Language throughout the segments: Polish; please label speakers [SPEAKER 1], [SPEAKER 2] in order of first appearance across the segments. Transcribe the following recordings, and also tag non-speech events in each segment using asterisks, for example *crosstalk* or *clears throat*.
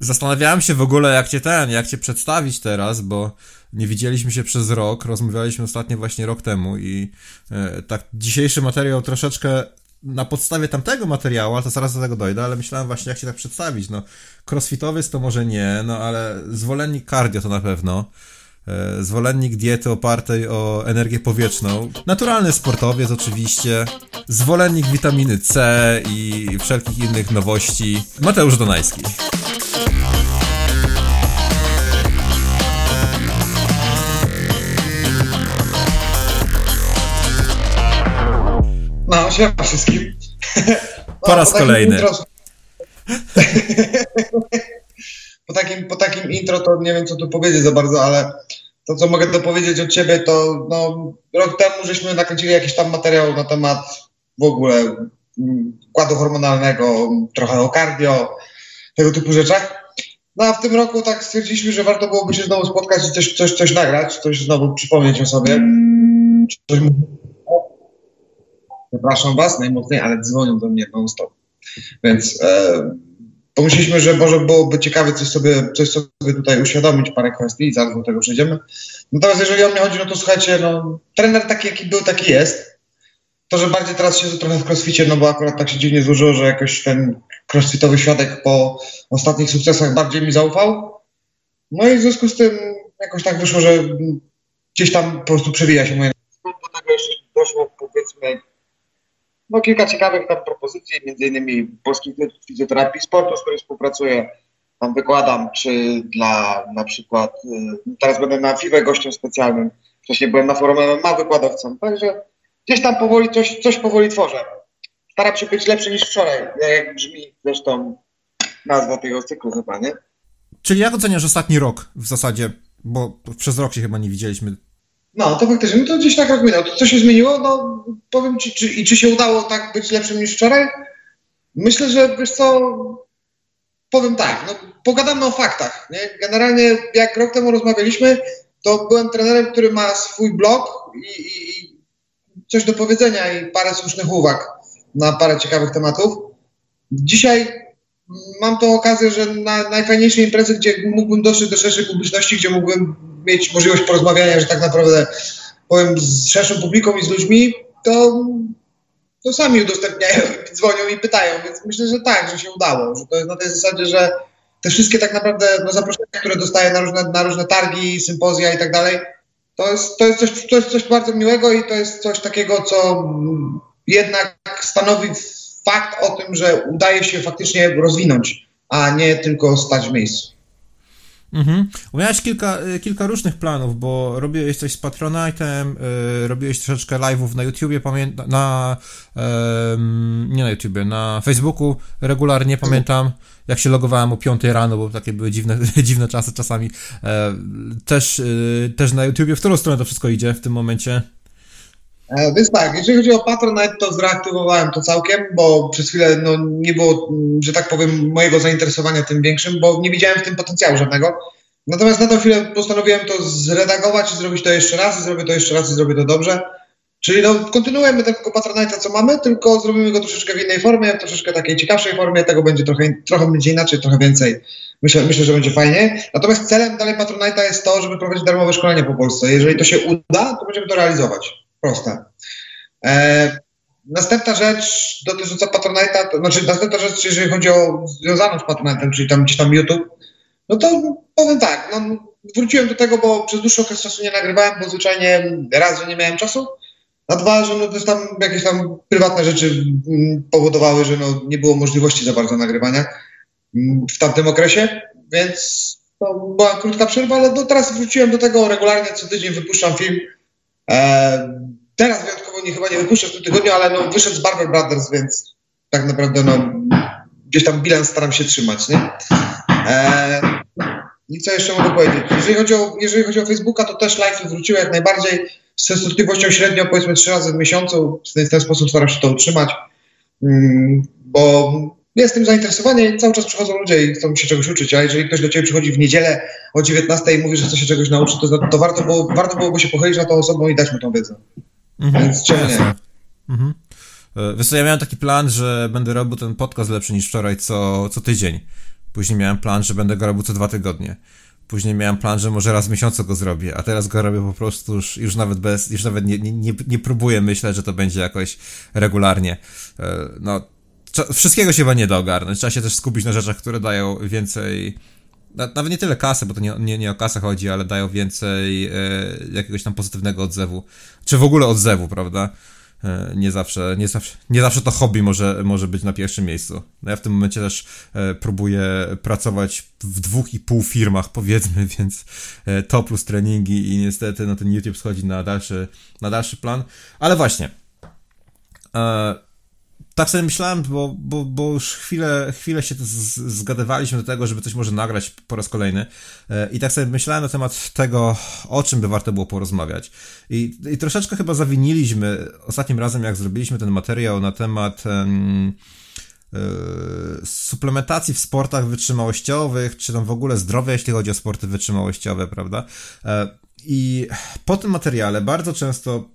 [SPEAKER 1] Zastanawiałem się w ogóle, jak cię ten, jak cię przedstawić teraz, bo nie widzieliśmy się przez rok, rozmawialiśmy ostatnio właśnie rok temu i e, tak dzisiejszy materiał troszeczkę na podstawie tamtego materiału, ale to zaraz do tego dojdę, ale myślałem właśnie, jak się tak przedstawić. No, crossfitowiec to może nie, no ale zwolennik cardio to na pewno. E, zwolennik diety opartej o energię powietrzną. Naturalny sportowiec oczywiście. Zwolennik witaminy C i wszelkich innych nowości. Mateusz Donajski.
[SPEAKER 2] No, siema wszystkim.
[SPEAKER 1] Po raz
[SPEAKER 2] takim
[SPEAKER 1] kolejny.
[SPEAKER 2] intro- *laughs* po, takim, po takim intro to nie wiem, co tu powiedzieć za bardzo, ale to, co mogę dopowiedzieć od ciebie, to no, rok temu żeśmy nakręcili jakiś tam materiał na temat w ogóle mm, układu hormonalnego, trochę o cardio, tego typu rzeczach. No a w tym roku tak stwierdziliśmy, że warto byłoby się znowu spotkać i coś, coś, coś nagrać, coś znowu przypomnieć o sobie. Coś... Przepraszam was najmocniej, ale dzwonią do mnie non-stop. Więc e, pomyśleliśmy, że może byłoby ciekawe coś sobie, coś sobie tutaj uświadomić, parę kwestii i zaraz do tego przejdziemy. Natomiast jeżeli o mnie chodzi, no to słuchajcie, no, trener taki jaki był, taki jest. To, że bardziej teraz siedzę trochę w crossficie, no bo akurat tak się dziwnie złożyło, że jakoś ten crossfitowy świadek po ostatnich sukcesach bardziej mi zaufał. No i w związku z tym jakoś tak wyszło, że gdzieś tam po prostu przewija się moje... Do tego jeszcze doszło no, kilka ciekawych tam propozycji, między innymi Polski Fizjoterapii i Sportu, z którym współpracuję. Tam wykładam, czy dla na przykład, y, teraz będę na FIWE gościem specjalnym, wcześniej byłem na forum MMA wykładowcą, także gdzieś tam powoli coś, coś powoli tworzę. Staram się być lepszy niż wczoraj, jak brzmi zresztą nazwa tego cyklu chyba, nie?
[SPEAKER 1] Czyli jak oceniasz ostatni rok w zasadzie? Bo przez rok się chyba nie widzieliśmy.
[SPEAKER 2] No, to faktycznie, no to gdzieś tak jak minął. To co się zmieniło? No, powiem ci, czy, i czy się udało tak być lepszym niż wczoraj? Myślę, że wiesz co, powiem tak, no, pogadamy o faktach. Nie? Generalnie jak rok temu rozmawialiśmy, to byłem trenerem, który ma swój blog i, i, i coś do powiedzenia i parę słusznych uwag na parę ciekawych tematów. Dzisiaj mam tą okazję, że na najfajniejszej imprezy, gdzie mógłbym dotrzeć do szerszej publiczności, gdzie mógłbym mieć możliwość porozmawiania, że tak naprawdę powiem z szerszą publiką i z ludźmi, to, to sami udostępniają, dzwonią i pytają, więc myślę, że tak, że się udało, że to jest na tej zasadzie, że te wszystkie tak naprawdę no, zaproszenia, które dostaję na różne, na różne targi, sympozja i tak dalej, to jest, to, jest coś, to jest coś bardzo miłego i to jest coś takiego, co jednak stanowi fakt o tym, że udaje się faktycznie rozwinąć, a nie tylko stać w miejscu.
[SPEAKER 1] Mhm. Miałeś kilka, y, kilka różnych planów, bo robiłeś coś z Patronite'em, yy, robiłeś troszeczkę live'ów na YouTubie, pamiętam, na, yy, nie na YouTubie, na Facebooku regularnie pamiętam, jak się logowałem o 5 rano, bo takie były dziwne, *laughs* dziwne czasy czasami. Yy, też, yy, też na YouTubie, w którą stronę to wszystko idzie w tym momencie?
[SPEAKER 2] E, Więc tak, jeżeli chodzi o Patronite, to zreaktywowałem to całkiem, bo przez chwilę no, nie było, że tak powiem, mojego zainteresowania tym większym, bo nie widziałem w tym potencjału żadnego. Natomiast na tą chwilę postanowiłem to zredagować i zrobić to jeszcze raz, i zrobię to jeszcze raz i zrobię to dobrze. Czyli no, kontynuujemy tego Patronite'a, co mamy, tylko zrobimy go troszeczkę w innej formie, troszeczkę takiej ciekawszej formie, tego będzie trochę, trochę będzie inaczej, trochę więcej. Myślę, myślę, że będzie fajnie. Natomiast celem dalej Patronite'a jest to, żeby prowadzić darmowe szkolenia po Polsce. Jeżeli to się uda, to będziemy to realizować. Proste. E, następna rzecz dotycząca Patronite'a, to znaczy następna rzecz, jeżeli chodzi o związaną z Patronite'em, czyli tam gdzieś tam YouTube, no to powiem tak, no, wróciłem do tego, bo przez dłuższy okres czasu nie nagrywałem, bo zwyczajnie raz, że nie miałem czasu, a dwa, że no, też tam jakieś tam prywatne rzeczy mm, powodowały, że no, nie było możliwości za bardzo nagrywania mm, w tamtym okresie, więc to była krótka przerwa, ale no, teraz wróciłem do tego regularnie, co tydzień wypuszczam film. E, teraz wyjątkowo nie, chyba nie wypuszczę w tym tygodniu, ale no, wyszedł z Barber Brothers, więc tak naprawdę no, gdzieś tam bilans staram się trzymać, nie? E, I co jeszcze mogę powiedzieć? Jeżeli chodzi, o, jeżeli chodzi o Facebooka, to też live wróciły jak najbardziej z częstotliwością średnio powiedzmy trzy razy w miesiącu. W ten, w ten sposób staram się to utrzymać, mm, bo jest tym zainteresowanie i cały czas przychodzą ludzie i chcą się czegoś uczyć, a jeżeli ktoś do Ciebie przychodzi w niedzielę o 19 i mówi, że chce się czegoś nauczyć, to, to warto, było, warto byłoby się pochylić na tą osobą i dać mu tą wiedzę.
[SPEAKER 1] Mhm.
[SPEAKER 2] Więc czemu nie?
[SPEAKER 1] Jasne. Mhm. E, Wiesz co, ja miałem taki plan, że będę robił ten podcast lepszy niż wczoraj co, co tydzień. Później miałem plan, że będę go robił co dwa tygodnie. Później miałem plan, że może raz w miesiącu go zrobię, a teraz go robię po prostu już, już nawet bez, już nawet nie, nie, nie próbuję myśleć, że to będzie jakoś regularnie. E, no, wszystkiego się chyba nie da ogarnąć. Trzeba się też skupić na rzeczach, które dają więcej, nawet nie tyle kasy, bo to nie, nie, nie o kasę chodzi, ale dają więcej e, jakiegoś tam pozytywnego odzewu. Czy w ogóle odzewu, prawda? E, nie zawsze, nie zawsze, nie zawsze to hobby może, może być na pierwszym miejscu. No ja w tym momencie też e, próbuję pracować w dwóch i pół firmach, *laughs* powiedzmy, więc to plus treningi i niestety no ten YouTube schodzi na dalszy, na dalszy plan. Ale właśnie, tak sobie myślałem, bo, bo, bo już chwilę, chwilę się zgadywaliśmy do tego, żeby coś może nagrać po raz kolejny. E, I tak sobie myślałem na temat tego, o czym by warto było porozmawiać. I, i troszeczkę chyba zawiniliśmy ostatnim razem, jak zrobiliśmy ten materiał na temat um, suplementacji w sportach wytrzymałościowych, czy tam w ogóle zdrowia, jeśli chodzi o sporty wytrzymałościowe, prawda? E, I po tym materiale bardzo często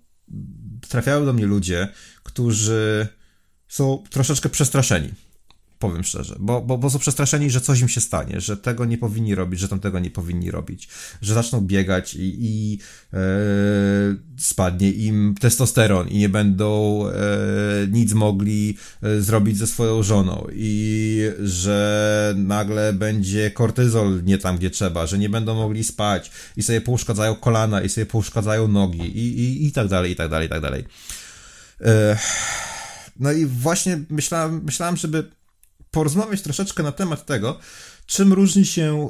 [SPEAKER 1] trafiają do mnie ludzie, którzy są troszeczkę przestraszeni. Powiem szczerze, bo, bo, bo są przestraszeni, że coś im się stanie, że tego nie powinni robić, że tamtego nie powinni robić, że zaczną biegać i, i e, spadnie im testosteron i nie będą e, nic mogli e, zrobić ze swoją żoną i że nagle będzie kortyzol nie tam, gdzie trzeba, że nie będą mogli spać i sobie pouszkadzają kolana i sobie pouszkadzają nogi i, i, i tak dalej, i tak dalej, i tak dalej. E, no i właśnie myślałem, myślałem, żeby porozmawiać troszeczkę na temat tego, czym różni się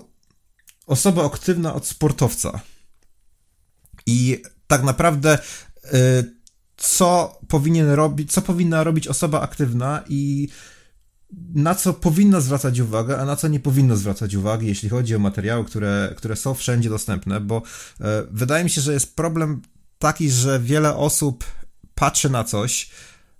[SPEAKER 1] osoba aktywna od sportowca. I tak naprawdę y, co powinien robić, co powinna robić osoba aktywna i na co powinno zwracać uwagę, a na co nie powinno zwracać uwagi, jeśli chodzi o materiały, które, które są wszędzie dostępne, bo y, wydaje mi się, że jest problem taki, że wiele osób patrzy na coś,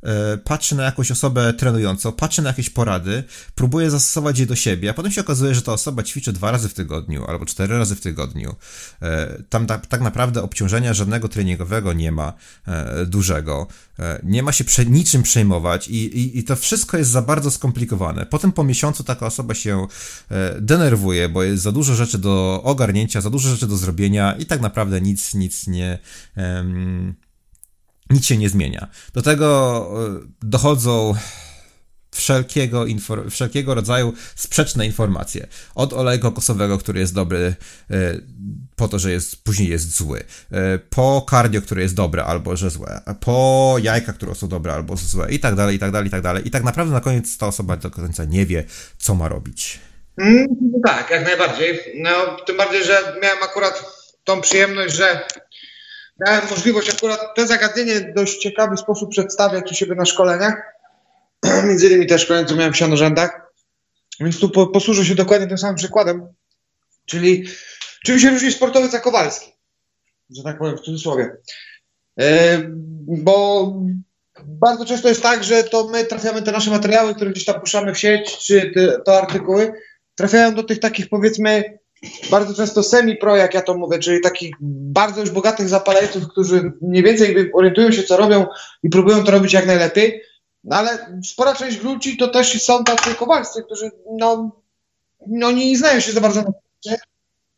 [SPEAKER 1] E, patrzy na jakąś osobę trenującą, patrzy na jakieś porady, próbuje zastosować je do siebie, a potem się okazuje, że ta osoba ćwiczy dwa razy w tygodniu albo cztery razy w tygodniu. E, tam tak, tak naprawdę obciążenia żadnego treningowego nie ma e, dużego. Nie ma się prze, niczym przejmować i, i, i to wszystko jest za bardzo skomplikowane. Potem po miesiącu taka osoba się denerwuje, bo jest za dużo rzeczy do ogarnięcia, za dużo rzeczy do zrobienia i tak naprawdę nic, nic nie. Um, nic się nie zmienia. Do tego e, dochodzą wszelkiego, wszelkiego rodzaju sprzeczne informacje. Od oleju kokosowego, który jest dobry e, po to, że jest, później jest zły, e, po cardio, które jest dobre albo że złe, po jajka, które są dobre albo złe i tak dalej, i tak dalej, i tak dalej. I tak naprawdę na koniec ta osoba do końca nie wie, co ma robić.
[SPEAKER 2] Mm, tak, jak najbardziej. No, tym bardziej, że miałem akurat tą przyjemność, że miałem możliwość akurat te zagadnienie w dość ciekawy sposób przedstawiać u siebie na szkoleniach. *clears throat* Między innymi też szkolenie, miałem w sianorzędach. Więc tu po, posłużę się dokładnie tym samym przykładem. Czyli czym się różni sportowiec a Kowalski? Że tak powiem w cudzysłowie. Yy, bo bardzo często jest tak, że to my trafiamy te nasze materiały, które gdzieś tam puszczamy w sieć, czy te, to artykuły, trafiają do tych takich powiedzmy bardzo często semi-pro, jak ja to mówię, czyli takich bardzo już bogatych zapalających, którzy mniej więcej orientują się, co robią i próbują to robić jak najlepiej. No ale spora część ludzi to też są tacy kowalscy, którzy no, no nie znają się za bardzo na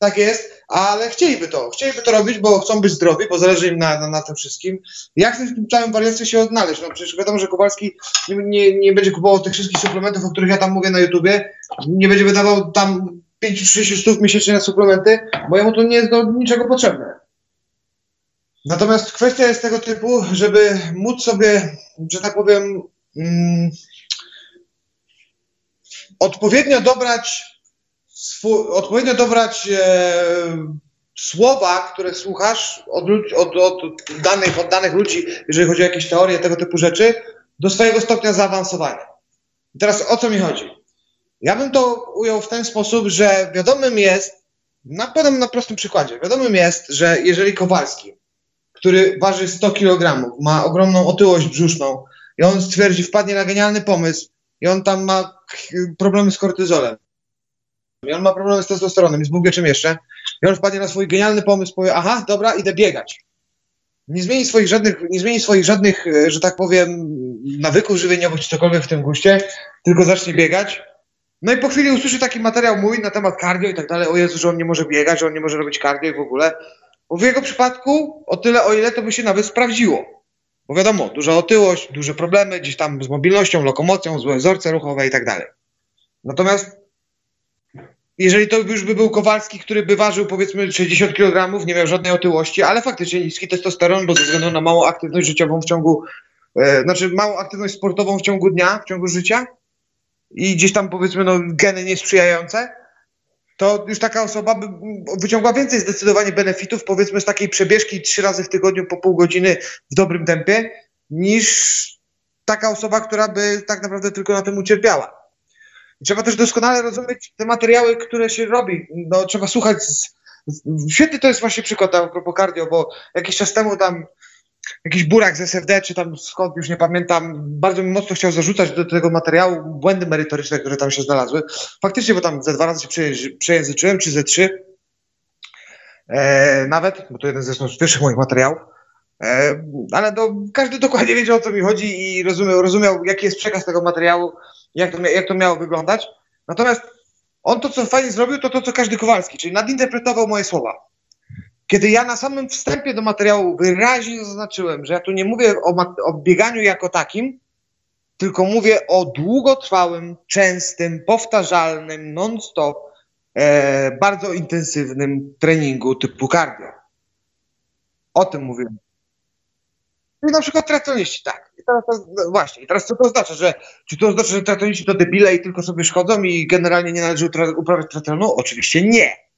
[SPEAKER 2] tak jest, ale chcieliby to, chcieliby to robić, bo chcą być zdrowi, bo zależy im na, na, na tym wszystkim. Jak w tym całym wariacji się odnaleźć? No przecież wiadomo, że Kowalski nie, nie, nie będzie kupował tych wszystkich suplementów, o których ja tam mówię na YouTubie, nie będzie wydawał tam 5-6 stów miesięcznie na suplementy, bo jemu to nie jest do niczego potrzebne. Natomiast kwestia jest tego typu, żeby móc sobie, że tak powiem, mm, odpowiednio dobrać, odpowiednio dobrać e, słowa, które słuchasz od, od, od, danych, od danych ludzi, jeżeli chodzi o jakieś teorie, tego typu rzeczy, do swojego stopnia zaawansowania. I teraz o co mi chodzi? Ja bym to ujął w ten sposób, że wiadomym jest, na, podam na prostym przykładzie, wiadomym jest, że jeżeli Kowalski, który waży 100 kg, ma ogromną otyłość brzuszną i on stwierdzi, wpadnie na genialny pomysł i on tam ma problemy z kortyzolem, i on ma problemy z testosteronem i z Bóg czym jeszcze, i on wpadnie na swój genialny pomysł, powie, aha, dobra, idę biegać. Nie zmieni swoich żadnych, nie zmieni swoich żadnych, że tak powiem, nawyków żywieniowych czy cokolwiek w tym guście, tylko zacznie biegać, No i po chwili usłyszy taki materiał mój na temat cardio i tak dalej, o Jezu, że on nie może biegać, że on nie może robić cardio i w ogóle. Bo w jego przypadku o tyle, o ile to by się nawet sprawdziło. Bo wiadomo, duża otyłość, duże problemy gdzieś tam z mobilnością, lokomocją, złe wzorce ruchowe i tak dalej. Natomiast jeżeli to już by był Kowalski, który by ważył powiedzmy 60 kg, nie miał żadnej otyłości, ale faktycznie niski testosteron, bo ze względu na małą aktywność życiową w ciągu, e, znaczy małą aktywność sportową w ciągu dnia, w ciągu życia i gdzieś tam powiedzmy no, geny niesprzyjające, to już taka osoba by wyciągła więcej zdecydowanie benefitów, powiedzmy z takiej przebieżki trzy razy w tygodniu po pół godziny w dobrym tempie, niż taka osoba, która by tak naprawdę tylko na tym ucierpiała. Trzeba też doskonale rozumieć te materiały, które się robi. No, trzeba słuchać. Z, świetny to jest właśnie przykład a propos cardio, bo jakiś czas temu tam jakiś burak z SFD, czy tam skąd, już nie pamiętam, bardzo mi mocno chciał zarzucać do tego materiału błędy merytoryczne, które tam się znalazły. Faktycznie, bo tam ze dwa razy się przejęzyczyłem, czy ze trzy. E, nawet, bo to jeden zresztą z pierwszych moich materiałów. E, ale to każdy dokładnie wiedział, o co mi chodzi i rozumiał, rozumiał jaki jest przekaz tego materiału jak to, jak to miało wyglądać. Natomiast on to, co fajnie zrobił, to to, co każdy Kowalski, czyli nadinterpretował moje słowa. Kiedy ja na samym wstępie do materiału wyraźnie zaznaczyłem, że ja tu nie mówię o, o bieganiu jako takim, tylko mówię o długotrwałym, częstym, powtarzalnym, non-stop, e, bardzo intensywnym treningu typu cardio. O tym mówiłem. I na przykład triatloniści, tak. I teraz, no właśnie, i teraz co to oznacza, że czy to oznacza, że triatloniści to debile i tylko sobie szkodzą i generalnie nie należy uprawiać triatlonu? Oczywiście nie.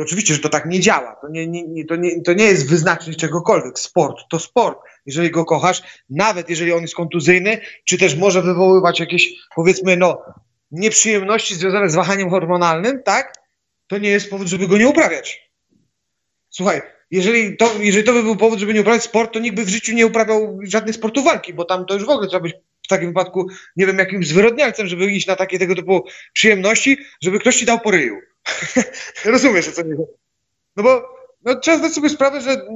[SPEAKER 2] Oczywiście, że to tak nie działa. To nie, nie, to, nie, to nie jest wyznacznik czegokolwiek. Sport to sport. Jeżeli go kochasz, nawet jeżeli on jest kontuzyjny, czy też może wywoływać jakieś, powiedzmy, no, nieprzyjemności związane z wahaniem hormonalnym, tak? To nie jest powód, żeby go nie uprawiać. Słuchaj, jeżeli to, jeżeli to by był powód, żeby nie uprawiać sport, to nikt by w życiu nie uprawiał żadnej sportu walki, bo tam to już w ogóle trzeba być w takim wypadku, nie wiem, jakimś zwyrodnialcem, żeby iść na takie tego typu przyjemności, żeby ktoś ci dał po ryju. *laughs* Rozumiesz, o co mi chodzi? No bo no, trzeba zdać sobie sprawę, że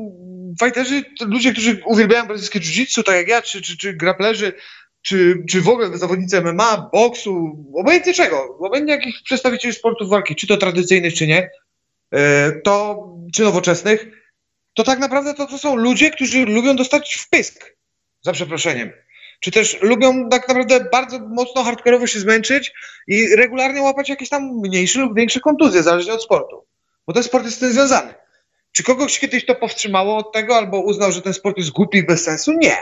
[SPEAKER 2] fajterzy, ludzie, którzy uwielbiają brazylijskie jiu-jitsu, tak jak ja, czy, czy, czy graplerzy, czy, czy w ogóle zawodnicy MMA, boksu, obojętnie czego, obojętnie jakich przedstawicieli sportów walki, czy to tradycyjnych, czy nie, e, to, czy nowoczesnych, to tak naprawdę to, to są ludzie, którzy lubią dostać wpysk, za przeproszeniem. Czy też lubią tak naprawdę bardzo mocno hardkorowo się zmęczyć i regularnie łapać jakieś tam mniejsze lub większe kontuzje, zależnie od sportu. Bo ten sport jest z tym związany. Czy kogoś kiedyś to powstrzymało od tego, albo uznał, że ten sport jest głupi i bez sensu? Nie.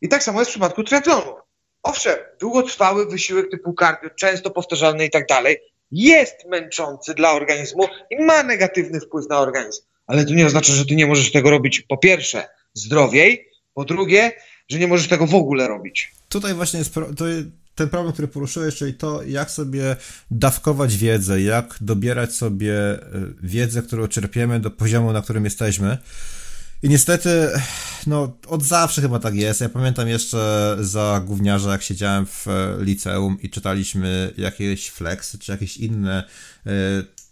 [SPEAKER 2] I tak samo jest w przypadku triatlonu. Owszem, długotrwały wysiłek typu cardio, często powtarzalny i tak dalej, jest męczący dla organizmu i ma negatywny wpływ na organizm ale to nie oznacza, że ty nie możesz tego robić po pierwsze zdrowiej, po drugie, że nie możesz tego w ogóle robić.
[SPEAKER 1] Tutaj właśnie jest pro, to ten problem, który poruszyłeś, czyli to, jak sobie dawkować wiedzę, jak dobierać sobie e, wiedzę, którą czerpiemy do poziomu, na którym jesteśmy. I niestety, no, od zawsze chyba tak jest. Ja pamiętam jeszcze za gówniarza, jak siedziałem w e, liceum i czytaliśmy jakieś flex, czy jakieś inne e,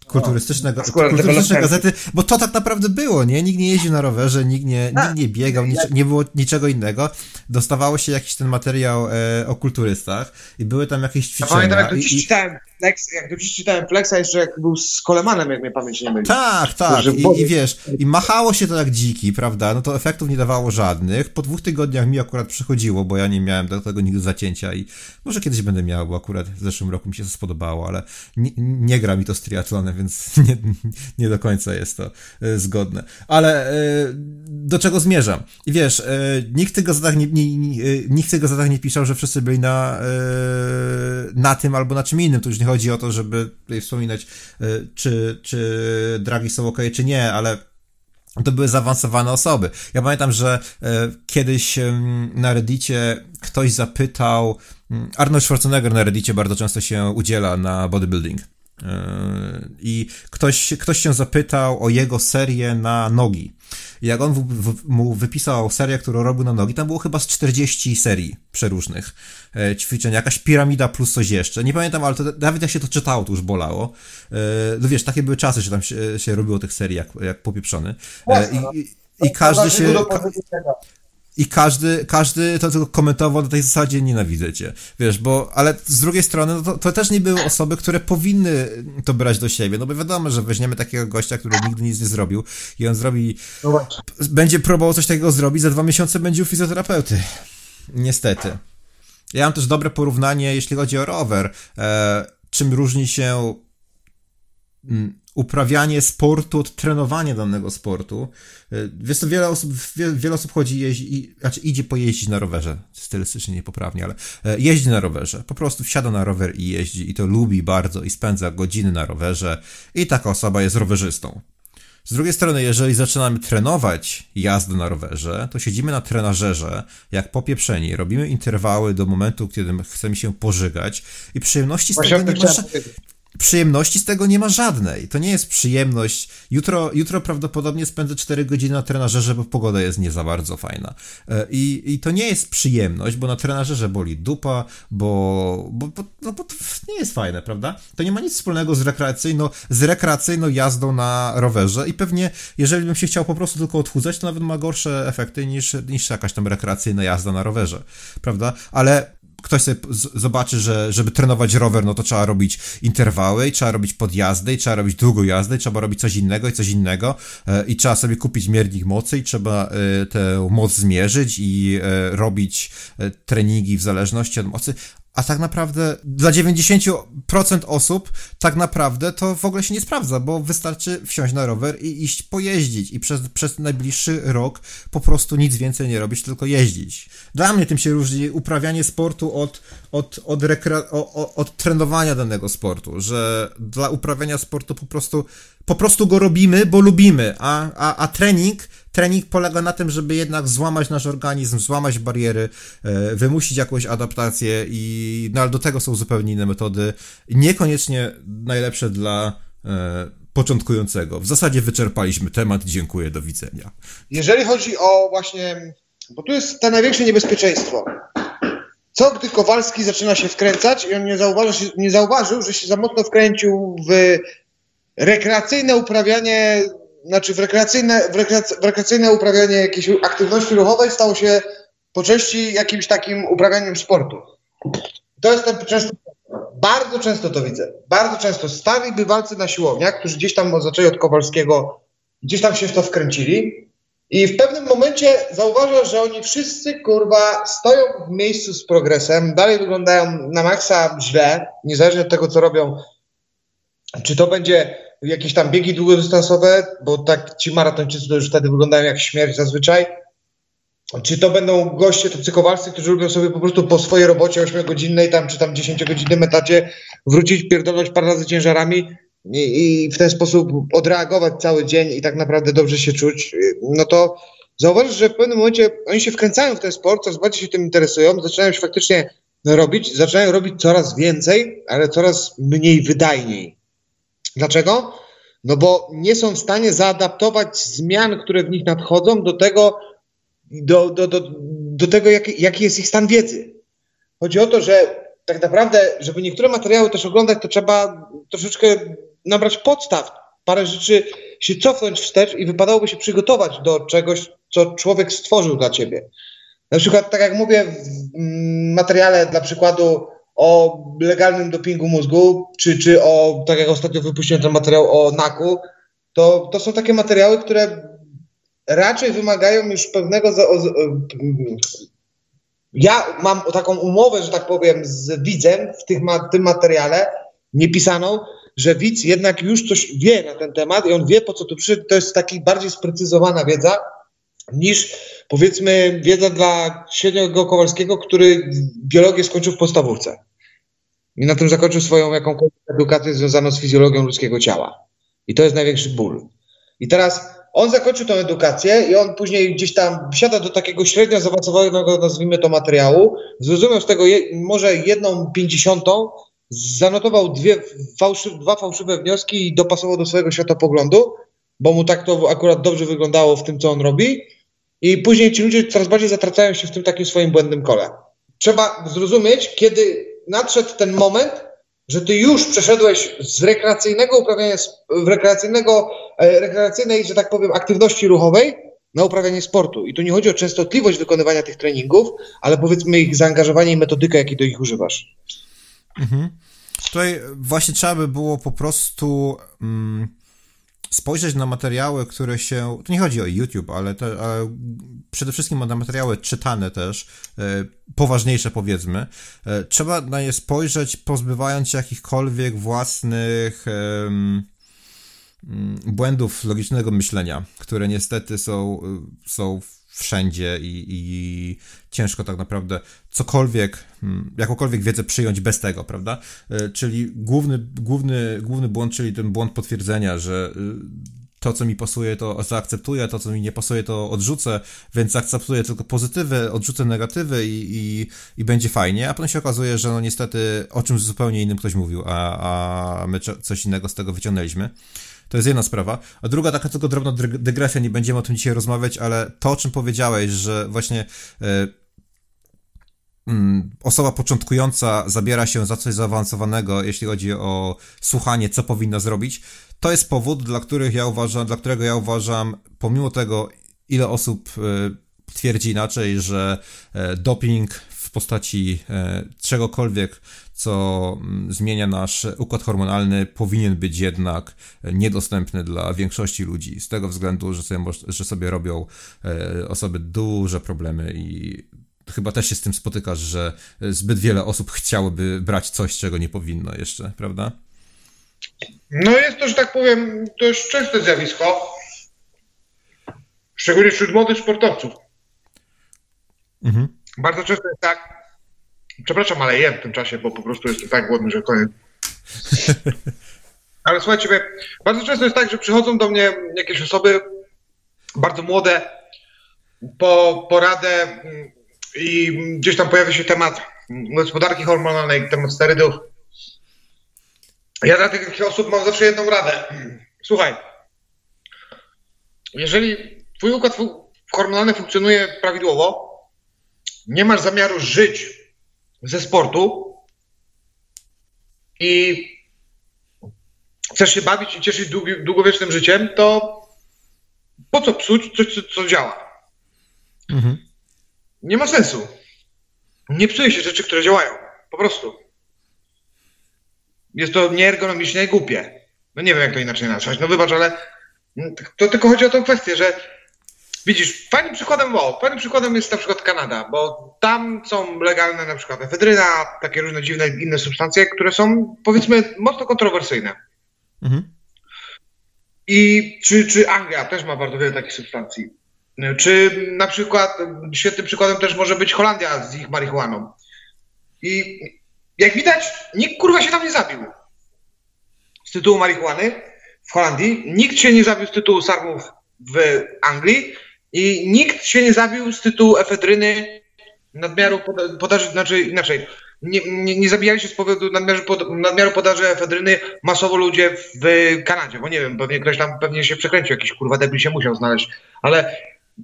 [SPEAKER 1] kulturystyczne, no, kulturystyczne gazety, bo to tak naprawdę było, nie? Nikt nie jeździł na rowerze, nikt nie, nikt nie biegał, nic, nie było niczego innego. Dostawało się jakiś ten materiał e, o kulturystach i były tam jakieś ćwiczenia. Ja
[SPEAKER 2] pamiętam, jak to dziś czytałem Flex, jak dziś czytałem Flexa jeszcze jak był z Kolemanem, jak mnie pamięć nie myli.
[SPEAKER 1] Tak, tak. I, I, wiesz, i machało się to jak dziki, prawda? No to efektów nie dawało żadnych. Po dwóch tygodniach mi akurat przychodziło, bo ja nie miałem do tego nigdy zacięcia i może kiedyś będę miał, bo akurat w zeszłym roku mi się to spodobało, ale nie, nie gra mi to z triatlonem, więc *laughs* nie, nie do końca jest to e, zgodne. Ale e, do czego zmierzam? I wiesz, e, nikt w tych gazetach nie, nie, nikt tych gazetach nie pisał, że wszyscy byli na, na tym albo na czym innym. To już nie chodzi o to, żeby tutaj wspominać, czy, czy dragi są ok, czy nie, ale to były zaawansowane osoby. Ja pamiętam, że kiedyś na Reddicie ktoś zapytał, Arnold Schwarzenegger na Reddicie bardzo często się udziela na bodybuilding. I ktoś, ktoś się zapytał o jego serię na nogi. I jak on w, w, mu wypisał serię, którą robił na nogi, tam było chyba z 40 serii przeróżnych e, ćwiczeń, jakaś piramida plus coś jeszcze. Nie pamiętam, ale to, nawet jak się to czytało, to już bolało. E, no wiesz, takie były czasy, że tam się, się robiło tych serii jak, jak popieprzony. E, i, i, I każdy się... i każdy, każdy to tylko komentował na tej zasadzie nienawidzę cię, wiesz, bo, ale z drugiej strony, no to, to też nie były osoby, które powinny to brać do siebie, no bo wiadomo, że weźmiemy takiego gościa, który nigdy nic nie zrobił i on zrobi, no będzie próbował coś takiego zrobić, za dwa miesiące będzie u fizjoterapeuty. Niestety. Ja mam też dobre porównanie, jeśli chodzi o rower, e, czym różni się mm, uprawianie sportu od trenowania danego sportu. E, wiesz to wiele osób, wiele, osób chodzi jeździ, znaczy idzie pojeździć na rowerze, stylistycznie niepoprawnie, ale e, jeździ na rowerze, po prostu wsiada na rower i jeździ i to lubi bardzo i spędza godziny na rowerze. I taka osoba jest rowerzystą. Z drugiej strony, jeżeli zaczynamy trenować jazdę na rowerze, to siedzimy na trenażerze, jak popieprzeni, robimy interwały do momentu, kiedy chcemy się pożygać. I przyjemności z tego nie ma, przyjemności z tego nie ma żadnej. To nie jest przyjemność. Jutro, jutro prawdopodobnie spędzę 4 godziny na trenażerze, bo pogoda jest nie za bardzo fajna. E, I, i to nie jest przyjemność, bo na trenażerze boli dupa, bo, bo, bo, no, bo to nie jest fajne, prawda? To nie ma nic wspólnego z rekreacyjną, z rekreacyjną jazdą na rowerze i pewnie, jeżeli bym się chciał po prostu tylko odchudzać, to nawet ma gorsze efekty niż, niż jakaś tam rekreacyjna jazda na rowerze, prawda? Ale ktoś sobie zobaczy, że żeby trenować rower, no to trzeba robić interwały, trzeba robić podjazdy, trzeba robić długą jazdę, trzeba robić coś innego i coś innego, e, i trzeba sobie kupić miernik mocy, i trzeba e, tę moc zmierzyć i e, robić treningi w zależności od mocy, a tak naprawdę dla 90% osób tak naprawdę to w ogóle się nie sprawdza, bo wystarczy wsiąść na rower i iść pojeździć i przez, przez najbliższy rok po prostu nic więcej nie robić, tylko jeździć. Dla mnie tym się różni uprawianie sportu od, od, od, rekre, od, od trenowania danego sportu, że dla uprawiania sportu po prostu, po prostu go robimy, bo lubimy, a, a, a trening trening polega na tym, żeby jednak złamać nasz organizm, złamać bariery, e, wymusić jakąś adaptację i no ale do tego są zupełnie inne metody, niekoniecznie najlepsze dla e, początkującego. W zasadzie wyczerpaliśmy temat, dziękuję, do widzenia.
[SPEAKER 2] Jeżeli chodzi o właśnie, bo tu jest to największe niebezpieczeństwo. Co gdy Kowalski zaczyna się wkręcać i on nie, nie zauważył, że się za mocno wkręcił w rekreacyjne uprawianie znaczy w rekreacyjne, w, w rekreacyjne uprawianie jakiejś aktywności ruchowej stało się po części jakimś takim uprawianiem sportu. To jest ten często, bardzo często to widzę, bardzo często stali bywalcy na siłowniach, którzy gdzieś tam zaczęli od Kowalskiego, gdzieś tam się w to wkręcili i w pewnym momencie zauważasz, że oni wszyscy, kurwa, stoją w miejscu z progresem, dalej wyglądają na maksa źle, niezależnie od tego, co robią. Czy to będzie jakieś tam biegi długodystansowe, bo tak ci maratończycy to już wtedy wyglądają jak śmierć zazwyczaj. Czy to będą goście, to Kowalscy, którzy lubią sobie po prostu po swojej robocie 8-godzinnej tam, czy tam 10-godzinnym etacie wrócić, pierdolnąć parę razy ciężarami i, i, w ten sposób odreagować cały dzień i tak naprawdę dobrze się czuć, no to zauważysz, że w pewnym momencie oni się wkręcają w ten sport, coraz bardziej się tym interesują, zaczynają się faktycznie robić, zaczynają robić coraz więcej, ale coraz mniej wydajniej. Dlaczego? No bo nie są w stanie zaadaptować zmian, które w nich nadchodzą, do tego, do, do, do, do tego jaki, jaki jest ich stan wiedzy. Chodzi o to, że tak naprawdę, żeby niektóre materiały też oglądać, to trzeba troszeczkę nabrać podstaw, parę rzeczy się cofnąć wstecz i wypadałoby się przygotować do czegoś, co człowiek stworzył dla ciebie. Na przykład, tak jak mówię w materiale dla przykładu o legalnym dopingu mózgu, czy, czy o, tak jak ostatnio wypuściłem ten materiał o NAKU, to, to są takie materiały, które raczej wymagają już pewnego. Za, o, ja mam taką umowę, że tak powiem, z widzem w tych, tym materiale, niepisaną, że widz jednak już coś wie na ten temat i on wie, po co tu przyszedł. To jest taki bardziej sprecyzowana wiedza niż powiedzmy wiedza dla średniego Kowalskiego, który biologię skończył w podstawówce. I na tym zakończył swoją jakąkolwiek edukację związaną z fizjologią ludzkiego ciała. I to jest największy ból. I teraz on zakończył tę edukację i on później gdzieś tam wsiada do takiego średnio zaawansowanego, nazwijmy to, materiału, zrozumiał z tego je, może jedną pięćdziesiątą, zanotował dwie fałszy, dwa fałszywe wnioski i dopasował do swojego światopoglądu, bo mu tak to akurat dobrze wyglądało w tym, co on robi. I później ci ludzie coraz bardziej zatracają się w tym takim swoim błędnym kole. Trzeba zrozumieć, kiedy nadszedł ten moment, że ty już przeszedłeś z rekreacyjnego uprawiania, rekreacyjnego, e, rekreacyjnej, że tak powiem, aktywności ruchowej na uprawianie sportu. I tu nie chodzi o częstotliwość wykonywania tych treningów, ale powiedzmy ich zaangażowanie i metodykę, jakiej do ich używasz.
[SPEAKER 1] Mhm. Tutaj właśnie trzeba by było po prostu mm, spojrzeć na materiały, które się. To nie chodzi o YouTube, ale, te, ale przede wszystkim na materiały czytane też, e, poważniejsze powiedzmy. E, trzeba na nie spojrzeć, pozbywając się jakichkolwiek własnych. E, błędów logicznego myślenia, które niestety są, są wszędzie i, i ciężko tak naprawdę cokolwiek, mm, jakąkolwiek wiedzę przyjąć bez tego, prawda? E, czyli główny, główny, główny błąd, czyli ten błąd potwierdzenia, że y, to, co mi pasuje, to zaakceptuję, to, co mi nie pasuje, to odrzucę, więc zaakceptuję tylko pozytywy, odrzucę negatywy i, i, i będzie fajnie, a potem się okazuje, że no niestety o czymś zupełnie innym ktoś mówił, a, a my coś innego z tego wyciągnęliśmy. To jest jedna sprawa. A druga taka tylko drobna dygresja, nie będziemy o tym dzisiaj rozmawiać, ale to, o czym powiedziałeś, że właśnie mm, osoba początkująca zabiera się za coś zaawansowanego, jeśli chodzi o słuchanie, co powinna zrobić, to jest powód, dla których ja uważam, dla którego ja uważam, pomimo tego, ile osób e, twierdzi inaczej, że e, doping w postaci czegokolwiek co mm, zmienia nasz układ hormonalny, powinien być jednak niedostępny dla większości ludzi, z tego względu, że sobie, że sobie robią e, osoby duże problemy i chyba też się z tym spotykasz, że zbyt wiele osób chciałoby brać coś, czego nie powinno jeszcze, prawda?
[SPEAKER 2] No jest to, że tak powiem, dość częste zjawisko, szczególnie wśród młodych sportowców. Mhm. Bardzo często jest tak, Przepraszam, ale jem w tym czasie, bo po prostu jestem tak głodny, że koniec. *laughs* Ale słuchajcie, bardzo często jest tak, że przychodzą do mnie jakieś osoby bardzo młode po poradę mm, i gdzieś tam pojawia się temat gospodarki hormonalnej, temat sterydów. Ja dla takich osób mam zawsze jedną radę. Słuchaj, jeżeli twój układ hormonalny funkcjonuje prawidłowo, nie masz zamiaru żyć ze sportu i chcesz się bawić i cieszyć długowiecznym życiem, to po co psuć coś, co, co działa? Mhm. Nie ma sensu. Nie psuje się rzeczy, które działają. Po prostu. Jest to nieergonomiczne i głupie. No nie wiem, jak to inaczej nazwać. No wybacz, ale to tylko chodzi o tę kwestię, że Widzisz, fajnym przykładem, o, fajnym przykładem jest na przykład Kanada, bo tam są legalne na przykład efedryna, takie różne dziwne inne substancje, które są powiedzmy mocno kontrowersyjne. Mhm. I czy, czy Anglia też ma bardzo wiele takich substancji. Czy na przykład, świetnym przykładem też może być Holandia z ich marihuaną. I jak widać, nikt kurwa się tam nie zabił. Z tytułu marihuany w Holandii, nikt się nie zabił z tytułu sarmów w Anglii, i nikt się nie zabił z tytułu efedryny nadmiaru podaży, znaczy inaczej, nie, nie, nie, zabijali się z powodu nadmiaru, pod, nadmiaru podaży efedryny masowo ludzie w Kanadzie, bo nie wiem, pewnie ktoś tam pewnie się przekręcił, jakiś kurwa debil się musiał znaleźć, ale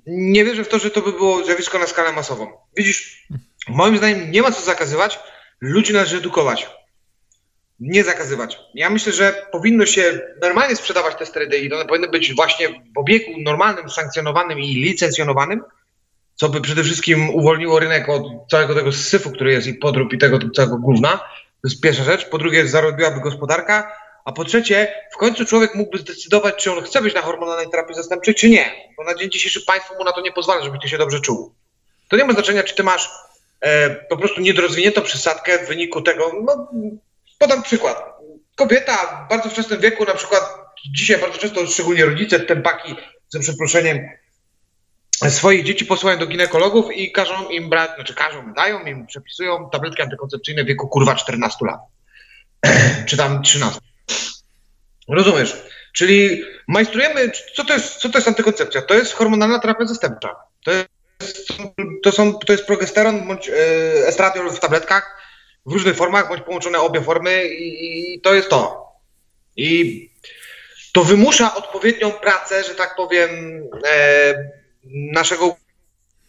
[SPEAKER 2] nie wierzę w to, że to by było zjawisko na skalę masową. Widzisz, moim zdaniem nie ma co zakazywać, ludzi należy edukować nie zakazywać. Ja myślę, że powinno się normalnie sprzedawać te sterydy i one powinny być właśnie w obiegu normalnym, sankcjonowanym i licencjonowanym, co by przede wszystkim uwolniło rynek od całego tego syfu, który jest i podrób i tego całego gówna. To jest pierwsza rzecz. Po drugie, zarobiłaby gospodarka. A po trzecie, w końcu człowiek mógłby zdecydować, czy on chce być na hormonalnej terapii zastępczej, czy nie. Bo na dzień dzisiejszy państwo mu na to nie pozwala, żeby ty się dobrze czuł. To nie ma znaczenia, czy ty masz e, po prostu niedorozwiniętą przysadkę w wyniku tego, no, Podam przykład. Kobieta w bardzo wczesnym wieku, na przykład dzisiaj bardzo często, szczególnie rodzice, tempaki, za przeproszeniem, swoich dzieci posyłają do ginekologów i każą im brać, znaczy każą, dają im, przepisują tabletki antykoncepcyjne w wieku kurwa 14 lat. *clears throat* Czy tam 13. Rozumiesz? Czyli majstrujemy, co to jest, co to jest antykoncepcja? To jest hormonalna terapia zastępcza. To jest, to są, to jest progesteron bądź e, estradiol w tabletkach, w różnych formach, bądź połączone obie formy i, i to jest to. I to wymusza odpowiednią pracę, że tak powiem, e, naszego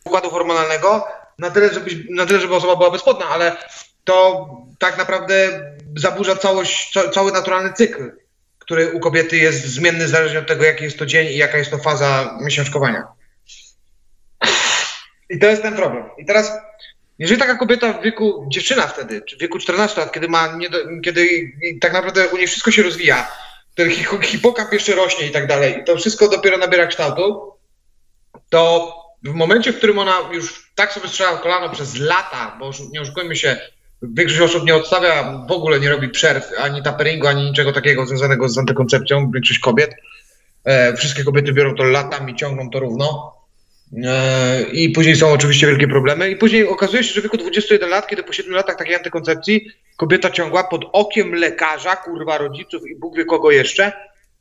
[SPEAKER 2] układu hormonalnego na tyle, żeby, na tyle, żeby osoba była bezpłodna, ale to tak naprawdę zaburza całość, cały naturalny cykl, który u kobiety jest zmienny zależnie od tego, jaki jest to dzień i jaka jest to faza miesiączkowania. I to jest ten problem. I teraz, jeżeli taka kobieta w wieku, dziewczyna wtedy, czy w wieku 14 lat, kiedy ma, nie do, kiedy tak naprawdę u niej wszystko się rozwija, ten hipokamp jeszcze rośnie i tak dalej, i to wszystko dopiero nabiera kształtu, to w momencie, w którym ona już tak sobie strzela w kolano przez lata, bo nie oszukujmy się, większość osób nie odstawia, w ogóle nie robi przerw, ani taperingu, ani niczego takiego związanego z antykoncepcją, większość kobiet. E, wszystkie kobiety biorą to latami, ciągną to równo. E, I później są oczywiście wielkie problemy. I później okazuje się, że w wieku 21 lat, kiedy po 7 latach takiej antykoncepcji kobieta ciągła pod okiem lekarza, kurwa rodziców i Bóg wie kogo jeszcze,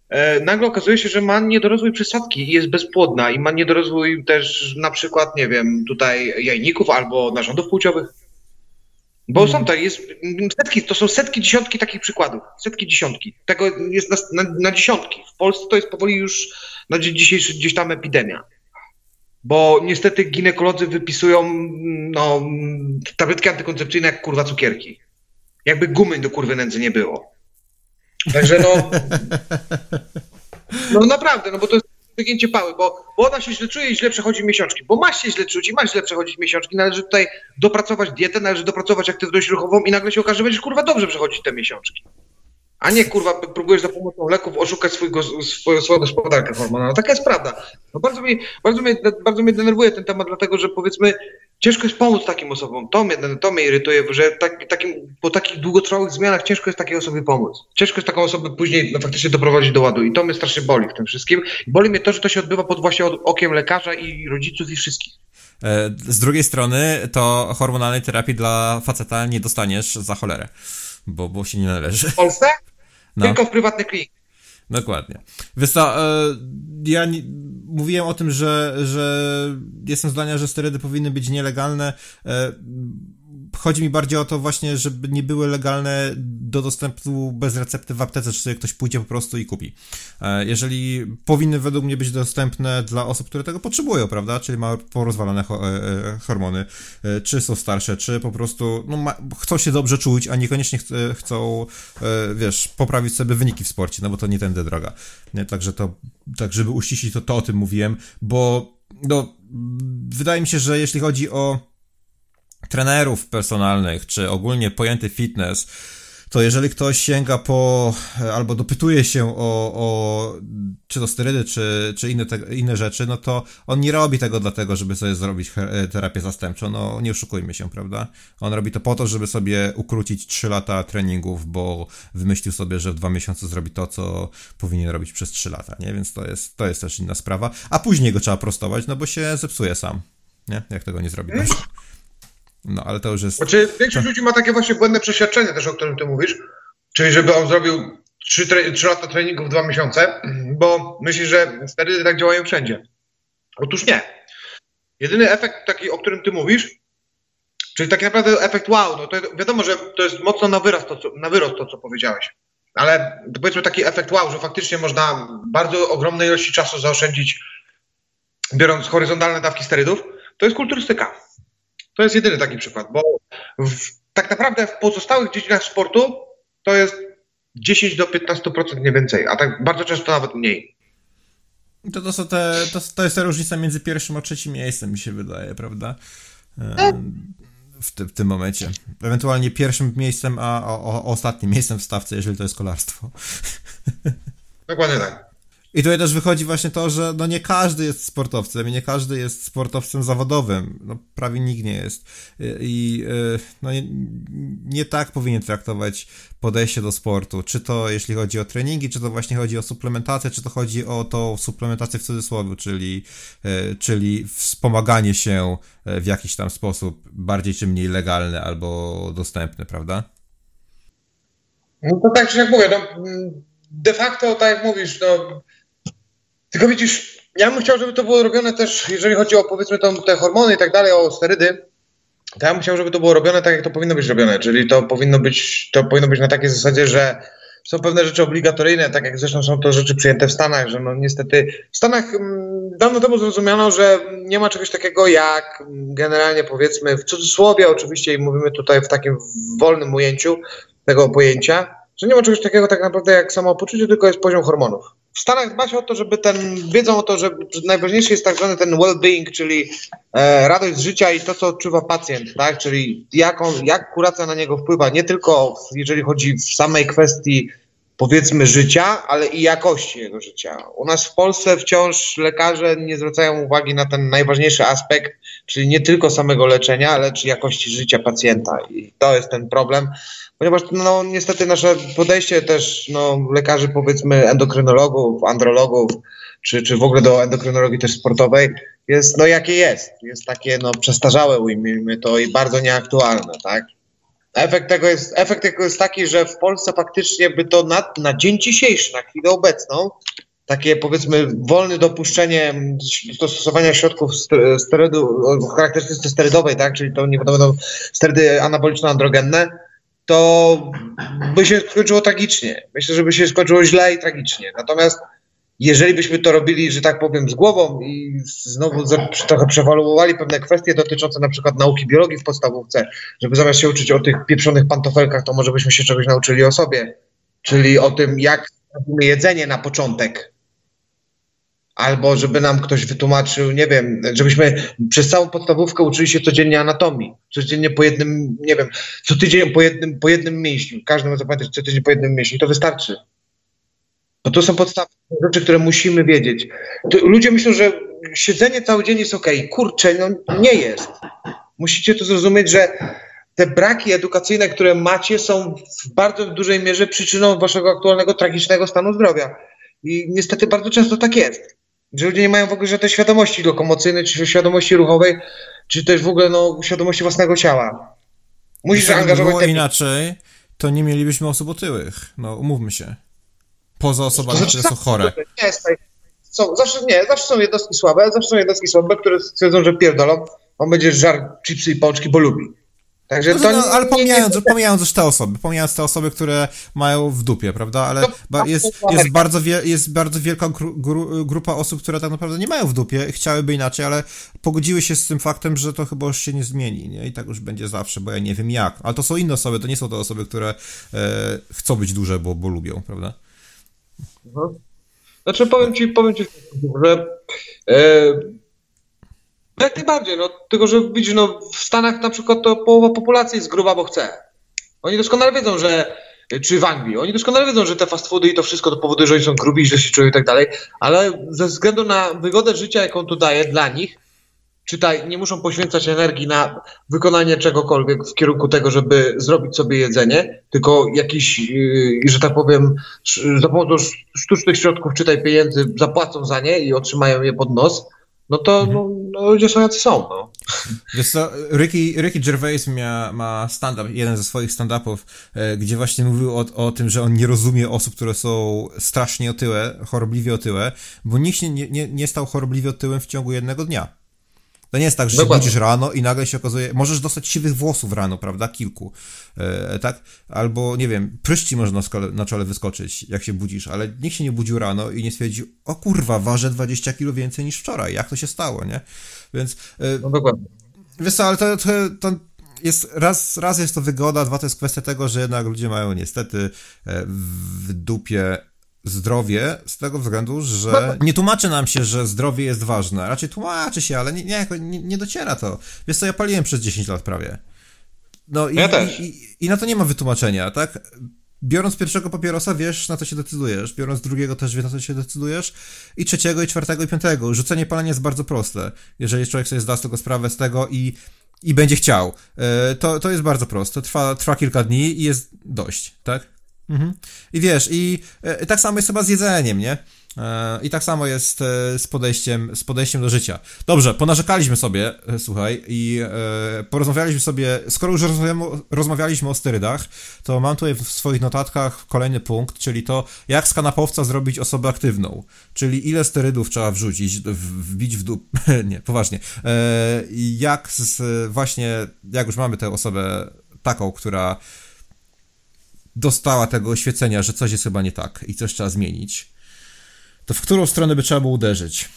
[SPEAKER 2] e, nagle okazuje się, że ma niedorozwój przysadki i jest bezpłodna i ma niedorozwój też na przykład, nie wiem, tutaj jajników albo narządów płciowych. Bo są to, jest setki, to są setki, dziesiątki takich przykładów. Setki, dziesiątki. Tego jest na, na, na dziesiątki. W Polsce to jest powoli już na dzisiejszy gdzieś tam epidemia. Bo niestety ginekolodzy wypisują no, tabletki antykoncepcyjne jak kurwa cukierki. Jakby gumy do kurwy nędzy nie było. Także no. *laughs* No naprawdę, no bo to jest wygięcie pały, bo, bo ona się źle czuje i źle przechodzi miesiączki. Bo masz się źle czuć i masz źle przechodzić miesiączki, należy tutaj dopracować dietę, należy dopracować aktywność ruchową i nagle się okaże, że będziesz kurwa dobrze przechodzić te miesiączki. A nie kurwa próbujesz za pomocą leków oszukać swójgo, swój, swoją gospodarkę hormonalną. Taka jest prawda. No bardzo, mi, bardzo, mnie, bardzo mnie denerwuje ten temat, dlatego że powiedzmy ciężko jest pomóc takim osobom. To mnie, to mnie irytuje, że tak, takim, po takich długotrwałych zmianach ciężko jest takiej osobie pomóc. Ciężko jest taką osobę później no, faktycznie doprowadzić do ładu i to mnie strasznie boli w tym wszystkim. Boli mnie to, że to się odbywa pod właśnie okiem lekarza i rodziców i wszystkich.
[SPEAKER 1] E, z drugiej strony to hormonalnej terapii dla faceta nie dostaniesz za cholerę, bo, bo się nie należy.
[SPEAKER 2] W Polsce? No. Tylko w prywatnych klinikach.
[SPEAKER 1] Dokładnie. Co, e, ja nie, mówiłem o tym, że, że jestem zdania, że sterydy powinny być nielegalne. E, chodzi mi bardziej o to właśnie, żeby nie były legalne do dostępu bez recepty w aptece, czy sobie ktoś pójdzie po prostu i kupi. E, jeżeli powinny według mnie być dostępne dla osób, które tego potrzebują, prawda? Czyli mają porozwalane hormony, czy są starsze, czy po prostu no, ma, chcą się dobrze czuć, a niekoniecznie ch chcą, wiesz, poprawić sobie wyniki w sporcie, no bo to nie tędy droga. Także to, tak żeby uściślić, to, to o tym mówiłem, bo no, wydaje mi się, że jeśli chodzi o trenerów personalnych, czy ogólnie pojęty fitness, to jeżeli ktoś sięga po, albo dopytuje się o, o czy to sterydy, czy, czy inne, te, inne rzeczy, no to on nie robi tego dlatego, żeby sobie zrobić terapię zastępczą, no nie oszukujmy się, prawda? On robi to po to, żeby sobie ukrócić 3 lata treningów, bo wymyślił sobie, że w dwa miesiące zrobi to, co powinien robić przez 3 lata, nie? Więc to jest, to jest też inna sprawa, a później go trzeba prostować, no bo się zepsuje sam, nie? Jak tego nie zrobi. Hmm? No, ale to już jest...
[SPEAKER 2] Znaczy, większość ludzi ma takie właśnie błędne przeświadczenie też, o którym ty mówisz, czyli żeby on zrobił 3, 3 lata treningu w 2 miesiące, bo myśli, że sterydy tak działają wszędzie. Otóż nie. Jedyny efekt taki, o którym ty mówisz, czyli tak naprawdę efekt wow, no to wiadomo, że to jest mocno na wyrost to, co, na wyrost to, co powiedziałeś. Ale powiedzmy taki efekt wow, że faktycznie można bardzo ogromnej ilości czasu zaoszczędzić, biorąc horyzontalne dawki sterydów, to jest kulturystyka. To jest jedyny taki przykład, bo w, tak naprawdę w pozostałych dziedzinach sportu to jest 10 do 15% nie więcej, a tak bardzo często nawet mniej.
[SPEAKER 1] To, to, są te, to, to jest ta różnica między pierwszym a trzecim miejscem, mi się wydaje, prawda? E, w, ty, w tym momencie. Ewentualnie pierwszym miejscem, a o, o, ostatnim miejscem w stawce, jeżeli to jest kolarstwo. *laughs*
[SPEAKER 2] Dokładnie tak.
[SPEAKER 1] I tutaj też wychodzi właśnie to, że no nie każdy jest sportowcem i nie każdy jest sportowcem zawodowym. No prawie nikt nie jest. I y, no nie, nie tak powinien traktować podejście do sportu. Czy to jeśli chodzi o treningi, czy to właśnie chodzi o suplementację, czy to chodzi o tą suplementację w cudzysłowie, czyli, y, czyli wspomaganie się w jakiś tam sposób bardziej czy mniej legalny albo dostępny, prawda?
[SPEAKER 2] No to tak, jak mówię, no, de facto, tak jak mówisz, no, tylko widzisz, ja bym chciał, żeby to było robione też, jeżeli chodzi o powiedzmy te hormony i tak dalej, o sterydy, to ja bym chciał, żeby to było robione tak, jak to powinno być robione, czyli to powinno być, to powinno być na takiej zasadzie, że są pewne rzeczy obligatoryjne, tak jak zresztą są to rzeczy przyjęte w Stanach, że no niestety w Stanach mm, dawno temu zrozumiano, że nie ma czegoś takiego jak mm, generalnie powiedzmy w cudzysłowie oczywiście i mówimy tutaj w takim wolnym ujęciu tego pojęcia, że nie ma czegoś takiego tak naprawdę jak samopoczucie, tylko jest poziom hormonów w Stanach dba się o to, żeby ten, wiedzą o to, że najważniejszy jest tak zwany ten well-being, czyli e, radość z życia i to, co odczuwa pacjent, tak? Czyli jak, on, jak kuracja na niego wpływa, nie tylko jeżeli chodzi w samej kwestii powiedzmy życia, ale i jakości jego życia. U nas w Polsce wciąż lekarze nie zwracają uwagi na ten najważniejszy aspekt, czyli nie tylko samego leczenia, lecz jakości życia pacjenta. I to jest ten problem, ponieważ no, niestety nasze podejście też no, lekarzy, powiedzmy endokrynologów, andrologów, czy, czy w ogóle do endokrynologii też sportowej jest no jakie jest. Jest takie no przestarzałe, ujmijmy to, i bardzo nieaktualne, tak? Efekt tego, jest, efekt tego jest taki, że w Polsce faktycznie by to na, na dzień dzisiejszy, na chwilę obecną, takie powiedzmy wolne dopuszczenie do stosowania środków sterydu, o charakterystyce sterydowej, tak, czyli to nie będą sterydy anaboliczno-androgenne, to by się skończyło tragicznie. Myślę, że by się skończyło źle i tragicznie. Natomiast jeżeli byśmy to robili, że tak powiem, z głową i znowu trochę przewaluowali pewne kwestie dotyczące na przykład nauki biologii w podstawówce, żeby zamiast się uczyć o tych pieprzonych pantofelkach, to może byśmy się czegoś nauczyli o sobie, czyli o tym, jak robimy jedzenie na początek. Albo żeby nam ktoś wytłumaczył, nie wiem, żebyśmy przez całą podstawówkę uczyli się codziennie anatomii. Codziennie po jednym, nie wiem, co tydzień po jednym, po jednym mięśniu. Każdy może zapamiętać co tydzień po jednym mięśniu. To wystarczy. No to są podstawy, rzeczy, które musimy wiedzieć. To ludzie myślą, że siedzenie cały dzień jest ok. Kurczę, no nie jest. Musicie to zrozumieć, że te braki edukacyjne, które macie, są w bardzo dużej mierze przyczyną waszego aktualnego tragicznego stanu zdrowia. I niestety bardzo często tak jest. Że ludzie nie mają w ogóle żadnej świadomości lokomocyjnej, czy świadomości ruchowej, czy też w ogóle no, świadomości własnego ciała.
[SPEAKER 1] Musisz zaangażować... Było inaczej, to nie mielibyśmy osób otyłych. No, umówmy się. Poza osobami, które są chore. Nie,
[SPEAKER 2] są, zawsze, nie, zawsze są jednostki słabe, zawsze są jednostki słabe, które stwierdzą, że pierdolą, on będzie żar chipsy i pączki, bo lubi.
[SPEAKER 1] Także no, to no, ale pomijając, nie, nie, pomijając już te osoby, pomijając te osoby, które mają w dupie, prawda, ale ba, jest, jest, bardzo wie, jest bardzo wielka gru, gru, grupa osób, które tak naprawdę nie mają w dupie, chciałyby inaczej, ale pogodziły się z tym faktem, że to chyba już się nie zmieni, nie? I tak już będzie zawsze, bo ja nie wiem jak. Ale to są inne osoby, to nie są te osoby, które e, chcą być duże, bo, bo lubią, prawda?
[SPEAKER 2] Mhm. Znaczy powiem ci, powiem ci, że e, jak najbardziej, no, tylko że widzisz, no, w Stanach na przykład to połowa populacji jest gruba, bo chce. Oni doskonale wiedzą, że czy w Anglii, oni doskonale wiedzą, że te fast foody i to wszystko to powoduje, że oni są grubi, że się czują i tak dalej, ale ze względu na wygodę życia, jaką tu daje dla nich, czytaj, nie muszą poświęcać energii na wykonanie czegokolwiek w kierunku tego, żeby zrobić sobie jedzenie, tylko jakiś, yy, że tak powiem, za pomocą sztucznych środków, czytaj pieniędzy, zapłacą za nie i otrzymają je pod nos, no to mhm. no, no, ludzie są jacy są. No.
[SPEAKER 1] Wiesz co, Ricky, Ricky Gervais mia, ma stand-up, jeden ze swoich stand-upów, e, gdzie właśnie mówił o, o tym, że on nie rozumie osób, które są strasznie otyłe, chorobliwie otyłe, bo nikt się nie, nie, nie stał chorobliwie otyłym w ciągu jednego dnia. To nie jest tak, że Dokładnie. się budzisz rano i nagle się okazuje, możesz dostać siwych włosów rano, prawda, kilku, e, tak? Albo, nie wiem, pryszci może na, skole, na czole wyskoczyć, jak się budzisz, ale nikt się nie budził rano i nie stwierdził, o kurwa, ważę 20 kilo więcej niż wczoraj, jak to się stało, nie? Więc... E, no dokładnie. Wiesz co, ale to, to, to jest, raz, raz jest to wygoda, dwa to jest kwestia tego, że jednak ludzie mają niestety e, w dupie zdrowie z tego względu, że nie tłumaczy nam się, że zdrowie jest ważne. Raczej tłumaczy się, ale nie, nie, nie dociera to. Wiesz co, ja paliłem przez 10 lat prawie. No i, ja też. I, i, na to nie ma wytłumaczenia, tak? Biorąc pierwszego papierosa, wiesz, na co się decydujesz. Biorąc drugiego, też wiesz, na co się decydujesz. I trzeciego, i czwartego, i piątego. Rzucenie palenia jest bardzo proste. Jeżeli człowiek sobie zda z tego sprawę z tego i, i będzie chciał. E, to, to jest bardzo proste. Trwa, trwa kilka dni i jest dość, tak? Mhm. I wiesz, i e, tak samo jest chyba z jedzeniem, nie? E, I tak samo jest e, z podejściem, z podejściem do życia. Dobrze, ponarzekaliśmy sobie, słuchaj, i porozmawialiśmy sobie, skoro już rozmawialiśmy o sterydach, to mam tutaj w swoich notatkach kolejny punkt, czyli to, jak z kanapowca zrobić osobę aktywną, czyli ile sterydów trzeba wrzucić, wbić w dół, *laughs* nie, poważnie, jak z, właśnie, jak już mamy tę osobę taką, która dostała tego oświecenia, że coś jest chyba nie tak i coś trzeba zmienić, to w którą stronę by trzeba było uderzyć?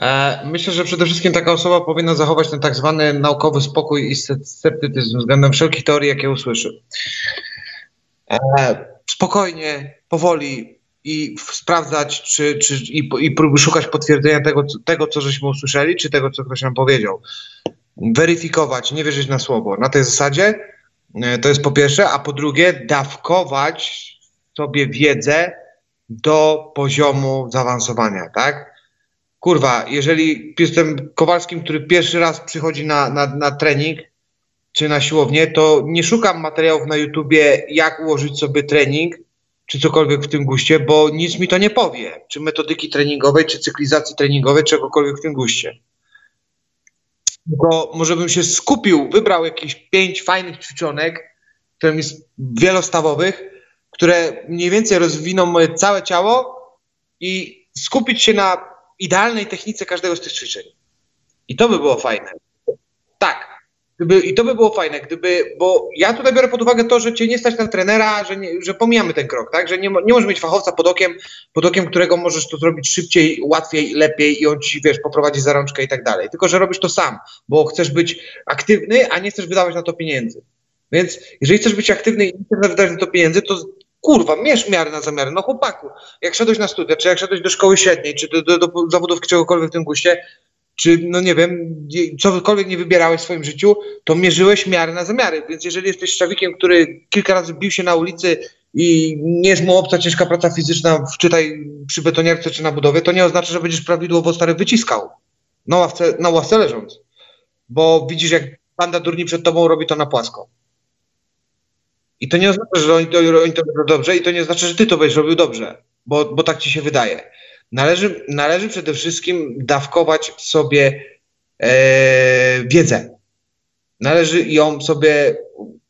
[SPEAKER 2] E, myślę, że przede wszystkim taka osoba powinna zachować ten tak zwany naukowy spokój i sceptycyzm względem wszelkich teorii, jakie usłyszy. E, spokojnie, powoli i sprawdzać, czy, czy, i, i szukać potwierdzenia tego, tego, co żeśmy usłyszeli, czy tego, co ktoś nam powiedział. Weryfikować, nie wierzyć na słowo. Na tej zasadzie to jest po pierwsze, a po drugie dawkować sobie wiedzę do poziomu zaawansowania, tak? Kurwa, jeżeli jestem Kowalskim, który pierwszy raz przychodzi na, na, na trening czy na siłownię, to nie szukam materiałów na YouTubie, jak ułożyć sobie trening, czy cokolwiek w tym guście, bo nic mi to nie powie. Czy metodyki treningowej, czy cyklizacji treningowej, czegokolwiek w tym guście. Bo może bym się skupił, wybrał jakieś pięć fajnych ćwiczonek, które jest wielostawowych, które mniej więcej rozwiną moje całe ciało i skupić się na idealnej technice każdego z tych ćwiczeń. I to by było fajne. Tak, Gdyby, I to by było fajne, gdyby, bo ja tutaj biorę pod uwagę to, że cię nie stać na trenera, że, nie, że pomijamy ten krok, tak? Że nie, nie możesz mieć fachowca pod okiem, pod okiem, którego możesz to zrobić szybciej, łatwiej, lepiej i on ci, wiesz, poprowadzi za rączkę i tak dalej. Tylko, że robisz to sam, bo chcesz być aktywny, a nie chcesz wydawać na to pieniędzy. Więc jeżeli chcesz być aktywny i nie chcesz wydać na to pieniędzy, to kurwa, mierz miary na zamiary. No chłopaku, jak szedłeś na studia, czy jak szedłeś do szkoły średniej, czy do, do, do zawodówki czegokolwiek w tym guście, czy no nie wiem, cokolwiek nie wybierałeś w swoim życiu, to mierzyłeś miary na zamiary. Więc jeżeli jesteś szczawikiem, który kilka razy bił się na ulicy i nie jest mu obca ciężka praca fizyczna, czytaj przy betoniarce czy na budowie, to nie oznacza, że będziesz prawidłowo stary wyciskał na ławce, na ławce leżąc. Bo widzisz, jak banda durni przed tobą robi to na płasko. I to nie oznacza, że oni to, oni to robią dobrze i to nie oznacza, że ty to będziesz robił dobrze, bo, bo tak ci się wydaje. Należy, należy przede wszystkim dawkować sobie e, wiedzę. Należy ją sobie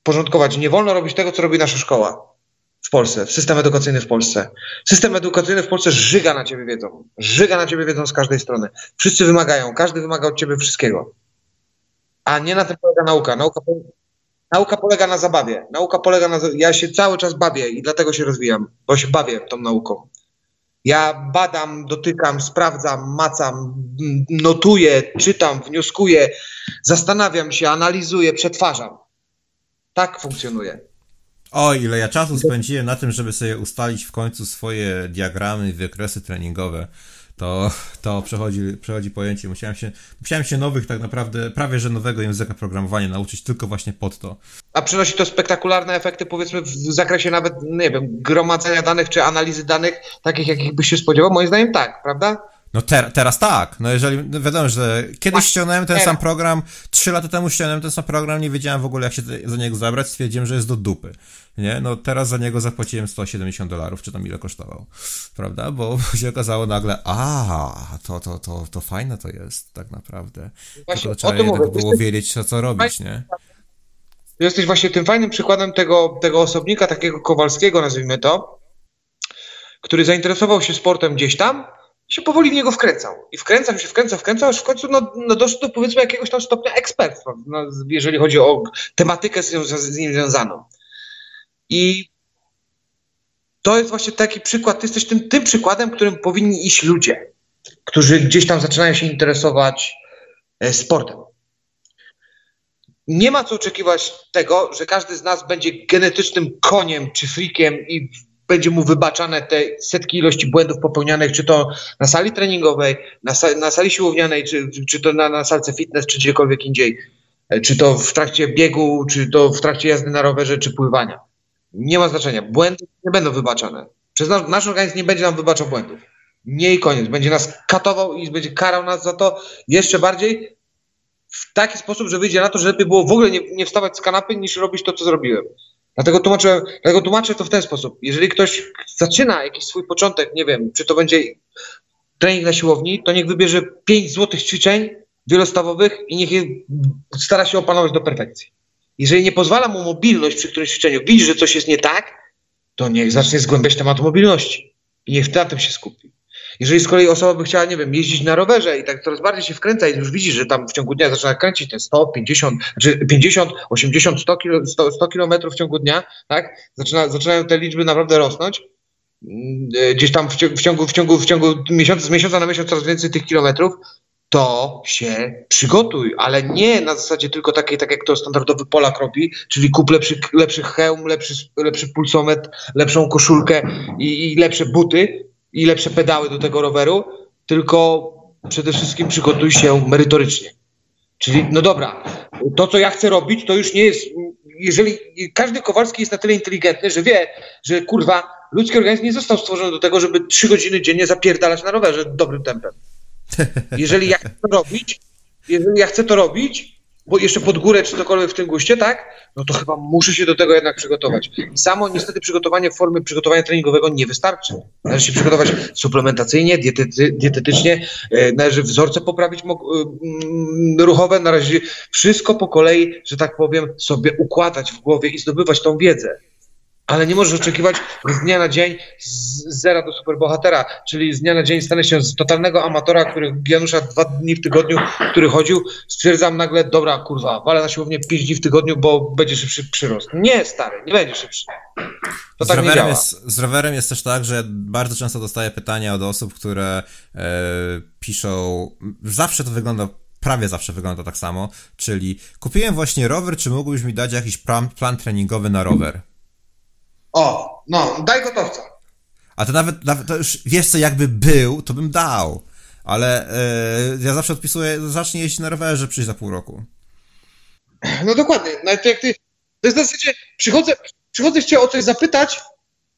[SPEAKER 2] porządkować. Nie wolno robić tego, co robi nasza szkoła w Polsce, system edukacyjny w Polsce. System edukacyjny w Polsce żyga na ciebie wiedzą. Żyga na ciebie wiedzą z każdej strony. Wszyscy wymagają, każdy wymaga od ciebie wszystkiego. A nie na tym polega nauka. Nauka, nauka polega na zabawie. Nauka polega na. Ja się cały czas bawię i dlatego się rozwijam, bo się bawię tą nauką. Ja badam, dotykam, sprawdzam, macam, notuję, czytam, wnioskuję, zastanawiam się, analizuję, przetwarzam. Tak funkcjonuje.
[SPEAKER 1] O, ile ja czasu spędziłem na tym, żeby sobie ustalić w końcu swoje diagramy, wykresy treningowe to, to przechodzi, przechodzi pojęcie. Musiałem się, musiałem się nowych, tak naprawdę, prawie że nowego języka programowania nauczyć tylko właśnie pod to.
[SPEAKER 2] A przynosi to spektakularne efekty, powiedzmy, w zakresie nawet, nie wiem, gromadzenia danych czy analizy danych, takich, jakich byś się spodziewał? Moim zdaniem tak, prawda?
[SPEAKER 1] No ter teraz tak. No jeżeli, no wiadomo, że kiedyś ściągnąłem ten sam program, trzy lata temu ściągnąłem ten sam program, nie wiedziałem w ogóle jak się za niego zabrać, stwierdziłem, że jest do dupy. Nie? No teraz za niego zapłaciłem 170 dolarów, czy tam ile kosztował. Prawda? Bo *laughs* się okazało nagle, a to, to, to, to fajne to jest tak naprawdę. Właśnie, Tylko trzeba jednak było wiedzieć, co, co robić, nie?
[SPEAKER 2] Jesteś właśnie tym fajnym przykładem tego, tego osobnika, takiego Kowalskiego, nazwijmy to, który zainteresował się sportem gdzieś tam, się powoli w niego wkręcał. I wkręcał się, wkręcał, wkręcał, aż w końcu no, no doszedł do powiedzmy jakiegoś tam stopnia ekspertstwa, no, jeżeli chodzi o tematykę z, z nim związaną. I to jest właśnie taki przykład, ty jesteś tym, tym przykładem, którym powinni iść ludzie, którzy gdzieś tam zaczynają się interesować e, sportem. Nie ma co oczekiwać tego, że każdy z nas będzie genetycznym koniem czy frikiem i będzie mu wybaczane te setki ilości błędów popełnianych, czy to na sali treningowej, na, sali, na sali siłownianej, czy, czy to na, na salce fitness, czy gdziekolwiek indziej. E, czy to w trakcie biegu, czy to w trakcie jazdy na rowerze, czy pływania. Nie ma znaczenia. Błędy nie będą wybaczane. Przez nasz, nasz organizm nie będzie nam wybaczał błędów. Nie i koniec. Będzie nas katował i będzie karał nas za to jeszcze bardziej w taki sposób, że wyjdzie na to, że lepiej było w ogóle nie, nie wstawać z kanapy, niż robić to, co zrobiłem. Dlatego tłumaczę, dlatego tłumaczę to w ten sposób. Jeżeli ktoś zaczyna jakiś swój początek, nie wiem, czy to będzie trening na siłowni, to niech wybierze 5 złotych ćwiczeń wielostawowych i niech je stara się opanować do perfekcji. Jeżeli nie pozwala mu mobilność przy którymś ćwiczeniu, widzi, że coś jest nie tak, to niech zacznie zgłębiać temat mobilności i niech na tym się skupi. Jeżeli z kolei osoba by chciała, nie wiem, jeździć na rowerze i tak coraz bardziej się wkręca i już widzi, że tam w ciągu dnia zaczyna kręcić te 100, 50, znaczy 50, 80, 100, kilo, 100, 100 kilometrów w ciągu dnia, tak? Zaczyna, zaczynają te liczby naprawdę rosnąć. Mm, gdzieś tam w ciągu, w ciągu, w ciągu, miesiąca, z miesiąca na miesiąc coraz więcej tych kilometrów, to się przygotuj, ale nie na zasadzie tylko takiej, tak jak to standardowy Polak robi, czyli kup lepszy, lepszy hełm, lepszy, lepszy pulsometr, lepszą koszulkę i, i lepsze buty i lepsze pedały do tego roweru, tylko przede wszystkim przygotuj się merytorycznie. Czyli, no dobra, to co ja chcę robić, to już nie jest, jeżeli każdy Kowalski jest na tyle inteligentny, że wie, że kurwa, ludzki organizm nie został stworzony do tego, żeby trzy godziny dziennie zapierdalać na rowerze dobrym tempem. *laughs* Jeżeli ja chcę to robić, jeżeli ja chcę to robić, bo jeszcze pod górę czy cokolwiek w tym guście, tak? No to chyba muszę się do tego jednak przygotować. I samo niestety przygotowanie w formie przygotowania treningowego nie wystarczy. Należy się przygotować suplementacyjnie, dietety, dietetycznie, e, należy wzorce poprawić e, mm, ruchowe, należy wszystko po kolei, że tak powiem, sobie układać w głowie i zdobywać tą wiedzę ale nie możesz oczekiwać z dnia na dzień z zera do superbohatera, czyli z dnia na dzień stanę się z totalnego amatora, który Janusza dwa dni w tygodniu, który chodził, stwierdzam nagle, dobra, kurwa, walę na siłownię pięć dni w tygodniu, bo będzie szybszy przyrost. Nie, stary, nie będzie szybszy.
[SPEAKER 1] To z tak rowerem Jest, z rowerem jest też tak, że bardzo często dostaję pytania od osób, które e, piszą, zawsze to wygląda prawie zawsze wygląda tak samo, czyli kupiłem właśnie rower, czy mógłbyś mi dać jakiś plan, plan treningowy na rower?
[SPEAKER 2] O, no, daj gotowca.
[SPEAKER 1] A to nawet, nawet to już wiesz co, jakby był, to bym dał. Ale yy, ja zawsze odpisuję, zacznij jeździć na rowerze, przyjść za pół roku.
[SPEAKER 2] No dokładnie. Nawet jak ty. To jest w zasadzie, przychodzę, przychodzę cię o coś zapytać,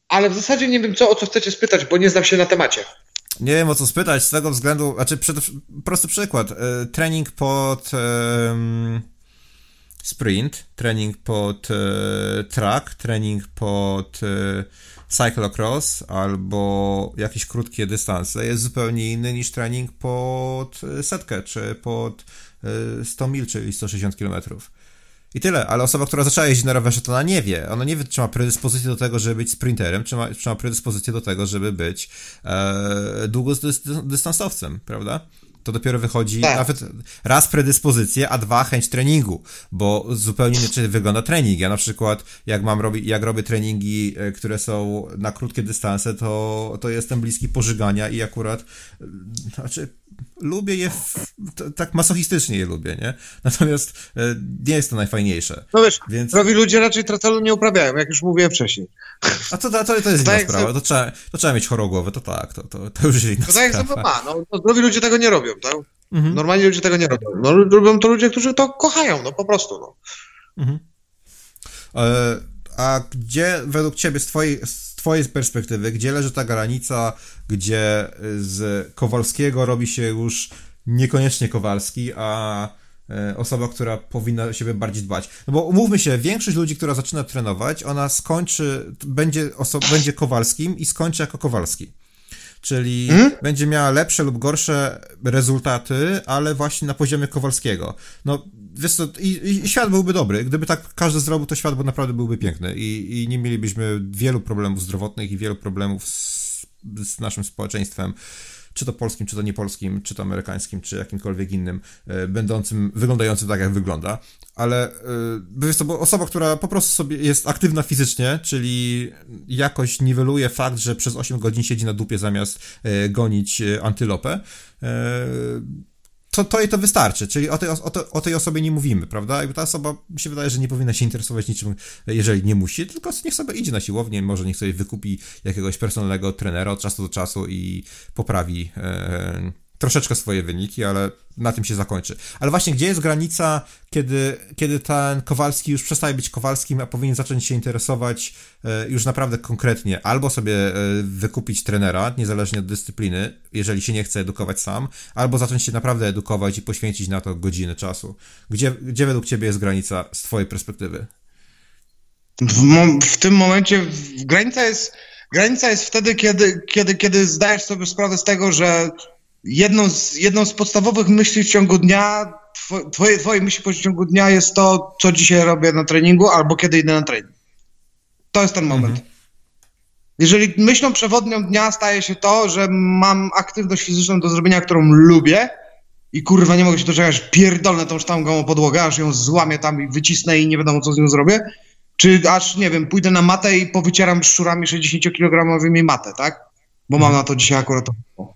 [SPEAKER 2] ale w zasadzie nie wiem co, o co chcecie spytać, bo nie znam się na temacie.
[SPEAKER 1] Nie wiem o co spytać, z tego względu, znaczy przed, prosty przykład, yy, trening pod. Yy, sprint, trening pod e, track, trening pod e, cyclocross albo jakieś krótkie dystanse jest zupełnie inny niż trening pod e, setkę czy pod 100 mil, czyli 160 km. I tyle, ale osoba, która zaczęła jeździć na rowerze, to ona nie wie. Ona nie wie, czy ma predyspozycję do tego, żeby być sprinterem, czy ma, czy ma predyspozycję do tego, żeby być e, długodystansowcem, prawda? To dopiero wychodzi tak. nawet raz predyspozycję, a dwa chęć treningu, bo zupełnie inaczej wygląda trening. Ja na przykład, jak mam robić, jak robię treningi, e, które są na krótkie dystanse, to, to jestem bliski pożygania i akurat, e, znaczy, lubię je, w, tak masochistycznie je lubię, nie? Natomiast e, nie jest to najfajniejsze.
[SPEAKER 2] No wiesz, Więc... prawi ludzie raczej tracelu nie uprawiają, jak już mówiłem wcześniej.
[SPEAKER 1] A to, to, to jest inna sprawa, to, trzeba, to trzeba mieć chorogłowę, to tak, to, to, to już jest inna to
[SPEAKER 2] tak sprawa. jak ma, no, no zdrowi ludzie tego nie robią, tak? Mhm. Normalni ludzie tego nie robią. No, robią to ludzie, którzy to kochają, no po prostu, no. Mhm.
[SPEAKER 1] E, a gdzie według ciebie, z twojej, z twojej perspektywy, gdzie leży ta granica, gdzie z Kowalskiego robi się już niekoniecznie Kowalski, a e, osoba, która powinna siebie bardziej dbać. No bo umówmy się, większość ludzi, która zaczyna trenować, ona skończy, będzie, oso- będzie Kowalskim i skończy jako Kowalski. Czyli hmm? będzie miała lepsze lub gorsze rezultaty, ale właśnie na poziomie Kowalskiego. No, wiesz co, i, i, świat byłby dobry. Gdyby tak każdy zrobił, to świat by naprawdę byłby piękny i, i nie mielibyśmy wielu problemów zdrowotnych i wielu problemów z, z naszym społeczeństwem czy to polskim, czy to niepolskim, czy to amerykańskim, czy jakimkolwiek innym, e, będącym, wyglądającym tak, jak wygląda. Ale yy, jest to osoba, która po prostu sobie jest aktywna fizycznie, czyli jakoś niweluje fakt, że przez 8 godzin siedzi na dupie zamiast e, gonić antylopę to, to jej to wystarczy, czyli o tej, o, o tej osobie nie mówimy, prawda? I ta osoba mi się wydaje, że nie powinna się interesować niczym, jeżeli nie musi, tylko niech sobie idzie na siłownię, może niech sobie wykupi jakiegoś personalnego trenera od czasu do czasu i poprawi. E, troszeczkę swoje wyniki, ale na tym się zakończy. Ale właśnie, gdzie jest granica, kiedy, kiedy ten Kowalski już przestaje być Kowalskim, a powinien zacząć się interesować e, już naprawdę konkretnie, albo sobie e, wykupić trenera, niezależnie od dyscypliny, jeżeli się nie chce edukować sam, albo zacząć się naprawdę edukować i poświęcić na to godziny czasu. Gdzie, gdzie według Ciebie jest granica z Twojej perspektywy?
[SPEAKER 2] W, w tym momencie granica jest, granica jest wtedy, kiedy, kiedy, kiedy zdajesz sobie sprawę z tego, że jedną z, jedną z podstawowych myśli w ciągu dnia, twoje, twoje myśli w ciągu dnia jest to, co dzisiaj robię na treningu albo kiedy idę na trening. To jest ten moment. Mhm. Jeżeli myślą przewodnią dnia staje się to, że mam aktywność fizyczną do zrobienia, którą lubię i kurwa nie mogę się doczekać, pierdolę tą sztangą o podłogę, aż ją złamię tam i wycisnę i nie wiadomo co z nią zrobię, czy aż, nie wiem, pójdę na matę i powycieram szczurami 60-kilogramowymi matę, tak? Bo mam mhm. na to dzisiaj akurat to.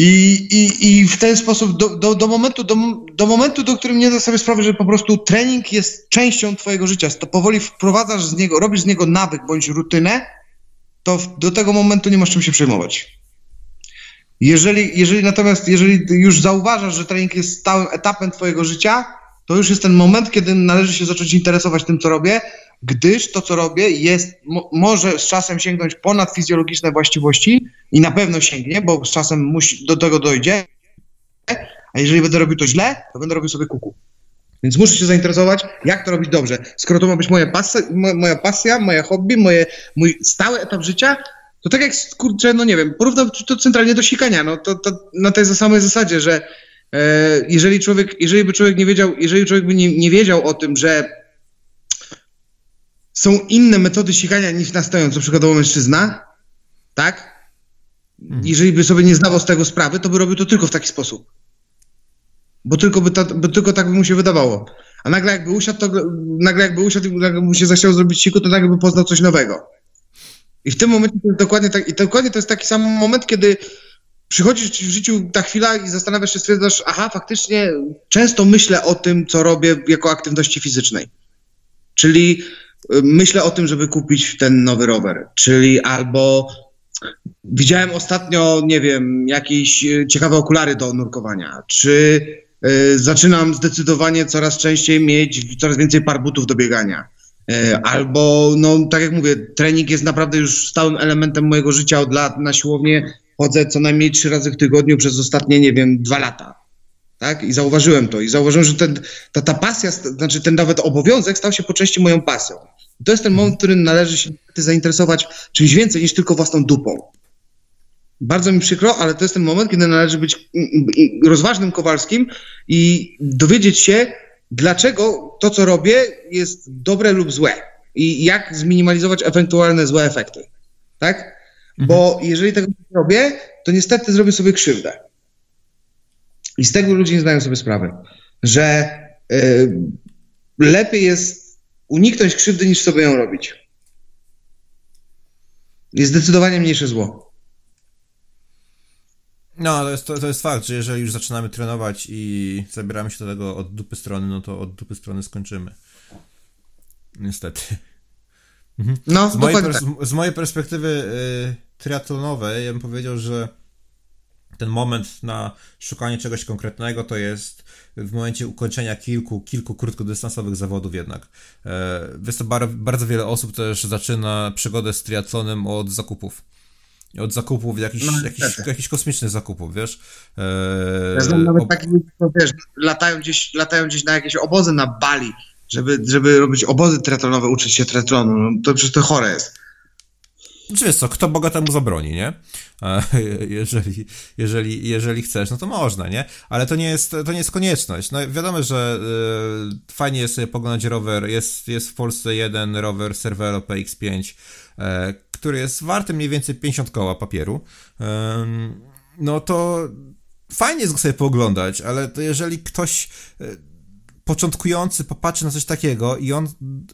[SPEAKER 2] I, i, i w ten sposób do, do, do, momentu, do, do momentu, do którym nie zdasz sobie sprawy, że po prostu trening jest częścią twojego życia, to powoli wprowadzasz z niego, robisz z niego nawyk bądź rutynę, to do tego momentu nie masz czym się przejmować. Jeżeli, jeżeli natomiast, jeżeli już zauważasz, że trening jest stałym etapem twojego życia, to już jest ten moment, kiedy należy się zacząć interesować tym, co robię, gdyż to, co robię, jest, mo, może z czasem sięgnąć ponad fizjologiczne właściwości i na pewno sięgnie, bo z czasem musi, do tego dojdzie, a jeżeli będę robił to źle, to będę robił sobie kuku. Więc muszę się zainteresować, jak to robić dobrze. Skoro to ma być moja pasja, moja, pasja, moje hobby, moje, mój stały etap życia, to tak jak, kurczę, no nie wiem, porównam to centralnie do sikania, no to, to na tej samej zasadzie, że e, jeżeli człowiek, jeżeli by człowiek nie wiedział, jeżeli człowiek by nie, nie wiedział o tym, że są inne metody sikania niż na stojąco, przykładowo mężczyzna, tak? Mhm. Jeżeli by sobie nie zdawał z tego sprawy, to by robił to tylko w taki sposób. Bo tylko, by ta, bo tylko tak by mu się wydawało. A nagle jakby usiadł, to nagle jakby usiadł, nagle mu się zachciał zrobić siku, to nagle by poznał coś nowego. I w tym momencie to jest dokładnie tak, i dokładnie to jest taki sam moment, kiedy przychodzi w życiu ta chwila i zastanawiasz się, stwierdzasz, aha, faktycznie często myślę o tym, co robię jako aktywności fizycznej. Czyli myślę o tym, żeby kupić ten nowy rower, czyli albo widziałem ostatnio, nie wiem, jakieś y, ciekawe okulary do nurkowania, czy y, zaczynam zdecydowanie coraz częściej mieć coraz więcej par butów do biegania E, albo, no tak jak mówię, trening jest naprawdę już stałym elementem mojego życia od lat. Na siłownię chodzę co najmniej trzy razy w tygodniu przez ostatnie, nie wiem, dwa lata. Tak? I zauważyłem to. I zauważyłem, że ten, ta, ta pasja, znaczy ten nawet obowiązek stał się po części moją pasją. I to jest ten moment, w którym należy się zainteresować czymś więcej niż tylko własną dupą. Bardzo mi przykro, ale to jest ten moment, kiedy należy być rozważnym Kowalskim i dowiedzieć się, dlaczego to, co robię, jest dobre lub złe i jak zminimalizować ewentualne złe efekty. Tak? Mhm. Bo jeżeli tego nie robię, to niestety zrobię sobie krzywdę. I z tego ludzie nie zdają sobie sprawy, że y, lepiej jest uniknąć krzywdy, niż sobie ją robić. Jest zdecydowanie mniejsze zło.
[SPEAKER 1] No, to jest, to, to jest fakt, że jeżeli już zaczynamy trenować i zabieramy się do tego od dupy strony, no to od dupy strony skończymy. Niestety. Mhm. No, z, mojej, tak. z mojej perspektywy y, triatlonowej, ja bym powiedział, że ten moment na szukanie czegoś konkretnego to jest w momencie ukończenia kilku, kilku krótkodystansowych zawodów jednak. E, to bar, bardzo wiele osób też zaczyna przygodę z triatlonem od zakupów od zakupów, jakichś, no, jakichś, jakichś kosmicznych zakupów, wiesz.
[SPEAKER 2] Eee, ja znam nawet takich ludzi, wiesz, latają gdzieś, latają gdzieś na jakieś obozy na Bali, żeby, żeby robić obozy triatlonowe, uczyć się triatlonu. No, to przecież to chore jest.
[SPEAKER 1] Czy wiesz co, kto Boga temu zabroni, nie? *laughs* Jeżeli, jeżeli, jeżeli chcesz, no to można, nie? Ale to nie jest, to nie jest konieczność. No wiadomo, że y, fajnie jest sobie poglądać rower. Jest, jest w Polsce jeden rower Cervelo PX5, e, który jest warty mniej więcej 50 koła papieru, no to fajnie jest go sobie pooglądać, ale to jeżeli ktoś e, początkujący popatrzy na coś takiego i on,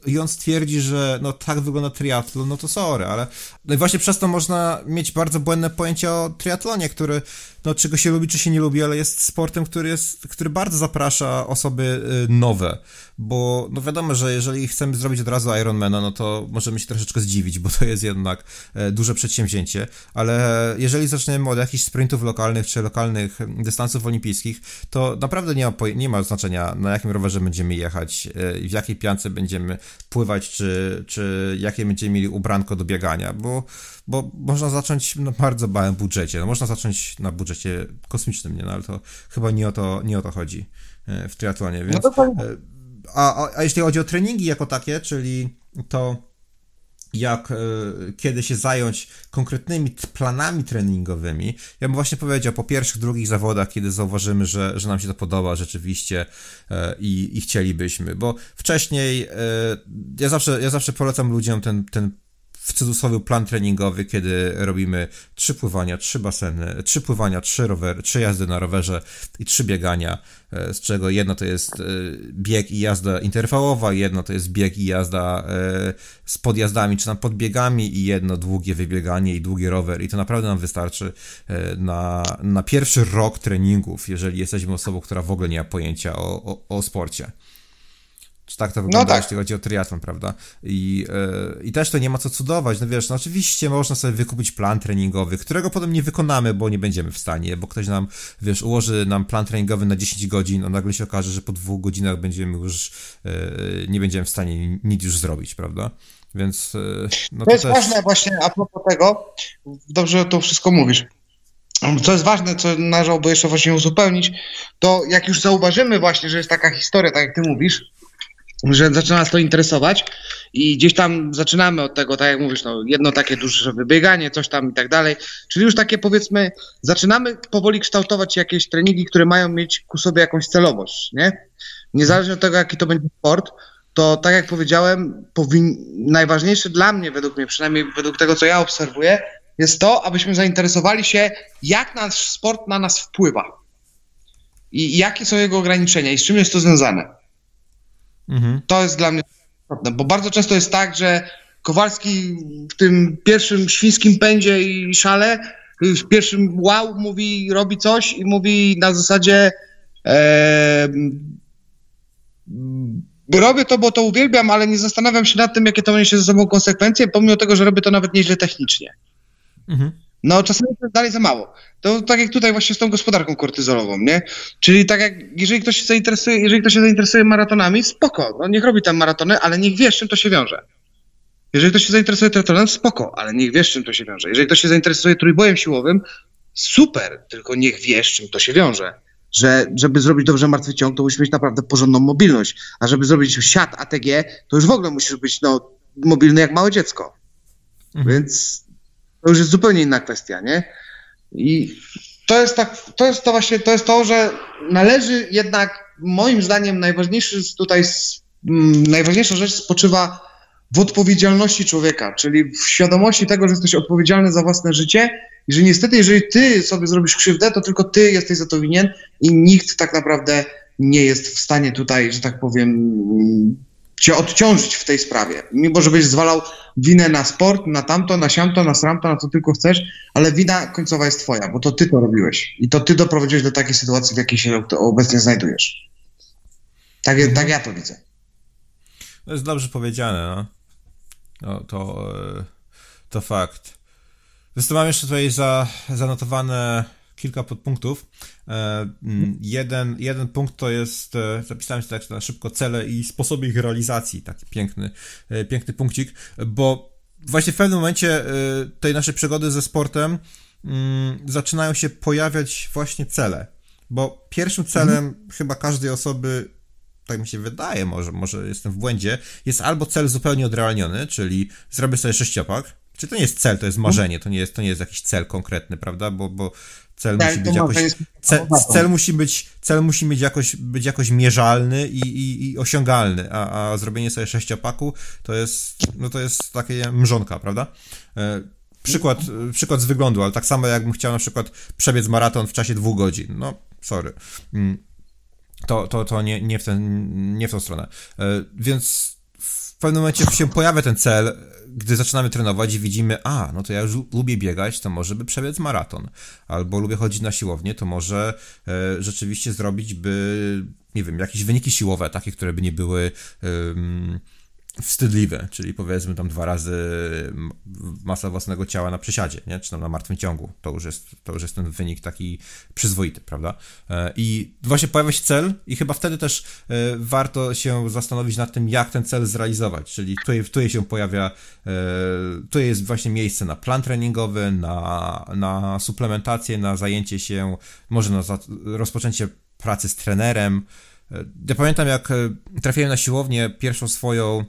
[SPEAKER 1] i on stwierdzi, że no tak wygląda triatlon, no to sorry, ale no i właśnie przez to można mieć bardzo błędne pojęcie o triatlonie, który no czego się lubi, czy się nie lubi, ale jest sportem, który jest, który bardzo zaprasza osoby y, nowe, bo no wiadomo, że jeżeli chcemy zrobić od razu Ironmana, no to możemy się troszeczkę zdziwić, bo to jest jednak e, duże przedsięwzięcie, ale jeżeli zaczniemy od jakichś sprintów lokalnych, czy lokalnych dystansów olimpijskich, to naprawdę nie ma, nie ma znaczenia, na jakim rowerze będziemy jechać, e, w jakiej piance będziemy pływać, czy, czy jakie będziemy mieli ubranko do biegania, bo bo można zacząć na bardzo małym budżecie. No, można zacząć na budżecie kosmicznym, nie? No, ale to chyba nie o to, nie o to chodzi e, w triatlonie, więc... No a, a, a jeśli chodzi o treningi jako takie, czyli to jak e, kiedy się zająć konkretnymi planami treningowymi. Ja bym właśnie powiedział po pierwszych, drugich zawodach, kiedy zauważymy, że, że nam się to podoba rzeczywiście i, i chcielibyśmy, bo wcześniej ja zawsze, ja zawsze polecam ludziom ten, ten w cudzysłowie plan treningowy, kiedy robimy trzy pływania, trzy baseny, trzy pływania, trzy rowery, trzy jazdy na rowerze i trzy biegania, e, z czego jedno to jest e, bieg i jazda interwałowa, jedno to jest bieg i jazda e, z podjazdami czy tam podbiegami i jedno długie wybieganie i długi rower i to naprawdę nam wystarczy na, na pierwszy rok treningów, jeżeli jesteśmy osobą, która w ogóle nie ma pojęcia o, o, o sporcie. Czy tak to no wygląda, no tak. jeśli chodzi o triatlon, prawda? I, yy, I też to nie ma co cudować. No wiesz, no oczywiście można sobie wykupić plan treningowy, którego potem nie wykonamy, bo nie będziemy w stanie, bo ktoś nam, wiesz, ułoży nam plan treningowy na 10 godzin, a nagle się okaże, że po dwóch godzinach będziemy już, yy, nie będziemy w stanie nic już zrobić, prawda? Więc. Yy,
[SPEAKER 2] no to, to jest też... ważne właśnie a propos tego, dobrze to wszystko mówisz. Co jest ważne, co należałoby jeszcze właśnie uzupełnić, to jak już zauważymy właśnie, że jest taka historia, tak jak ty mówisz, że zaczyna nas to interesować i gdzieś tam zaczynamy od tego, tak jak mówisz, no, jedno takie duże wybieganie, coś tam i tak dalej, czyli już takie powiedzmy, zaczynamy powoli kształtować jakieś treningi, które mają mieć ku sobie jakąś celowość, nie? Niezależnie od tego, jaki to będzie sport, to tak jak powiedziałem, powin... najważniejsze dla mnie, według mnie, przynajmniej według tego, co ja obserwuję, jest to, abyśmy zainteresowali się, jak nasz sport na nas wpływa i jakie są jego ograniczenia i z czym jest to związane. Mhm. To jest dla mnie istotne, bo bardzo często jest tak, że Kowalski w tym pierwszym świńskim pędzie i szale, w pierwszym wow mówi, robi coś i mówi na zasadzie e, robię to, bo to uwielbiam, ale nie zastanawiam się nad tym, jakie to niesie ze sobą konsekwencje, pomimo tego, że robię to nawet nieźle technicznie. Mhm. No czasami to jest dalej za mało. To tak jak tutaj właśnie z tą gospodarką kortyzolową, nie? Czyli tak jak, jeżeli ktoś się zainteresuje, jeżeli ktoś się zainteresuje maratonami, spoko, no niech robi tam maratony, ale niech wie, z czym to się wiąże. Jeżeli ktoś się zainteresuje triatlonem, spoko, ale niech wie, z czym to się wiąże. Jeżeli ktoś się zainteresuje trójbojem siłowym, super, tylko niech wie, z czym to się wiąże. Że żeby zrobić dobrze martwy ciąg, to musisz mieć naprawdę porządną mobilność, a żeby zrobić siat ATG, to już w ogóle musisz być no, mobilny jak małe dziecko. Mhm. Więc to już jest zupełnie inna kwestia, nie? I to jest tak, to jest to właśnie, to jest to, że należy jednak, moim zdaniem, najważniejszy tutaj, mm, najważniejsza rzecz spoczywa w odpowiedzialności człowieka, czyli w świadomości tego, że jesteś odpowiedzialny za własne życie i że niestety, jeżeli ty sobie zrobisz krzywdę, to tylko ty jesteś za to winien i nikt tak naprawdę nie jest w stanie tutaj, że tak powiem, cię odciążyć w tej sprawie. Mimo, że byś zwalał winę na sport, na tamto, na siamto, na sramto, na co tylko chcesz, ale wina końcowa jest twoja, bo to ty to robiłeś. I to ty doprowadziłeś do takiej sytuacji, w jakiej się obecnie znajdujesz. Tak, mhm. tak ja to widzę.
[SPEAKER 1] To jest dobrze powiedziane, no. no to, e, to fakt. Zresztą mam jeszcze tutaj za, zanotowane kilka podpunktów. E, mm, jeden, jeden punkt to jest, e, zapisałem sobie tak na szybko, cele i sposoby ich realizacji. Taki piękny, e, piękny punkcik, bo właśnie w pewnym momencie tej naszej przygody ze sportem mm, zaczynają się pojawiać właśnie cele. Bo pierwszym celem mhm. chyba każdej osoby tak mi się wydaje, może, może jestem w błędzie, jest albo cel zupełnie odrealniony, czyli zrobię sobie sześciopak, czy to nie jest cel, to jest marzenie, to nie jest, to nie jest jakiś cel konkretny, prawda? Bo, bo Cel tak, musi być jakoś. Cel, cel, musi być, cel musi być jakoś, być jakoś mierzalny i, i, i osiągalny, a, a zrobienie sobie sześciopaku to jest, no to jest takie mrzonka, prawda? E, przykład, przykład z wyglądu, ale tak samo jakbym chciał na przykład przebiec maraton w czasie dwóch godzin. No, sorry. Mm, to, to, to nie, nie, w ten, nie w tą stronę. E, więc pewnym momencie się pojawia ten cel, gdy zaczynamy trenować i widzimy, a, no to ja już lubię biegać, to może by przebiec maraton. Albo lubię chodzić na siłownię, to może e, rzeczywiście zrobić by, nie wiem, jakieś wyniki siłowe, takie, które by nie były... E, wstydliwe, czyli powiedzmy tam dwa razy masa własnego ciała na przysiadzie, nie? czy tam na martwym ciągu. To już jest, to już jest ten wynik taki przyzwoity, prawda? E, I właśnie pojawia się cel i chyba wtedy też e, warto się zastanowić nad tym, jak ten cel zrealizować, czyli tutaj, tutaj się pojawia, e, tu jest właśnie miejsce na plan treningowy, na, na suplementację, na zajęcie się, może na rozpoczęcie pracy z trenerem, ja pamiętam, jak trafiłem na siłownię pierwszą swoją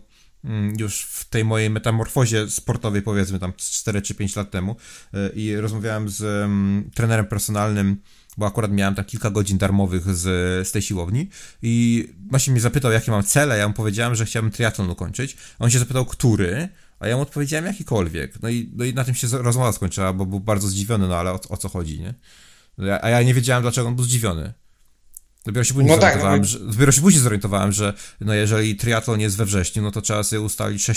[SPEAKER 1] już w tej mojej metamorfozie sportowej, powiedzmy tam 4 czy 5 lat temu, e, i rozmawiałem z um, trenerem personalnym, bo akurat miałem tak kilka godzin darmowych z, z tej siłowni i właśnie mnie zapytał, jakie mam cele. Ja mu powiedziałem, że chciałbym triatlon ukończyć. On się zapytał, który, a ja mu odpowiedziałem jakikolwiek. No i, no i na tym się rozmowa skończyła, bo był bardzo zdziwiony, no ale o, o co chodzi, nie? A ja nie wiedziałem, dlaczego on był zdziwiony. Dopiero się później, no tak, zorientowałem, no. że, dopiero się później zorientowałem, że no jeżeli triatlon jest we wrześniu, no to trzeba sobie ustalić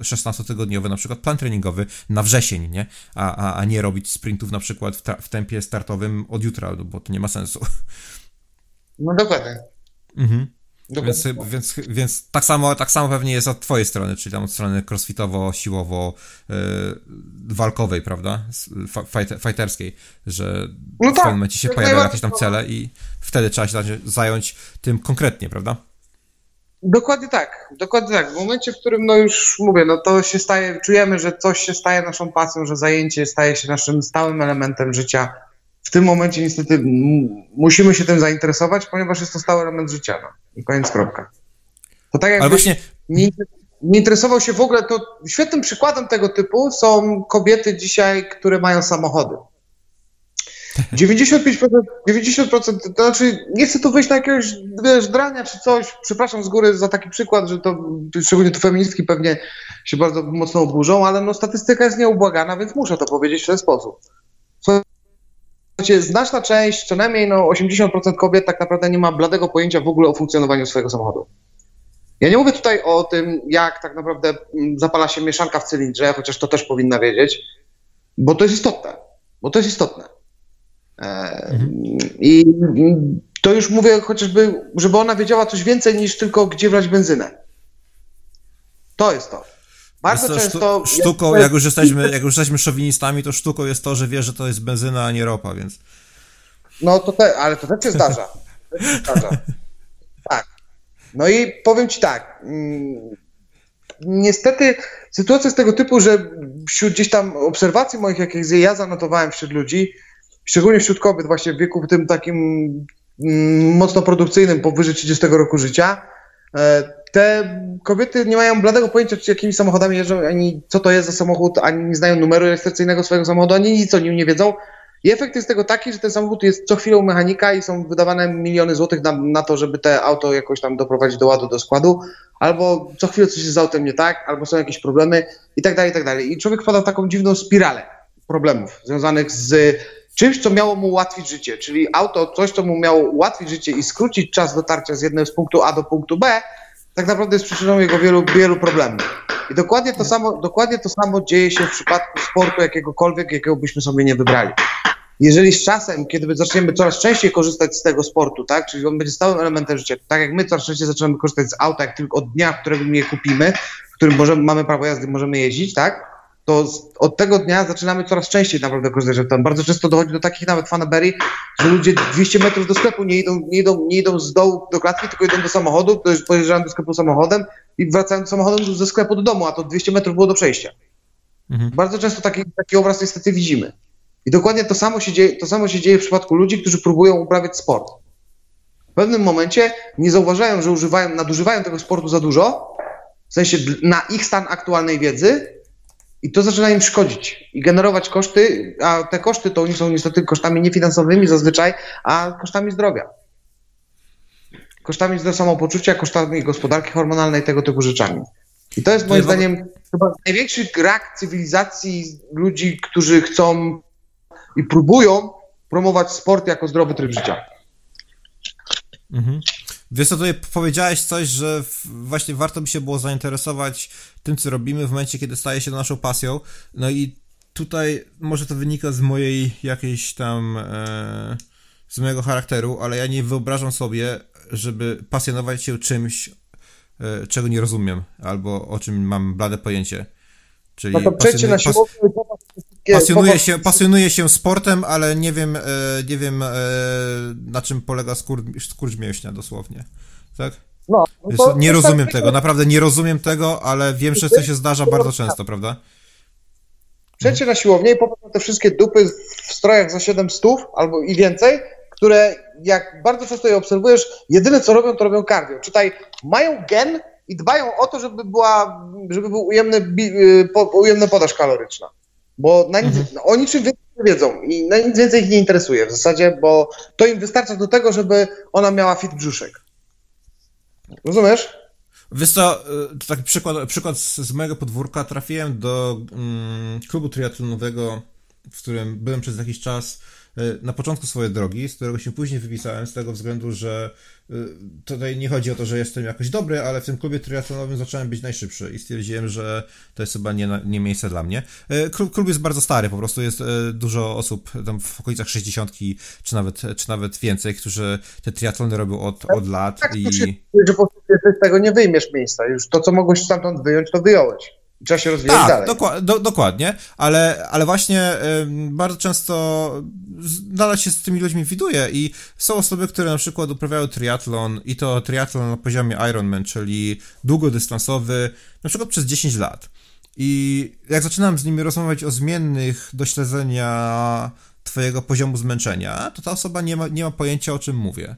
[SPEAKER 1] 16-tygodniowy na przykład plan treningowy na wrzesień, nie? A, a, a nie robić sprintów na przykład w, w tempie startowym od jutra, bo to nie ma sensu.
[SPEAKER 2] No dokładnie. Mhm.
[SPEAKER 1] Więc, więc, więc tak, samo, tak samo pewnie jest od twojej strony, czyli tam od strony crossfitowo-siłowo-walkowej, yy, prawda? Fight, fighterskiej, że no w tak, pewnym momencie się pojawiają jakieś tam cele i wtedy trzeba się zająć tym konkretnie, prawda?
[SPEAKER 2] Dokładnie tak, dokładnie tak. W momencie, w którym, no już mówię, no to się staje, czujemy, że coś się staje naszą pasją, że zajęcie staje się naszym stałym elementem życia, w tym momencie niestety musimy się tym zainteresować, ponieważ jest to stały element życia. No. I koniec, kropka. To tak jak właśnie... nie, nie interesował się w ogóle, to świetnym przykładem tego typu są kobiety dzisiaj, które mają samochody. *laughs* 95%, 90% to znaczy, nie chcę tu wyjść na jakiegoś wiesz, drania czy coś, przepraszam z góry za taki przykład, że to, szczególnie to feministki pewnie się bardzo mocno oburzą, ale no statystyka jest nieubłagana, więc muszę to powiedzieć w ten sposób. Słuchajcie, znaczna część, co najmniej no 80% kobiet tak naprawdę nie ma bladego pojęcia w ogóle o funkcjonowaniu swojego samochodu. Ja nie mówię tutaj o tym, jak tak naprawdę mm, zapala się mieszanka w cylindrze, chociaż to też powinna wiedzieć, bo to jest istotne. Bo to jest istotne. Mhm. I to już mówię chociażby, żeby ona wiedziała coś więcej niż tylko gdzie wlać benzynę. To jest to.
[SPEAKER 1] Bardzo to często. Sztuką, jak już, jesteśmy, jak już jesteśmy szowinistami, to sztuką jest to, że wie, że to jest benzyna, a nie ropa, więc.
[SPEAKER 2] No to te, ale to też się zdarza. To się zdarza. Tak. No i powiem ci tak. Mm, niestety sytuacja jest tego typu, że wśród gdzieś tam obserwacji moich, jakich ja zanotowałem wśród ludzi, szczególnie wśród kobiet właśnie w wieku tym takim mm, mocno produkcyjnym powyżej 30 roku życia, e, te kobiety nie mają bladego pojęcia, czy jakimi samochodami jeżdżą, ani co to jest za samochód, ani nie znają numeru rejestracyjnego swojego samochodu, ani nic o nim nie wiedzą. I efekt jest tego taki, że ten samochód jest co chwilę mechanika i są wydawane miliony złotych na, na to, żeby te auto jakoś tam doprowadzić do ładu, do składu, albo co chwilę coś jest z autem nie tak, albo są jakieś problemy i tak dalej, i tak dalej. I człowiek wpada w taką dziwną spiralę problemów związanych z czymś, co miało mu ułatwić życie, czyli auto, coś, co mu miało ułatwić życie i skrócić czas dotarcia z jednego z punktu A do punktu B, tak naprawdę jest przyczyną jego wielu, wielu problemów. I dokładnie to, samo, dokładnie to samo dzieje się w przypadku sportu jakiegokolwiek, jakiego byśmy sobie nie wybrali. Jeżeli z czasem, kiedy zaczniemy coraz częściej korzystać z tego sportu, tak, czyli on będzie stałym elementem życia, tak jak my coraz częściej zaczynamy korzystać z auta, jak tylko od dnia, w którym je kupimy, w którym możemy, mamy prawo jazdy, możemy jeździć, tak, to od tego dnia zaczynamy coraz częściej naprawdę korzystać z Bardzo często dochodzi do takich nawet fanaberii, że ludzie 200 metrów do sklepu nie idą, nie idą, nie idą z dołu do klatki, tylko idą do samochodu, pojeżdżają do sklepu samochodem i wracają samochodem ze sklepu do domu, a to 200 metrów było do przejścia. Mhm. Bardzo często taki, taki obraz niestety widzimy. I dokładnie to samo, się dzieje, to samo się dzieje w przypadku ludzi, którzy próbują uprawiać sport. W pewnym momencie nie zauważają, że używają, nadużywają tego sportu za dużo, w sensie na ich stan aktualnej wiedzy, i to zaczyna im szkodzić i generować koszty, a te koszty to oni są niestety kosztami niefinansowymi zazwyczaj, a kosztami zdrowia. Kosztami samopoczucia, kosztami gospodarki hormonalnej, tego typu rzeczami. I to jest moim zdaniem chyba największy rak cywilizacji ludzi, którzy chcą i próbują promować sport jako zdrowy tryb życia.
[SPEAKER 1] Mhm. Wiesz co, tutaj powiedziałeś coś, że właśnie warto by się było zainteresować tym, co robimy w momencie, kiedy staje się to naszą pasją. No i tutaj może to wynika z mojej jakiejś tam e, z mojego charakteru, ale ja nie wyobrażam sobie, żeby pasjonować się czymś, e, czego nie rozumiem, albo o czym mam blade pojęcie.
[SPEAKER 2] Czyli no to pasjonuję, na siłownię,
[SPEAKER 1] pasjonuję, się, pasjonuję się sportem, ale nie wiem, e, nie wiem e, na czym polega skurcz, skurcz mięśnia dosłownie. Tak? No, no nie rozumiem tego, naprawdę nie rozumiem tego, ale wiem, że to się zdarza bardzo często, prawda?
[SPEAKER 2] Przejdźcie na siłownię i popatrz te wszystkie dupy w strojach za 700 albo i więcej, które jak bardzo często je obserwujesz, jedyne co robią, to robią cardio. Czytaj, mają gen i dbają o to, żeby była, żeby był ujemny, y, ujemna podaż kaloryczna. Bo na nic, mhm. o niczym więcej nie wiedzą i na nic więcej ich nie interesuje w zasadzie, bo to im wystarcza do tego, żeby ona miała fit brzuszek. Rozumiesz?
[SPEAKER 1] Wiesz co, y, to taki przykład, przykład z, z mojego podwórka. Trafiłem do mm, klubu triatlonowego, w którym byłem przez jakiś czas na początku swojej drogi, z którego się później wypisałem, z tego względu, że y, tutaj nie chodzi o to, że jestem jakoś dobry, ale w tym klubie triatlonowym zacząłem być najszybszy i stwierdziłem, że to jest chyba nie, nie miejsce dla mnie. Klub, klub jest bardzo stary, po prostu jest dużo osób tam w okolicach 60 czy nawet, czy nawet więcej, którzy te triatlony robią od, od lat
[SPEAKER 2] tak,
[SPEAKER 1] i...
[SPEAKER 2] że po prostu z tego nie wyjmiesz miejsca. Już to, co mogłeś stamtąd wyjąć, to wyjąłeś. Trzeba się rozwijać
[SPEAKER 1] tak,
[SPEAKER 2] dalej.
[SPEAKER 1] Doku do, dokładnie, ale, ale właśnie bardzo często nadal się z tymi ludźmi widuje i są osoby, które na przykład uprawiają triatlon i to triatlon na poziomie Ironman, czyli długodystansowy, na przykład przez 10 lat. I jak zaczynam z nimi rozmawiać o zmiennych do śledzenia twojego poziomu zmęczenia, to ta osoba nie ma, nie ma pojęcia o czym mówię.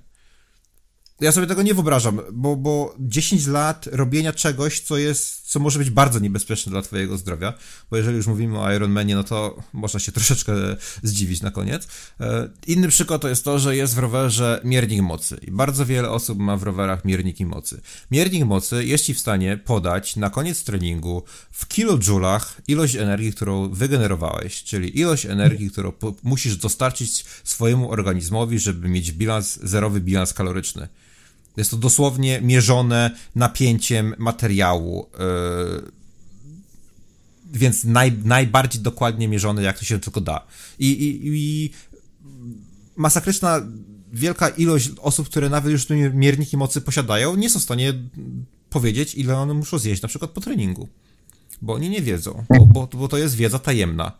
[SPEAKER 1] Ja sobie tego nie wyobrażam, bo, bo 10 lat robienia czegoś, co jest, co może być bardzo niebezpieczne dla twojego zdrowia, bo jeżeli już mówimy o Ironmanie, no to można się troszeczkę zdziwić na koniec. E, inny przykład to jest to, że jest w rowerze miernik mocy i bardzo wiele osób ma w rowerach mierniki mocy. Miernik mocy jest ci w stanie podać na koniec treningu w kilojulach ilość energii, którą wygenerowałeś, czyli ilość energii, którą musisz dostarczyć swojemu organizmowi, żeby mieć bilans, zerowy bilans kaloryczny. Jest to dosłownie mierzone napięciem materiału. Yy, więc naj, najbardziej dokładnie mierzone, jak to się tylko da. I, i, i masakryczna wielka ilość osób, które nawet już mierniki mocy posiadają, nie są w stanie powiedzieć, ile one muszą zjeść, na przykład po treningu. Bo oni nie wiedzą, bo, bo, bo to jest wiedza tajemna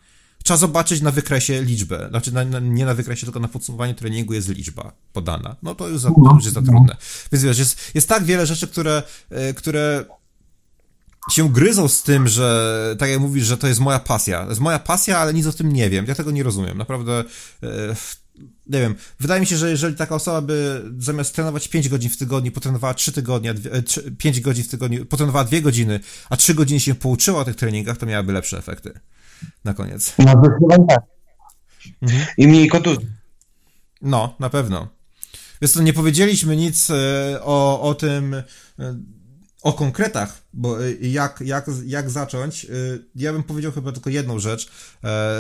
[SPEAKER 1] trzeba zobaczyć na wykresie liczbę. Znaczy, na, na, nie na wykresie, tylko na podsumowaniu treningu jest liczba podana. No to już, za, to już jest za trudne. Więc wiesz, jest, jest tak wiele rzeczy, które, e, które się gryzą z tym, że tak jak mówisz, że to jest moja pasja. To jest moja pasja, ale nic o tym nie wiem. Ja tego nie rozumiem. Naprawdę. E, nie wiem, wydaje mi się, że jeżeli taka osoba by zamiast trenować 5 godzin w tygodniu, potrenowała 3 tygodnie, 5 godzin w tygodniu, potrenowała 2 godziny, a 3 godziny się pouczyła o tych treningach, to miałaby lepsze efekty na koniec.
[SPEAKER 2] No zdecydowanie tak. Mhm. I mniej kontuzji.
[SPEAKER 1] No, na pewno. Więc to nie powiedzieliśmy nic e, o, o tym, e, o konkretach, bo e, jak, jak, jak zacząć, ja bym powiedział chyba tylko jedną rzecz,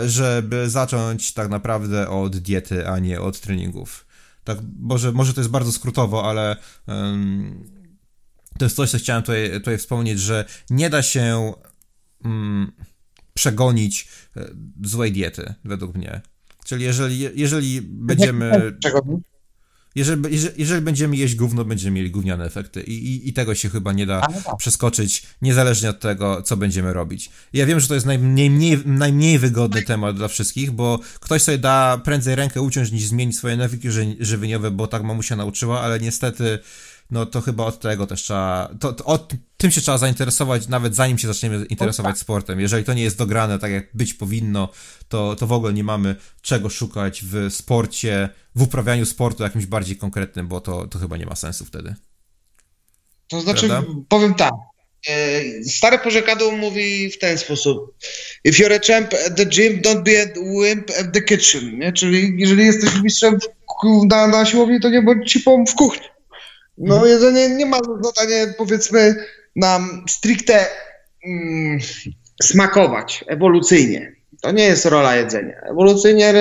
[SPEAKER 1] żeby zacząć tak naprawdę od diety, a nie od treningów. Tak, może, może to jest bardzo skrótowo, ale um, to jest coś, co chciałem tutaj, tutaj wspomnieć, że nie da się um, przegonić e, złej diety, według mnie. Czyli jeżeli, jeżeli będziemy... Jeżeli, jeżeli, będziemy jeść gówno, będziemy mieli gówniane efekty I, i, i tego się chyba nie da tak. przeskoczyć, niezależnie od tego, co będziemy robić. Ja wiem, że to jest najmniej, najmniej wygodny temat dla wszystkich, bo ktoś sobie da prędzej rękę uciąć, niż zmienić swoje nawyki żywieniowe, bo tak mamusia nauczyła, ale niestety no to chyba od tego też trzeba, to, to od tym się trzeba zainteresować, nawet zanim się zaczniemy interesować tak. sportem. Jeżeli to nie jest dograne tak, jak być powinno, to, to w ogóle nie mamy czego szukać w sporcie, w uprawianiu sportu jakimś bardziej konkretnym, bo to, to chyba nie ma sensu wtedy.
[SPEAKER 2] To znaczy, Prawda? powiem tak. E, stare porzekadło mówi w ten sposób. If you're a champ at the gym, don't be a wimp at the kitchen. Nie? Czyli jeżeli jesteś mistrzem na, na siłowni, to nie bądź cipą w kuchni. No mhm. jedzenie nie ma zadania, powiedzmy, nam stricte mm, smakować ewolucyjnie. To nie jest rola jedzenia. Ewolucyjnie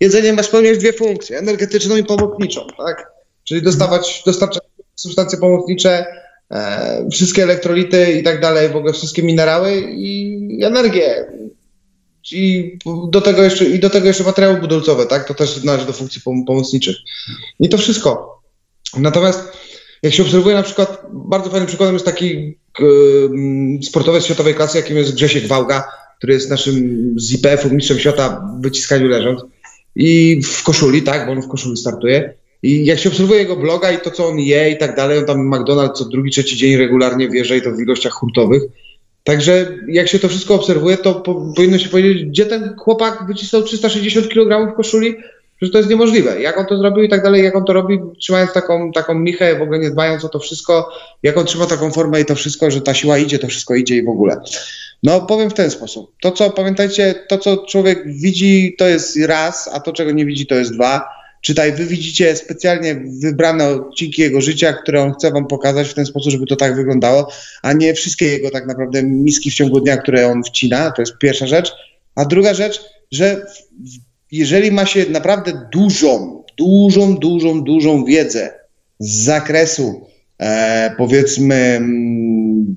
[SPEAKER 2] jedzenie ma spełniać dwie funkcje, energetyczną i pomocniczą, tak? Czyli dostawać, dostarczać substancje pomocnicze, e, wszystkie elektrolity i tak dalej, w ogóle wszystkie minerały i energię. I do tego jeszcze, i do tego jeszcze materiały budulcowe, tak? To też należy do funkcji pomocniczych. I to wszystko. Natomiast jak się obserwuje na przykład, bardzo fajnym przykładem jest taki sportowiec światowej klasy, jakim jest Grzesiek Wałga, który jest naszym z IPF-u mistrzem świata w wyciskaniu leżąc i w koszuli, tak, bo on w koszuli startuje. I jak się obserwuje jego bloga i to, co on je i tak dalej, on tam McDonald's co drugi, trzeci dzień regularnie wjeżdża i to w ilościach hurtowych. Także jak się to wszystko obserwuje, to po, powinno się powiedzieć, gdzie ten chłopak wycisnął 360 kg w koszuli, że to jest niemożliwe. Jak on to zrobił i tak dalej, jak on to robi, trzymając taką, taką michę, w ogóle nie dbając o to wszystko, jak on trzyma taką formę i to wszystko, że ta siła idzie, to wszystko idzie i w ogóle. No powiem w ten sposób. To, co pamiętajcie, to, co człowiek widzi, to jest raz, a to, czego nie widzi, to jest dwa. Czytaj, wy widzicie specjalnie wybrane odcinki jego życia, które on chce wam pokazać w ten sposób, żeby to tak wyglądało, a nie wszystkie jego tak naprawdę miski w ciągu dnia, które on wcina. To jest pierwsza rzecz. A druga rzecz, że jeżeli ma się naprawdę dużą, dużą, dużą, dużą wiedzę z zakresu e, powiedzmy mm,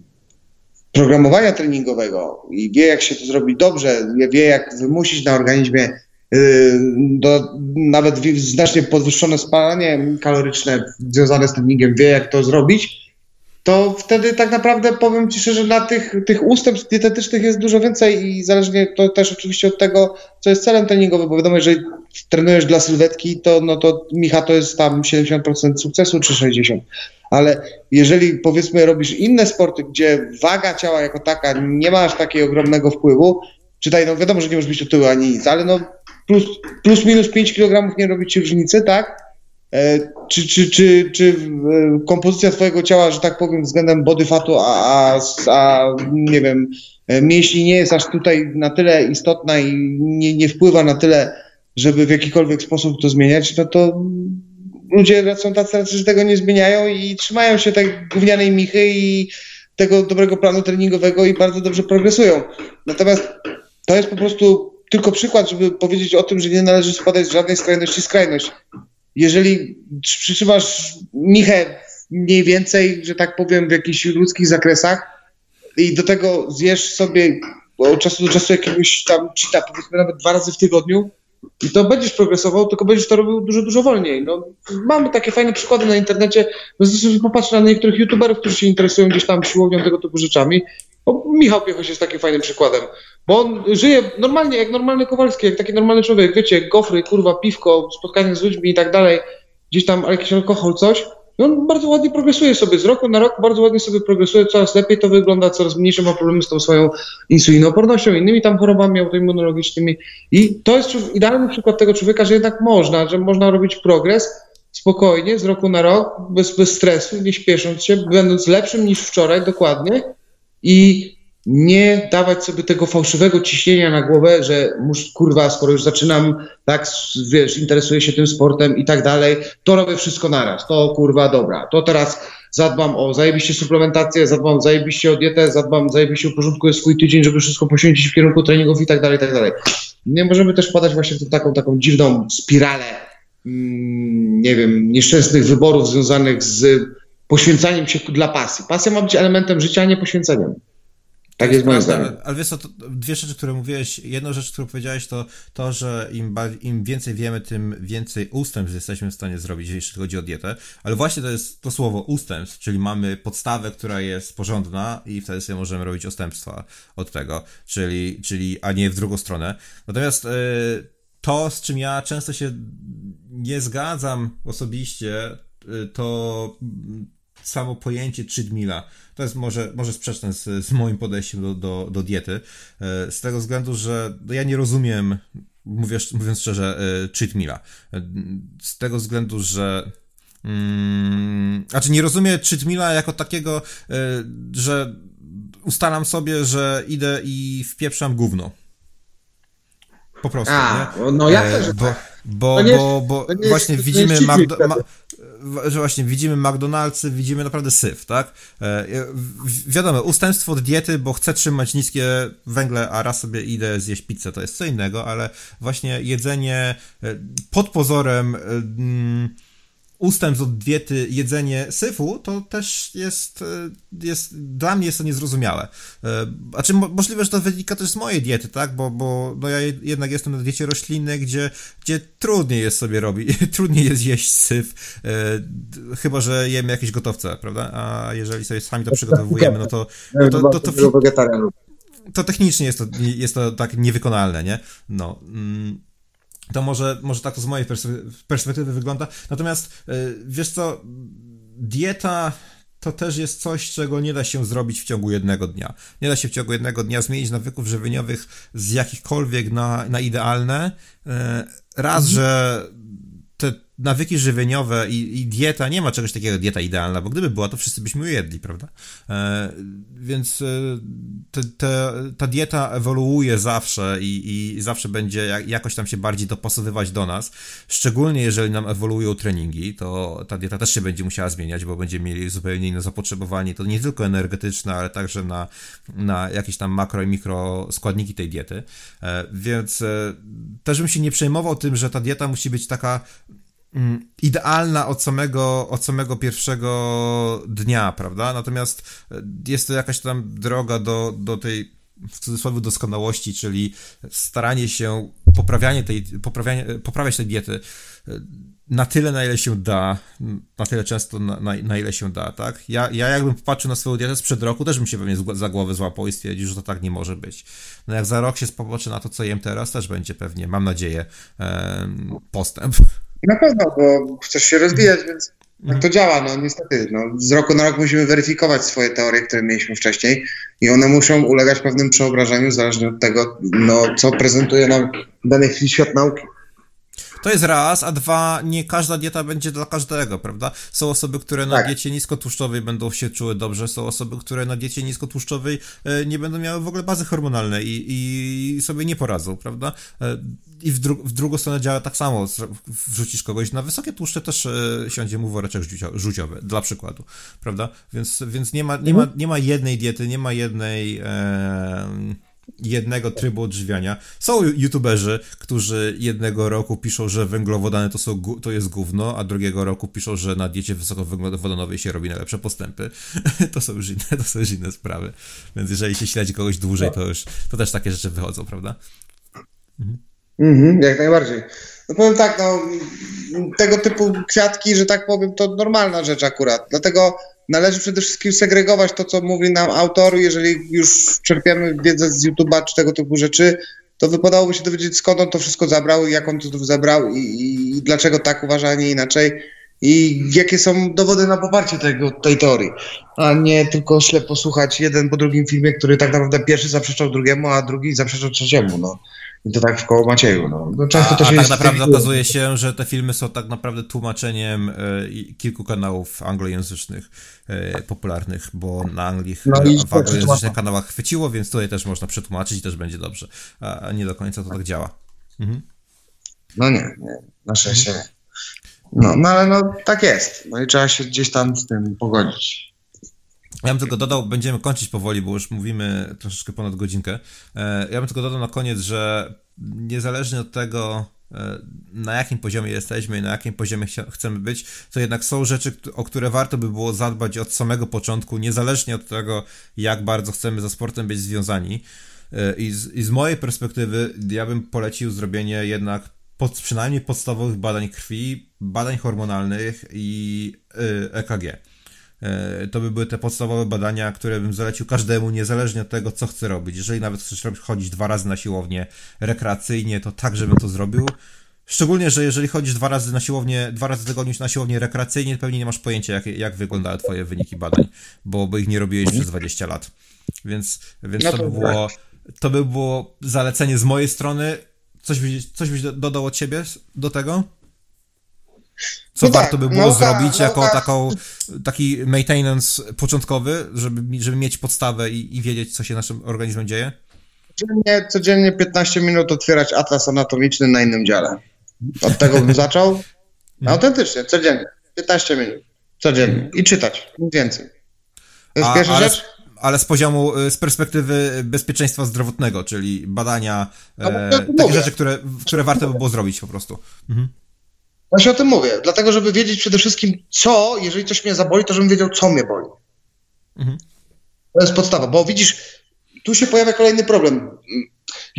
[SPEAKER 2] programowania treningowego i wie, jak się to zrobić dobrze, wie, jak wymusić na organizmie y, do, nawet znacznie podwyższone spalanie kaloryczne związane z treningiem, wie, jak to zrobić, to wtedy tak naprawdę powiem Ci szczerze, na tych, tych ustępstw dietetycznych jest dużo więcej i zależnie to też oczywiście od tego, co jest celem treningowym, bo wiadomo, jeżeli trenujesz dla sylwetki, to, no to Micha to jest tam 70% sukcesu czy 60%. Ale jeżeli powiedzmy robisz inne sporty, gdzie waga ciała jako taka nie ma aż takiego ogromnego wpływu, czytaj, no wiadomo, że nie możesz być otyły ani nic, ale no plus, plus minus 5 kg nie robi ci różnicy, tak? E, czy, czy, czy, czy e, kompozycja twojego ciała, że tak powiem, względem body fatu, a, a, nie wiem, e, mięśni nie jest aż tutaj na tyle istotna i nie, nie wpływa na tyle, żeby w jakikolwiek sposób to zmieniać, no to ludzie są tacy, że tego nie zmieniają i trzymają się tej gównianej michy i tego dobrego planu treningowego i bardzo dobrze progresują. Natomiast to jest po prostu tylko przykład, żeby powiedzieć o tym, że nie należy spadać z żadnej skrajności skrajność jeżeli przytrzymasz Michę mniej więcej, że tak powiem, w jakichś ludzkich zakresach i do tego zjesz sobie od czasu do czasu jakiegoś tam cheata, powiedzmy nawet dwa razy w tygodniu, i to będziesz progresował, tylko będziesz to robił dużo, dużo wolniej. No, mamy takie fajne przykłady na internecie. Zresztą popatrz na niektórych youtuberów, którzy się interesują gdzieś tam siłownią, tego typu rzeczami. O, Michał Piechoś jest takim fajnym przykładem. Bo on żyje normalnie, jak normalny Kowalski, jak taki normalny człowiek. Wiecie, gofry, kurwa, piwko, spotkanie z ludźmi i tak dalej. Gdzieś tam jakiś alkohol, coś. I on bardzo ładnie progresuje sobie, z roku na rok bardzo ładnie sobie progresuje, coraz lepiej to wygląda, coraz mniejsze ma problemy z tą swoją insulinoopornością, innymi tam chorobami autoimmunologicznymi. I to jest idealny przykład tego człowieka, że jednak można, że można robić progres spokojnie, z roku na rok, bez, bez stresu, nie śpiesząc się, będąc lepszym niż wczoraj dokładnie i nie dawać sobie tego fałszywego ciśnienia na głowę, że mus, kurwa, skoro już zaczynam, tak, wiesz, interesuję się tym sportem i tak dalej, to robię wszystko naraz, to kurwa, dobra, to teraz zadbam o zajebiście suplementację, zadbam zajebiście o dietę, zadbam zajebiście porządkuję swój tydzień, żeby wszystko poświęcić w kierunku treningów i tak dalej, i tak dalej. Nie możemy też padać właśnie w taką, taką dziwną spiralę, mm, nie wiem, nieszczęsnych wyborów związanych z poświęcaniem się dla pasji. Pasja ma być elementem życia, a nie poświęceniem. Tak jest moim zdaniem.
[SPEAKER 1] Ale wiesz co, dwie rzeczy, które mówiłeś, jedną rzecz, którą powiedziałeś, to to, że im, im więcej wiemy, tym więcej ustępstw jesteśmy w stanie zrobić, jeśli chodzi o dietę, ale właśnie to jest to słowo ustępstw, czyli mamy podstawę, która jest porządna i wtedy sobie możemy robić ustępstwa od tego, czyli, czyli a nie w drugą stronę. Natomiast yy, to, z czym ja często się nie zgadzam osobiście, yy, to samo pojęcie cheat meala. To jest może, może sprzeczne z, z moim podejściem do, do, do diety, e, z tego względu, że ja nie rozumiem, mówiąc, mówiąc szczerze, e, cheat meala. E, z tego względu, że mm, znaczy nie rozumiem cheat meala jako takiego, że ustalam sobie, że idę i wpieprzam gówno. Po prostu. A,
[SPEAKER 2] nie? no ja też. Bo,
[SPEAKER 1] bo, nie, bo, bo właśnie widzimy Magdo- ma- że właśnie widzimy McDonald'sy, widzimy naprawdę syf, tak? E, wiadomo, ustępstwo od diety, bo chcę trzymać niskie węgle, a raz sobie idę zjeść pizzę, to jest co innego, ale właśnie jedzenie e, pod pozorem e, mm, ustęp od diety, jedzenie syfu, to też jest, e, jest dla mnie jest to niezrozumiałe. E, a czy możliwe, że to wynika też z mojej diety, tak? Bo, bo no ja jednak jestem na diecie roślinnej, gdzie, gdzie trudniej jest sobie robić, *laughs* trudniej jest jeść syf, e, chyba, że jemy jakieś gotowce, prawda? A jeżeli sobie sami to przygotowujemy, no to... No to, to, to, to, to technicznie jest to, jest to tak niewykonalne, nie? No. Mm. To może, może tak to z mojej perspektywy wygląda. Natomiast e, wiesz co, dieta to też jest coś, czego nie da się zrobić w ciągu jednego dnia. Nie da się w ciągu jednego dnia zmienić nawyków żywieniowych z jakichkolwiek na, na idealne. E, raz, mhm. że te nawyki żywieniowe i, i, dieta, nie ma czegoś takiego dieta idealna, bo gdyby była, to wszyscy byśmy jedli, prawda? E, więc e, te, te, ta dieta ewoluuje zawsze i, i zawsze będzie jak, jakoś tam się bardziej dopasowywać do nas, szczególnie jeżeli nam ewoluują treningi, to ta dieta też się będzie musiała zmieniać, bo będziemy mieli zupełnie inne zapotrzebowanie, to nie tylko energetyczne, ale także na, na jakieś tam makro i mikro składniki tej diety, e, więc e, też bym się nie przejmował tym, że ta dieta musi być taka idealna od samego, od samego pierwszego dnia, prawda? Natomiast e, jest to jakaś tam droga do, do tej w cudzysłowie doskonałości, czyli staranie się, poprawianie tej, poprawianie, poprawiać tej diety na tyle, na ile się da, na tyle często, na, na, na, ile się da, tak? Ja, ja jakbym popatrzył na swoją dietę sprzed roku, też bym się pewnie za głowę złapał i stwierdził, że to tak nie może być. No jak za rok się spopatrzy na to, co jem teraz, też będzie pewnie, mam nadzieję, postęp.
[SPEAKER 2] Na pewno, bo chcesz się rozwijać, więc tak to działa, no niestety. No, z roku na rok musimy weryfikować swoje teorie, które mieliśmy wcześniej i one muszą ulegać pewnym przeobrażeniu, zależnie od tego, no, co prezentuje nam w danej chwili świat nauki.
[SPEAKER 1] To jest raz, a dwa, nie każda dieta będzie dla każdego, prawda? Są osoby, które na tak. diecie niskotłuszczowej będą się czuły dobrze, są osoby, które na diecie niskotłuszczowej e, nie będą miały w ogóle bazy hormonalnej i, i sobie nie poradzą, prawda? I w, dru w drugą stronę działa tak samo. Wrzucisz kogoś na wysokie tłuszcze, też e, siądzie mu woreczek żółciowy, dla przykładu, prawda? Więc, więc nie, ma, nie, ma, nie ma jednej diety, nie ma jednej. E, jednego trybu odżywiania. Są youtuberzy, którzy jednego roku piszą, że węglowodany to, są, to jest gówno, a drugiego roku piszą, że na diecie wysokowęglowodanowej się robi najlepsze postępy. *laughs* to, są już inne, to są już inne sprawy. Więc jeżeli się śledzi kogoś dłużej, to już to też takie rzeczy wychodzą, prawda?
[SPEAKER 2] Mhm. Mhm, jak najbardziej. No powiem tak, no, tego typu kwiatki, że tak powiem, to normalna rzecz akurat. Dlatego należy przede wszystkim segregować to, co mówi nam autor. Jeżeli już czerpiemy wiedzę z YouTube'a czy tego typu rzeczy, to wypadałoby się dowiedzieć, skąd on to wszystko zabrał, jak on to zabrał i, i, i dlaczego tak uważa, a nie inaczej. I jakie są dowody na poparcie tego, tej teorii, a nie tylko ślepo słuchać jeden po drugim filmie, który tak naprawdę pierwszy zaprzeczał drugiemu, a drugi zaprzeczał trzeciemu. No. I to tak w koło Macieju. No. no często
[SPEAKER 1] a,
[SPEAKER 2] to
[SPEAKER 1] się a tak naprawdę okazuje się, że te filmy są tak naprawdę tłumaczeniem y, kilku kanałów anglojęzycznych y, popularnych, bo na Anglii no i w anglojęzycznych kanałach chwyciło, więc tutaj też można przetłumaczyć i też będzie dobrze. A nie do końca to tak działa. Mhm.
[SPEAKER 2] No nie, nie, na szczęście mhm. No, no ale no tak jest. No i trzeba się gdzieś tam z tym pogodzić.
[SPEAKER 1] Ja bym tylko dodał, będziemy kończyć powoli, bo już mówimy troszeczkę ponad godzinkę. E, ja bym tylko dodał na koniec, że niezależnie od tego, e, na jakim poziomie jesteśmy i na jakim poziomie chcemy być, to jednak są rzeczy, o które warto by było zadbać od samego początku, niezależnie od tego, jak bardzo chcemy ze sportem być związani. E, I z, i z mojej perspektywy, ja bym polecił zrobienie jednak pod, przynajmniej podstawowych badań krwi, badań hormonalnych i EKG. E, to by były te podstawowe badania, które bym zalecił każdemu, niezależnie od tego, co chce robić. Jeżeli nawet chcesz chodzić dwa razy na siłownię rekreacyjnie, to tak, żebym to zrobił. Szczególnie, że jeżeli chodzisz dwa razy na siłownię, dwa razy w tygodniu na siłownię rekreacyjnie, pewnie nie masz pojęcia, jak, jak wyglądały twoje wyniki badań, bo, ich nie robiłeś przez 20 lat. Więc, więc no to, by było, to by było zalecenie z mojej strony. Coś byś, coś byś dodał od siebie do tego? Co no warto tak, by było nauka, zrobić nauka... jako taką, taki maintenance początkowy, żeby, żeby mieć podstawę i, i wiedzieć, co się naszym organizmem dzieje?
[SPEAKER 2] Codziennie, codziennie 15 minut otwierać atlas anatomiczny na innym dziale. Od tego bym zaczął. *laughs* Hmm. Autentycznie, codziennie. 15 minut. Codziennie. I czytać. Nic więcej. To jest A, pierwsza ale... rzecz
[SPEAKER 1] ale z poziomu, y, z perspektywy bezpieczeństwa zdrowotnego, czyli badania, no, e, takie rzeczy, które, które warto by było zrobić po prostu. Mhm.
[SPEAKER 2] Właśnie o tym mówię. Dlatego, żeby wiedzieć przede wszystkim, co, jeżeli coś mnie zaboli, to żebym wiedział, co mnie boli. Mhm. To jest podstawa, bo widzisz, tu się pojawia kolejny problem.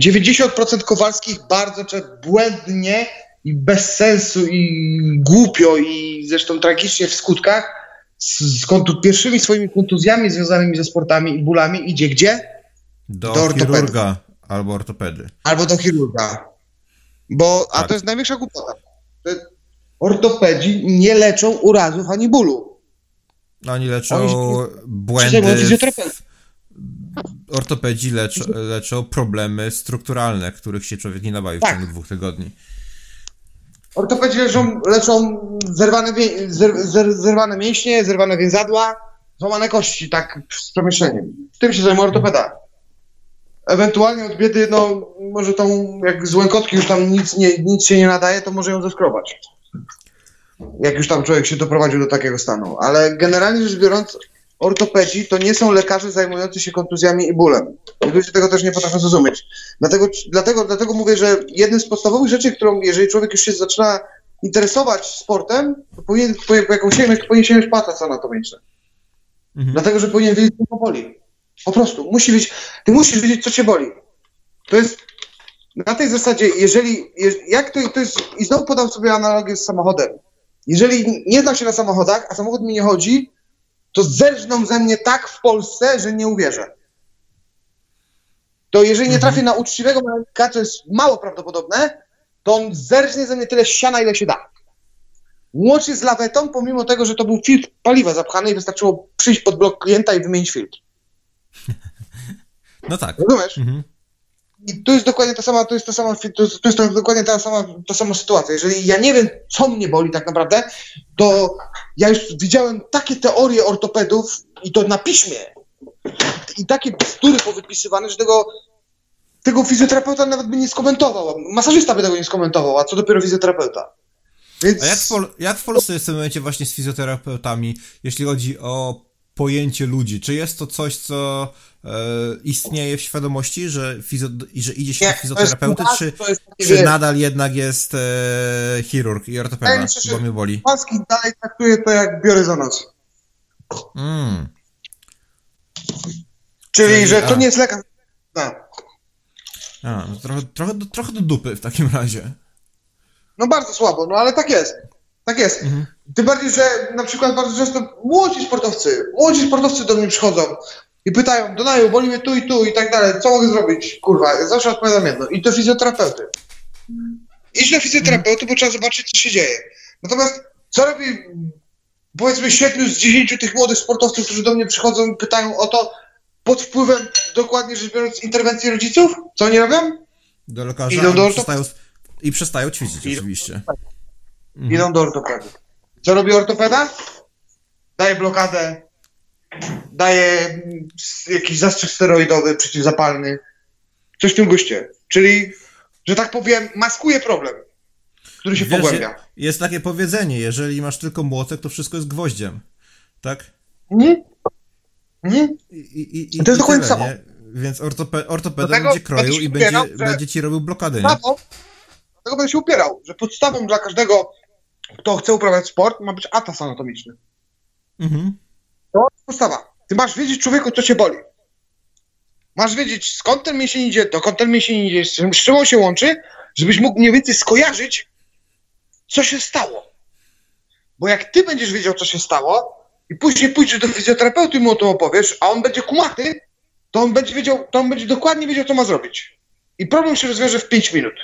[SPEAKER 2] 90% Kowalskich bardzo błędnie i bez sensu i głupio i zresztą tragicznie w skutkach z, kontu, pierwszymi swoimi kontuzjami związanymi ze sportami i bólami idzie gdzie?
[SPEAKER 1] Do, do chirurga albo ortopedy.
[SPEAKER 2] Albo do chirurga. Bo, a tak. to jest największa głupota ortopedzi nie leczą urazów ani bólu.
[SPEAKER 1] Oni leczą Oni, błędy. Ortopedzi leczą, leczą problemy strukturalne, których się człowiek nie nabawi w tak. ciągu dwóch tygodni.
[SPEAKER 2] Ortopedzi leczą, leczą zerwane, zer, zer, zerwane mięśnie, zerwane więzadła, złamane kości, tak z przemieszczeniem. Tym się zajmuje ortopeda. Ewentualnie od biedy, no może tą, jak z łękotki już tam nic, nie, nic się nie nadaje, to może ją zeskrobać. Jak już tam człowiek się doprowadził do takiego stanu. Ale generalnie rzecz biorąc, ortopedzi to nie są lekarze zajmujący się kontuzjami i bólem. Ludzie tego też nie potrafią zrozumieć. Dlatego, dlatego, dlatego mówię, że jednym z podstawowych rzeczy, którą jeżeli człowiek już się zaczyna interesować sportem, to powinien, po jakąś sięgnąć, powinien sięgnąć po atlas anatomiczny. Mhm. Dlatego, że powinien wiedzieć, co boli. Po prostu. Musi wiedzieć, ty musisz wiedzieć, co cię boli. To jest na tej zasadzie, jeżeli, jak to, to jest, i znowu podam sobie analogię z samochodem. Jeżeli nie znam się na samochodach, a samochód mi nie chodzi, to zerżną ze mnie tak w Polsce, że nie uwierzę. To jeżeli nie mhm. trafię na uczciwego mechanika, co jest mało prawdopodobne, to on zerżnie ze mnie tyle siana, ile się da. Łącznie z lawetą, pomimo tego, że to był filtr paliwa zapchany i wystarczyło przyjść pod blok klienta i wymienić filtr. *laughs*
[SPEAKER 1] No tak.
[SPEAKER 2] Rozumiesz? Mhm. I to jest dokładnie ta sama, to jest ta sama, to jest, to jest dokładnie ta sama, ta sama sytuacja. Jeżeli ja nie wiem, co mnie boli tak naprawdę, to ja już widziałem takie teorie ortopedów i to na piśmie i takie bzdury powypisywane, że tego, tego fizjoterapeuta nawet by nie skomentował. Masażysta by tego nie skomentował, a co dopiero fizjoterapeuta.
[SPEAKER 1] Więc... A jak w, jak w Polsce jest w tym momencie właśnie z fizjoterapeutami, jeśli chodzi o pojęcie ludzi? Czy jest to coś, co istnieje w świadomości, że, fizo- że idzie się nie, do fizjoterapeuty, czy, czy nadal jednak jest e, chirurg i ortopeda, ja myślę, bo mnie boli?
[SPEAKER 2] Paski dalej traktuje to jak biorę za nos. Mm. Czyli, Czyli, że to a. nie jest lekarz. No.
[SPEAKER 1] A, no trochę, trochę, do, trochę do dupy w takim razie.
[SPEAKER 2] No bardzo słabo, no ale tak jest. Tak jest. Mhm. Tym bardziej, że na przykład bardzo często młodzi sportowcy, młodzi sportowcy do mnie przychodzą i pytają, Donaju, boli mnie tu i tu i tak dalej, co mogę zrobić? Kurwa, ja zawsze odpowiadam jedno. I do fizjoterapeuty. Idź do fizjoterapeuty, bo trzeba zobaczyć, co się dzieje. Natomiast co robi, powiedzmy, siedmiu z dziesięciu tych młodych sportowców, którzy do mnie przychodzą i pytają o to, pod wpływem, dokładnie rzecz biorąc, interwencji rodziców? Co oni robią?
[SPEAKER 1] Do lekarza Idą do przestają, i przestają ćwiczyć Idą, oczywiście.
[SPEAKER 2] Mhm. Idą do ortopedy. Co robi ortopeda? Daje blokadę, daje jakiś zastrzyk steroidowy, przeciwzapalny, coś w tym guście. Czyli, że tak powiem, maskuje problem, który się Wiesz, pogłębia.
[SPEAKER 1] Jest takie powiedzenie, jeżeli masz tylko młotek, to wszystko jest gwoździem. Tak? Mhm.
[SPEAKER 2] Mhm. I, i, i, to jest dokładnie samo.
[SPEAKER 1] Więc ortope, ortopeda dlatego będzie kroił i będzie, będzie ci robił blokady, nie?
[SPEAKER 2] Dlatego będę się upierał, że podstawą dla każdego, kto chce uprawiać sport, ma być atlas anatomiczny. Mhm. To jest podstawa. Ty masz wiedzieć człowieku, co cię boli. Masz wiedzieć, skąd ten mięsień idzie, dokąd ten mięsień idzie, z czym, z czym on się łączy, żebyś mógł mniej więcej skojarzyć, co się stało. Bo jak ty będziesz wiedział, co się stało, i później pójdziesz do fizjoterapeuty i mu o tym opowiesz, a on będzie kumaty, to on będzie wiedział, to on będzie dokładnie wiedział, co ma zrobić. I problem się rozwiąże w 5 minut.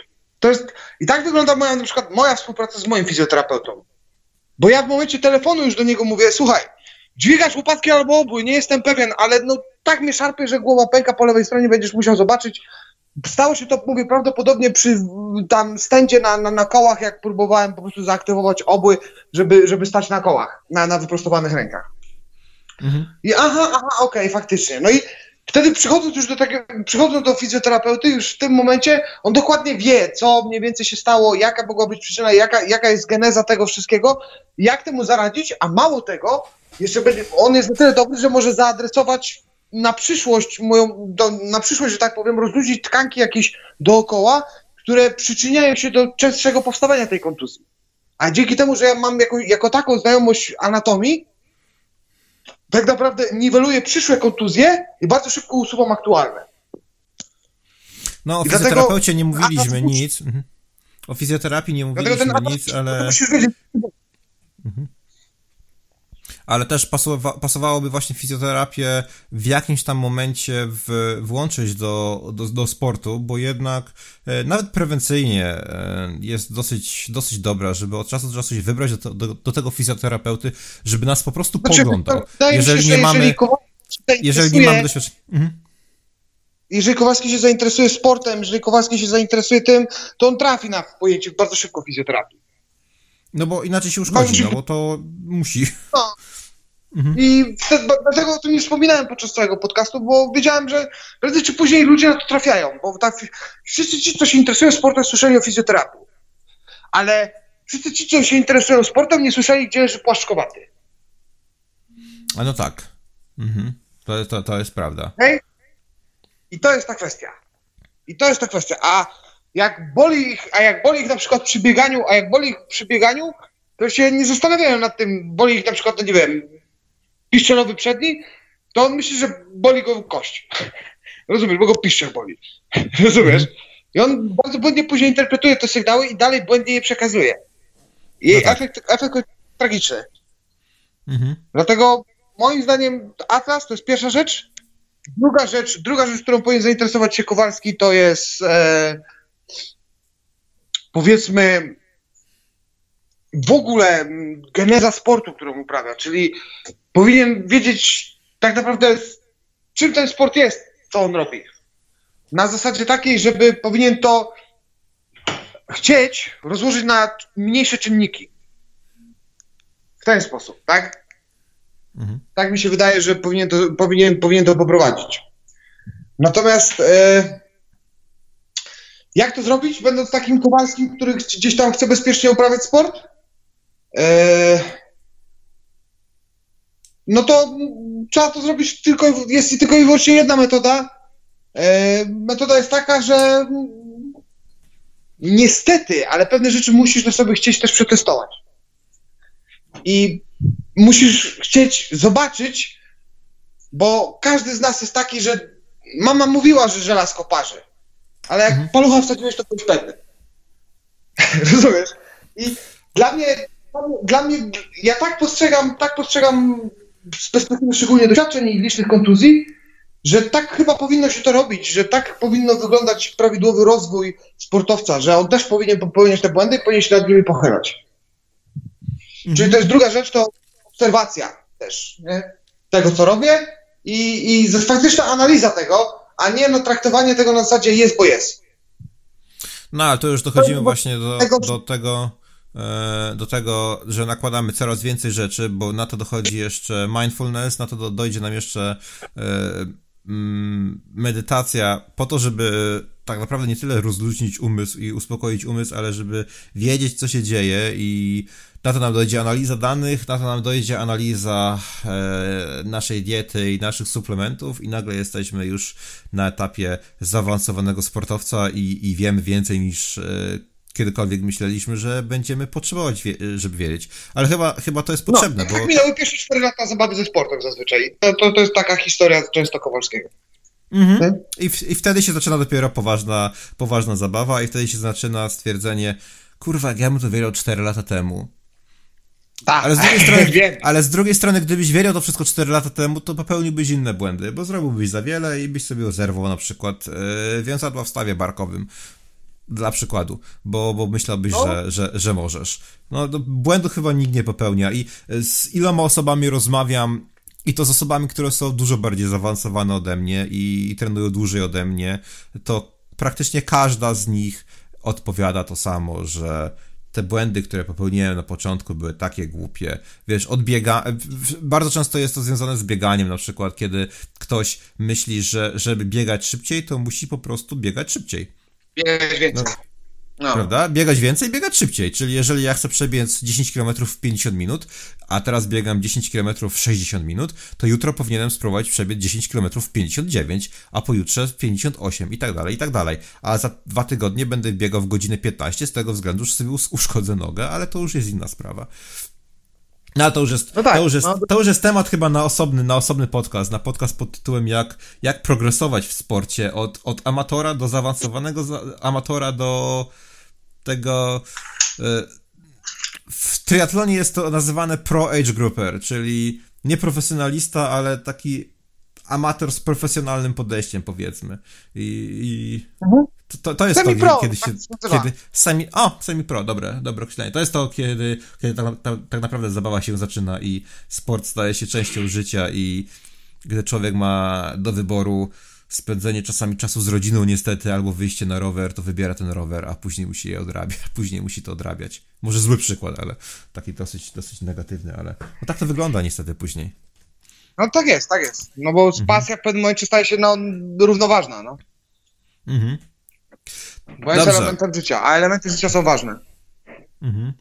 [SPEAKER 2] To jest, I tak wygląda moja, na przykład moja współpraca z moim fizjoterapeutą. Bo ja w momencie telefonu już do niego mówię, słuchaj, dźwigasz łopatki albo obój, nie jestem pewien, ale no tak mnie szarpie, że głowa pęka po lewej stronie, będziesz musiał zobaczyć. Stało się to, mówię, prawdopodobnie przy tam stędzie na, na, na kołach, jak próbowałem po prostu zaaktywować obły, żeby, żeby stać na kołach, na, na wyprostowanych rękach. Mhm. I aha, aha, okej, okay, faktycznie. No i Wtedy przychodząc już do takiego, przychodząc do fizjoterapeuty, już w tym momencie on dokładnie wie, co mniej więcej się stało, jaka mogła być przyczyna, jaka, jaka jest geneza tego wszystkiego, jak temu zaradzić, a mało tego, jeszcze będzie, on jest na tyle dobry, że może zaadresować na przyszłość moją, do, na przyszłość, że tak powiem, rozluźnić tkanki jakieś dookoła, które przyczyniają się do częstszego powstawania tej kontuzji. A dzięki temu, że ja mam jako, jako taką znajomość anatomii, tak naprawdę niweluje przyszłe kontuzje i bardzo szybko usuwam aktualne.
[SPEAKER 1] No, o fizjoterapeucie nie mówiliśmy nic. Mhm. O fizjoterapii nie mówiliśmy nic, ale... Musisz wiedzieć. Mhm. Ale też pasowa pasowałoby właśnie fizjoterapię w jakimś tam momencie w, włączyć do, do, do sportu, bo jednak e, nawet prewencyjnie e, jest dosyć, dosyć dobra, żeby od czasu do czasu się wybrać do, do, do tego fizjoterapeuty, żeby nas po prostu znaczy, poglądał. Jeżeli nie mamy... Jeżeli nie mamy doświadczenia... Mhm.
[SPEAKER 2] Jeżeli Kowalski się zainteresuje sportem, jeżeli Kowalski się zainteresuje tym, to on trafi na pojęcie bardzo szybko fizjoterapii.
[SPEAKER 1] No bo inaczej się uszkodzi, no bo to musi. No.
[SPEAKER 2] Mhm. I wtedy, dlatego o tym nie wspominałem podczas całego podcastu, bo wiedziałem, że prędzej czy później ludzie na to trafiają, bo tak wszyscy ci, co się interesują sportem, słyszeli o fizjoterapii. Ale wszyscy ci, co się interesują sportem, nie słyszeli, gdzie leży płaszczkowaty.
[SPEAKER 1] A no tak. Mhm. To, to, to jest prawda.
[SPEAKER 2] Okay? I to jest ta kwestia. I to jest ta kwestia. A jak boli ich, a jak boli ich na przykład przy bieganiu, a jak boli ich przy bieganiu, to się nie zastanawiają nad tym, boli ich na przykład, no nie wiem, piszczelowy przedni, to on myśli, że boli go kość. *laughs* Rozumiesz, bo go piszczel boli. *laughs* Rozumiesz? I on bardzo błędnie później interpretuje te sygnały i dalej błędnie je przekazuje. I no tak. efekt, efekt jest tragiczny. Mhm. Dlatego moim zdaniem Atlas to jest pierwsza rzecz. Druga rzecz, druga rzecz, którą powinien zainteresować się Kowalski, to jest e, powiedzmy w ogóle geneza sportu, którą uprawia, czyli powinien wiedzieć tak naprawdę czym ten sport jest, co on robi. Na zasadzie takiej, żeby powinien to chcieć rozłożyć na mniejsze czynniki. W ten sposób, tak? Mhm. Tak mi się wydaje, że powinien to, powinien, powinien to poprowadzić. Natomiast e, jak to zrobić, będąc takim Kowalskim, który gdzieś tam chce bezpiecznie uprawiać sport? E, no to trzeba to zrobić tylko, jest tylko i wyłącznie jedna metoda. E, metoda jest taka, że niestety, ale pewne rzeczy musisz na sobie chcieć też przetestować. I musisz chcieć zobaczyć, bo każdy z nas jest taki, że mama mówiła, że żelazko parzy, ale jak mhm. palucha wsadziłeś, to byłeś pewny. *laughs* Rozumiesz? I dla mnie, dla mnie, ja tak postrzegam, tak postrzegam z perspektywy szczególnie doświadczeń i licznych kontuzji, że tak chyba powinno się to robić, że tak powinno wyglądać prawidłowy rozwój sportowca, że on też powinien popełniać te błędy i powinien się nad nimi pochylać. Mhm. Czyli to jest druga rzecz, to obserwacja też nie? tego, co robię i, i faktyczna analiza tego, a nie no, traktowanie tego na zasadzie jest, bo jest.
[SPEAKER 1] No, ale to już dochodzimy właśnie do, tego, do tego, do tego, że nakładamy coraz więcej rzeczy, bo na to dochodzi jeszcze mindfulness, na to do, dojdzie nam jeszcze e, mm, medytacja po to, żeby tak naprawdę nie tyle rozluźnić umysł i uspokoić umysł, ale żeby wiedzieć, co się dzieje i na to nam dojdzie analiza danych, na to nam dojdzie analiza e, naszej diety i naszych suplementów i nagle jesteśmy już na etapie zaawansowanego sportowca i, i wiemy więcej niż e, kiedykolwiek myśleliśmy, że będziemy potrzebować, wie, żeby wiedzieć. Ale chyba, chyba to jest potrzebne.
[SPEAKER 2] No, bo... tak minęły pierwsze 4 lata zabawy ze sportem zazwyczaj. To, to, to jest taka historia często Kowalskiego.
[SPEAKER 1] Mhm. Hmm? I, w, I wtedy się zaczyna dopiero poważna, poważna zabawa i wtedy się zaczyna stwierdzenie kurwa, ja bym to wiedział 4 lata temu, tak, ale z, drugiej strony, *laughs* ale z drugiej strony, gdybyś wiedział to wszystko 4 lata temu, to popełniłbyś inne błędy, bo zrobiłbyś za wiele i byś sobie zerwał na przykład yy, wiązadła w stawie barkowym. Dla przykładu, bo, bo myślałbyś, no. że, że, że możesz. No, błędu chyba nikt nie popełnia i z iloma osobami rozmawiam, i to z osobami, które są dużo bardziej zaawansowane ode mnie i, i trenują dłużej ode mnie, to praktycznie każda z nich odpowiada to samo, że te błędy, które popełniłem na początku, były takie głupie. Wiesz, odbiega. Bardzo często jest to związane z bieganiem, na przykład, kiedy ktoś myśli, że żeby biegać szybciej, to musi po prostu biegać szybciej.
[SPEAKER 2] Biegać więcej. No.
[SPEAKER 1] No. Prawda? Biegać więcej, biegać szybciej. Czyli jeżeli ja chcę przebiec 10 km w 50 minut, a teraz biegam 10 km w 60 minut, to jutro powinienem spróbować przebiec 10 km w 59, a pojutrze w 58 i tak dalej, i tak dalej. A za dwa tygodnie będę biegał w godzinę 15 z tego względu, że sobie uszkodzę nogę, ale to już jest inna sprawa. No to już jest, no tak, to, już jest, no. to już jest temat chyba na osobny, na osobny podcast, na podcast pod tytułem jak, jak progresować w sporcie od, od amatora do zaawansowanego za, amatora do tego... Y, w triatlonie jest to nazywane pro age grouper, czyli nie profesjonalista, ale taki amator z profesjonalnym podejściem, powiedzmy. I, i mhm. to, to jest semi to, kiedy się. Tak kiedy semi, o, semi-pro, dobre, dobre określenie. To jest to, kiedy, kiedy tak, tak, tak, naprawdę zabawa się zaczyna i sport staje się częścią życia i gdy człowiek ma do wyboru spędzenie czasami czasu z rodziną niestety, albo wyjście na rower, to wybiera ten rower, a później musi je odrabiać, *laughs* później musi to odrabiać. Może zły przykład, ale taki dosyć, dosyć negatywny, ale no tak to wygląda niestety później.
[SPEAKER 2] No tak jest, tak jest. No bo mhm. pasja w pewnym momencie staje się no, równoważna, no. Mhm. Bo jest elementem życia, a elementy życia są ważne. Mhm.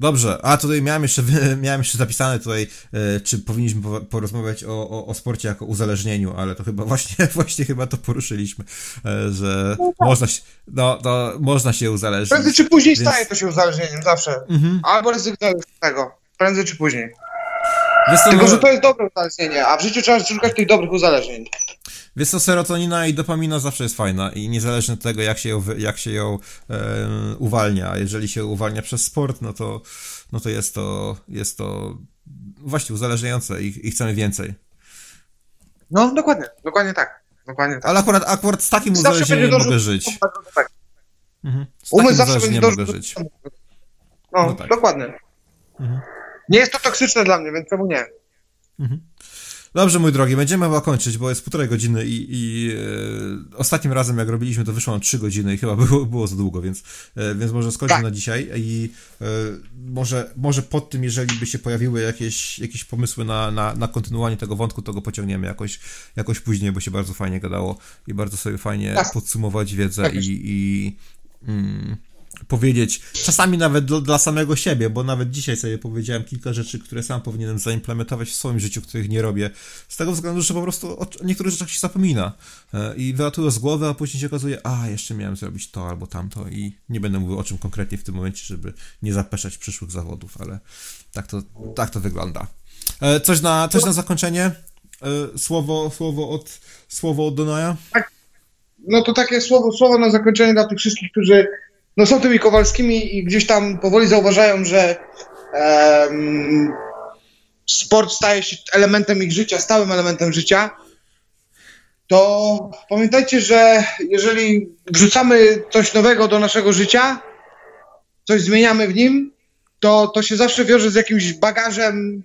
[SPEAKER 1] Dobrze, a tutaj miałem jeszcze, *laughs* miałem jeszcze zapisane tutaj, e, czy powinniśmy porozmawiać o, o, o sporcie jako uzależnieniu, ale to chyba *laughs* właśnie, właśnie chyba to poruszyliśmy, e, że no tak. można, się, no, to można się uzależnić.
[SPEAKER 2] Prędzej czy później więc... staje to się uzależnieniem, zawsze. Mhm. Albo rezygnujesz z tego, prędzej czy później. Tylko, że to jest dobre uzależnienie, a w życiu trzeba szukać tych dobrych uzależnień.
[SPEAKER 1] Wiesz co, serotonina i dopamina zawsze jest fajna i niezależnie od tego, jak się ją, jak się ją e, uwalnia. Jeżeli się uwalnia przez sport, no to, no to jest to, jest to właśnie uzależniające i, i chcemy więcej.
[SPEAKER 2] No, dokładnie, dokładnie tak. Dokładnie tak.
[SPEAKER 1] Ale akurat, akurat z takim zawsze uzależnieniem mogę żyć. Tak. Mhm. Z Umysł zawsze będzie mogę żyć.
[SPEAKER 2] No, no tak. dokładnie. Mhm. Nie jest to toksyczne dla mnie, więc czemu nie? Mhm.
[SPEAKER 1] Dobrze, mój drogi, będziemy chyba kończyć, bo jest półtorej godziny i, i e, ostatnim razem, jak robiliśmy, to wyszło na trzy godziny i chyba było, było za długo, więc, e, więc może skończymy tak. na dzisiaj i e, może, może pod tym, jeżeli by się pojawiły jakieś, jakieś pomysły na, na, na kontynuowanie tego wątku, to go pociągniemy jakoś, jakoś później, bo się bardzo fajnie gadało i bardzo sobie fajnie tak. podsumować wiedzę tak i, i mm, powiedzieć, czasami nawet dla, samego siebie, bo nawet dzisiaj sobie powiedziałem kilka rzeczy, które sam powinienem zaimplementować w swoim życiu, których nie robię, z tego względu, że po prostu o niektórych rzeczach się zapomina e, i wylatuje z głowy, a później się okazuje, a jeszcze miałem zrobić to albo tamto i nie będę mówił o czym konkretnie w tym momencie, żeby nie zapeszać przyszłych zawodów, ale tak to, tak to wygląda. E, coś na, coś na zakończenie? E, słowo, słowo od, słowo od Donaja? Tak.
[SPEAKER 2] No to takie słowo, słowo na zakończenie dla tych wszystkich, którzy no są tymi Kowalskimi i gdzieś tam powoli zauważają, że um, sport staje się elementem ich życia, stałym elementem życia, to pamiętajcie, że jeżeli wrzucamy coś nowego do naszego życia, coś zmieniamy w nim, to to się zawsze wiąże z jakimś bagażem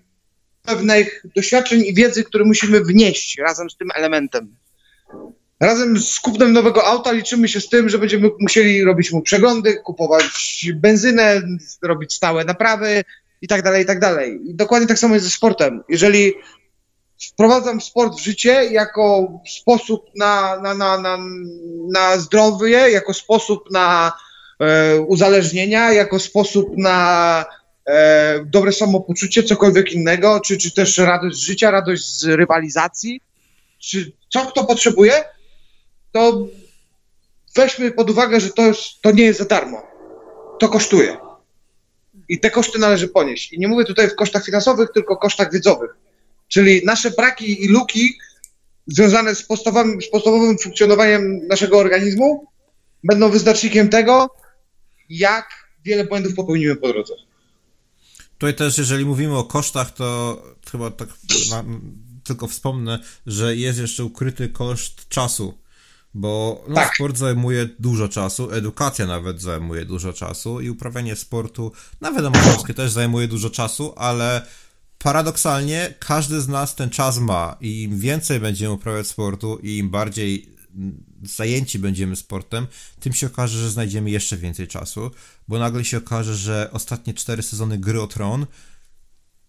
[SPEAKER 2] pewnych doświadczeń i wiedzy, które musimy wnieść razem z tym elementem. Razem z kupnem nowego auta liczymy się z tym, że będziemy musieli robić mu przeglądy, kupować benzynę, robić stałe naprawy i tak dalej, i tak dalej. Dokładnie tak samo jest ze sportem. Jeżeli wprowadzam sport w życie jako sposób na, na, na, na, na zdrowie, jako sposób na e, uzależnienia, jako sposób na e, dobre samopoczucie, cokolwiek innego, czy, czy też radość z życia, radość z rywalizacji, czy co kto potrzebuje, to weźmy pod uwagę, że to, to nie jest za darmo. To kosztuje. I te koszty należy ponieść. I nie mówię tutaj w kosztach finansowych, tylko kosztach wiedzowych. Czyli nasze braki i luki związane z podstawowym, z podstawowym funkcjonowaniem naszego organizmu będą wyznacznikiem tego, jak wiele błędów popełnimy po drodze.
[SPEAKER 1] Tutaj też, jeżeli mówimy o kosztach, to chyba tak tylko wspomnę, że jest jeszcze ukryty koszt czasu bo no, tak. sport zajmuje dużo czasu, edukacja nawet zajmuje dużo czasu i uprawianie sportu, nawet amatorskie też zajmuje dużo czasu, ale paradoksalnie każdy z nas ten czas ma i im więcej będziemy uprawiać sportu i im bardziej zajęci będziemy sportem, tym się okaże, że znajdziemy jeszcze więcej czasu, bo nagle się okaże, że ostatnie cztery sezony Gry o Tron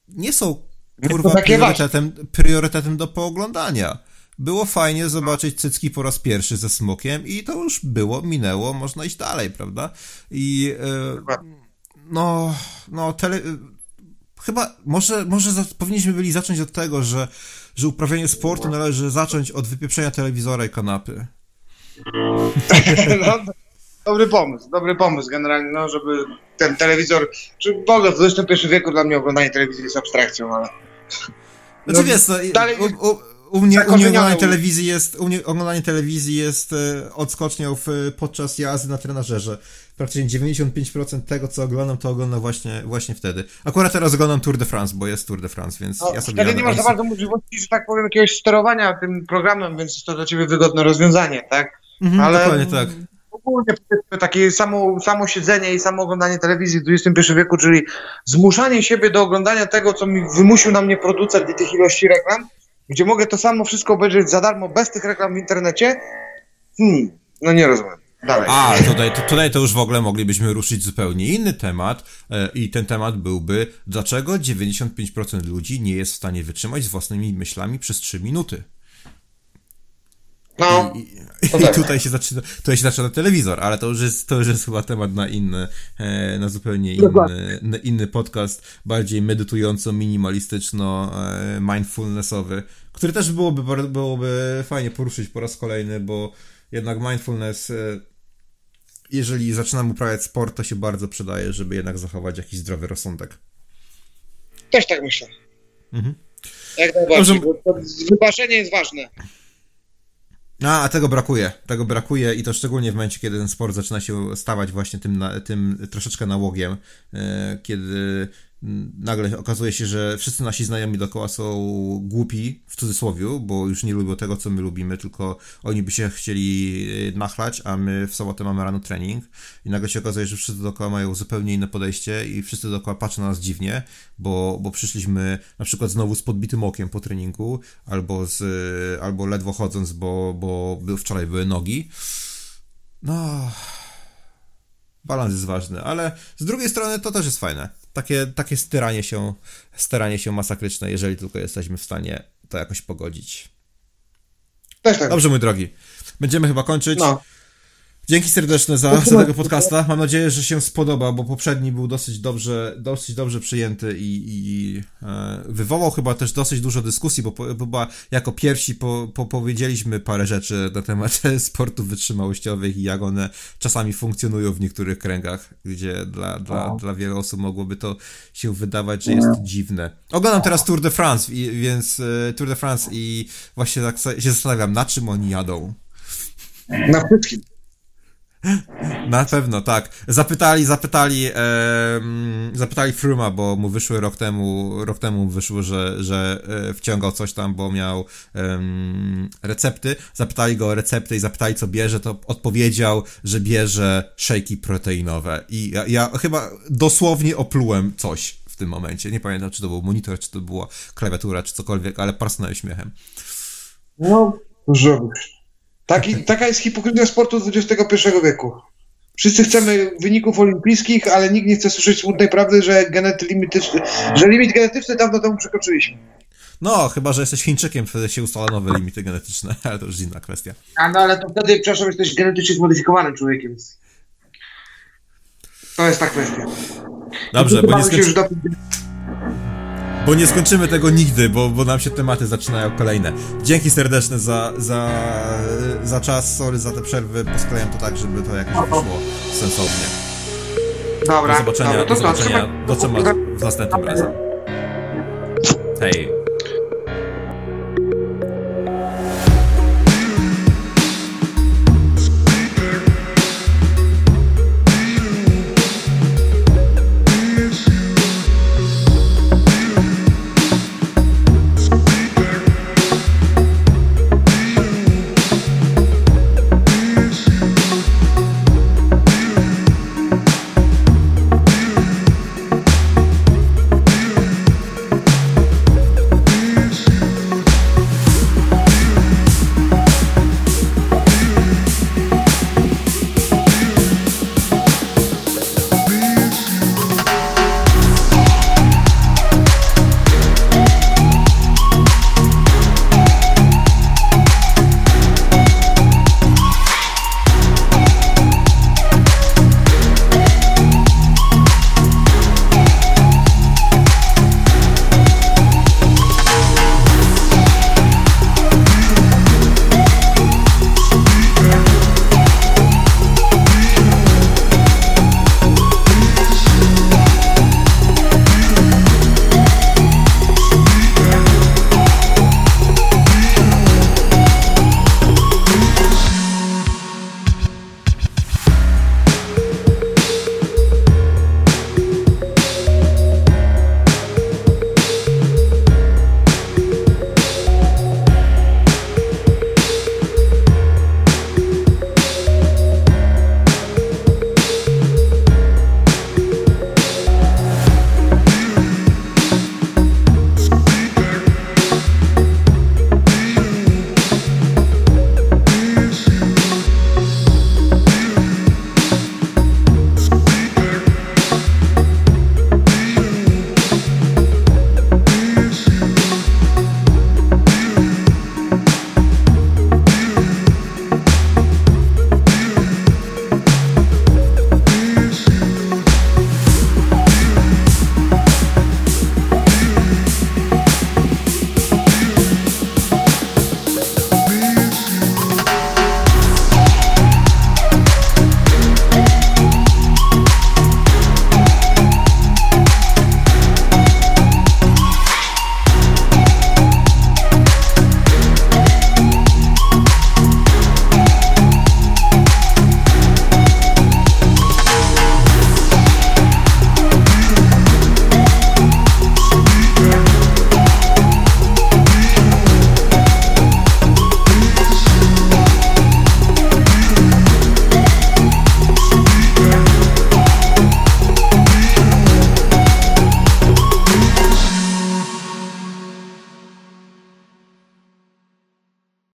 [SPEAKER 1] nie są kurwa priorytetem, priorytetem do pooglądania było fajnie zobaczyć cycki po raz pierwszy ze smokiem i to już było, minęło, można iść dalej, prawda? I e, no, no, tele, chyba, może, może za, powinniśmy byli zacząć od tego, że, że uprawianie sportu należy zacząć od wypieprzenia telewizora i kanapy. *laughs*
[SPEAKER 2] No, dobry pomysł, dobry pomysł generalnie, no, żeby ten telewizor, czy w ogóle w XXI wieku dla mnie oglądanie telewizji jest abstrakcją, ale...
[SPEAKER 1] Znaczy no, wiesz, no, dalej... U, u, u mnie, u mnie oglądanie telewizji jest, u mnie oglądanie telewizji jest e, odskocznią w, podczas jazdy na trenażerze. Praktycznie 95% tego, co oglądam, to oglądam właśnie, właśnie wtedy. Akurat teraz oglądam Tour de France, bo jest Tour de France, więc no, ja sobie...
[SPEAKER 2] Wtedy nie masz za bardzo możliwości, że tak powiem, jakiegoś sterowania tym programem, więc jest to dla ciebie wygodne rozwiązanie, tak?
[SPEAKER 1] Mhm, Ale... Dokładnie tak
[SPEAKER 2] ogólnie takie samo, samo siedzenie i samo oglądanie telewizji w XXI wieku, czyli zmuszanie siebie do oglądania tego, co mi wymusił na mnie producent i tych ilości reklam, gdzie mogę to samo wszystko obejrzeć za darmo, bez tych reklam w internecie? Hmm, no nie rozumiem. Dalej.
[SPEAKER 1] A, tutaj, to, tutaj to już w ogóle moglibyśmy ruszyć zupełnie inny temat e, i ten temat byłby, dlaczego 95% ludzi nie jest w stanie wytrzymać z własnymi myślami przez 3 minuty.
[SPEAKER 2] No,
[SPEAKER 1] I, i,
[SPEAKER 2] to
[SPEAKER 1] i
[SPEAKER 2] tak.
[SPEAKER 1] tutaj się zaczyna, tutaj się zaczyna telewizor, ale to już jest, to już jest chyba temat na inny, e, na zupełnie inny, na inny podcast, bardziej medytująco, minimalistyczno, e, mindfulnessowy, który też byłoby, byłoby fajnie poruszyć po raz kolejny, bo jednak mindfulness, e, jeżeli zaczynam uprawiać sport, to się bardzo przydaje, żeby jednak zachować jakiś zdrowy rozsądek.
[SPEAKER 2] też tak myślę.
[SPEAKER 1] Mhm.
[SPEAKER 2] Jak najbardziej,
[SPEAKER 1] Dobrze.
[SPEAKER 2] wybaczenie jest ważne.
[SPEAKER 1] A, a tego brakuje. Tego brakuje i to szczególnie w momencie, kiedy ten sport zaczyna się stawać właśnie tym, na, tym troszeczkę nałogiem, e, kiedy nagle okazuje się, że wszyscy nasi znajomi dookoła są głupi, w cudzysłowie, bo już nie lubią tego, co my lubimy, tylko oni by się chcieli e, nachlać, a my w sobotę mamy rano trening i nagle się okazuje, że wszyscy dookoła mają zupełnie inne podejście i wszyscy dookoła patrzą na nas dziwnie, bo, bo przyszliśmy na przykład znowu z podbitym okiem po treningu, albo, z, albo ledwo chodząc, bo, bo wczoraj były nogi. No, balans jest ważny, ale z drugiej strony to też jest fajne. Takie, takie styranie się, staranie się masakryczne, jeżeli tylko jesteśmy w stanie to jakoś pogodzić.
[SPEAKER 2] Też tak.
[SPEAKER 1] Dobrze, mój drogi. Będziemy chyba kończyć.
[SPEAKER 2] No.
[SPEAKER 1] Dzięki serdeczne za, za tego podcasta. Mam nadzieję, że się spodoba, bo poprzedni był dosyć dobrze, dosyć dobrze przyjęty i, i e, wywołał chyba też dosyć dużo dyskusji, bo, bo chyba jako pierwsi po, po, powiedzieliśmy parę rzeczy na temat *laughs* sportów wytrzymałościowych i jak one czasami funkcjonują w niektórych kręgach, gdzie dla, dla,
[SPEAKER 2] No.
[SPEAKER 1] dla wielu osób mogłoby to się wydawać, że jest dziwne. Oglądam teraz Tour de France, i, więc e, Tour de France i właśnie tak się zastanawiam, na czym oni jadą.
[SPEAKER 2] Na wszystkim.
[SPEAKER 1] Na pewno, tak. Zapytali, zapytali, em, zapytali Fruma, bo mu wyszły rok temu, rok temu mu wyszło, że, że e, wciągał coś tam, bo miał em, recepty. Zapytali go o recepty i zapytali, co bierze, to odpowiedział, że bierze szejki proteinowe. I ja, ja chyba dosłownie oplułem coś w tym momencie. Nie pamiętam, czy to był monitor, czy to była klawiatura, czy cokolwiek, ale parsnąłem śmiechem.
[SPEAKER 2] No, zrobisz. Taki, taka jest hipokryzja sportu XXI wieku. Wszyscy chcemy wyników olimpijskich, ale nikt nie chce słyszeć smutnej prawdy, że, genety limityczny, że limit genetyczny dawno temu przekroczyliśmy.
[SPEAKER 1] No, chyba, że jesteś Chińczykiem, wtedy się ustala nowe limity genetyczne, *laughs* ale to już inna kwestia.
[SPEAKER 2] A no ale to wtedy, przepraszam, jesteś genetycznie zmodyfikowanym człowiekiem. To jest ta kwestia.
[SPEAKER 1] Dobrze, bo nie,
[SPEAKER 2] się już
[SPEAKER 1] skończy,
[SPEAKER 2] do...
[SPEAKER 1] bo nie skończymy tego nigdy, bo, bo nam się tematy zaczynają kolejne. Dzięki serdeczne za, za, za czas, sorry za te przerwy, posklejam to tak, żeby to jakoś wyszło sensownie.
[SPEAKER 2] Dobra,
[SPEAKER 1] Do zobaczenia,
[SPEAKER 2] dobra,
[SPEAKER 1] do
[SPEAKER 2] to co,
[SPEAKER 1] zobaczenia,
[SPEAKER 2] trzeba-
[SPEAKER 1] do zobaczenia w następnym razem. Hej.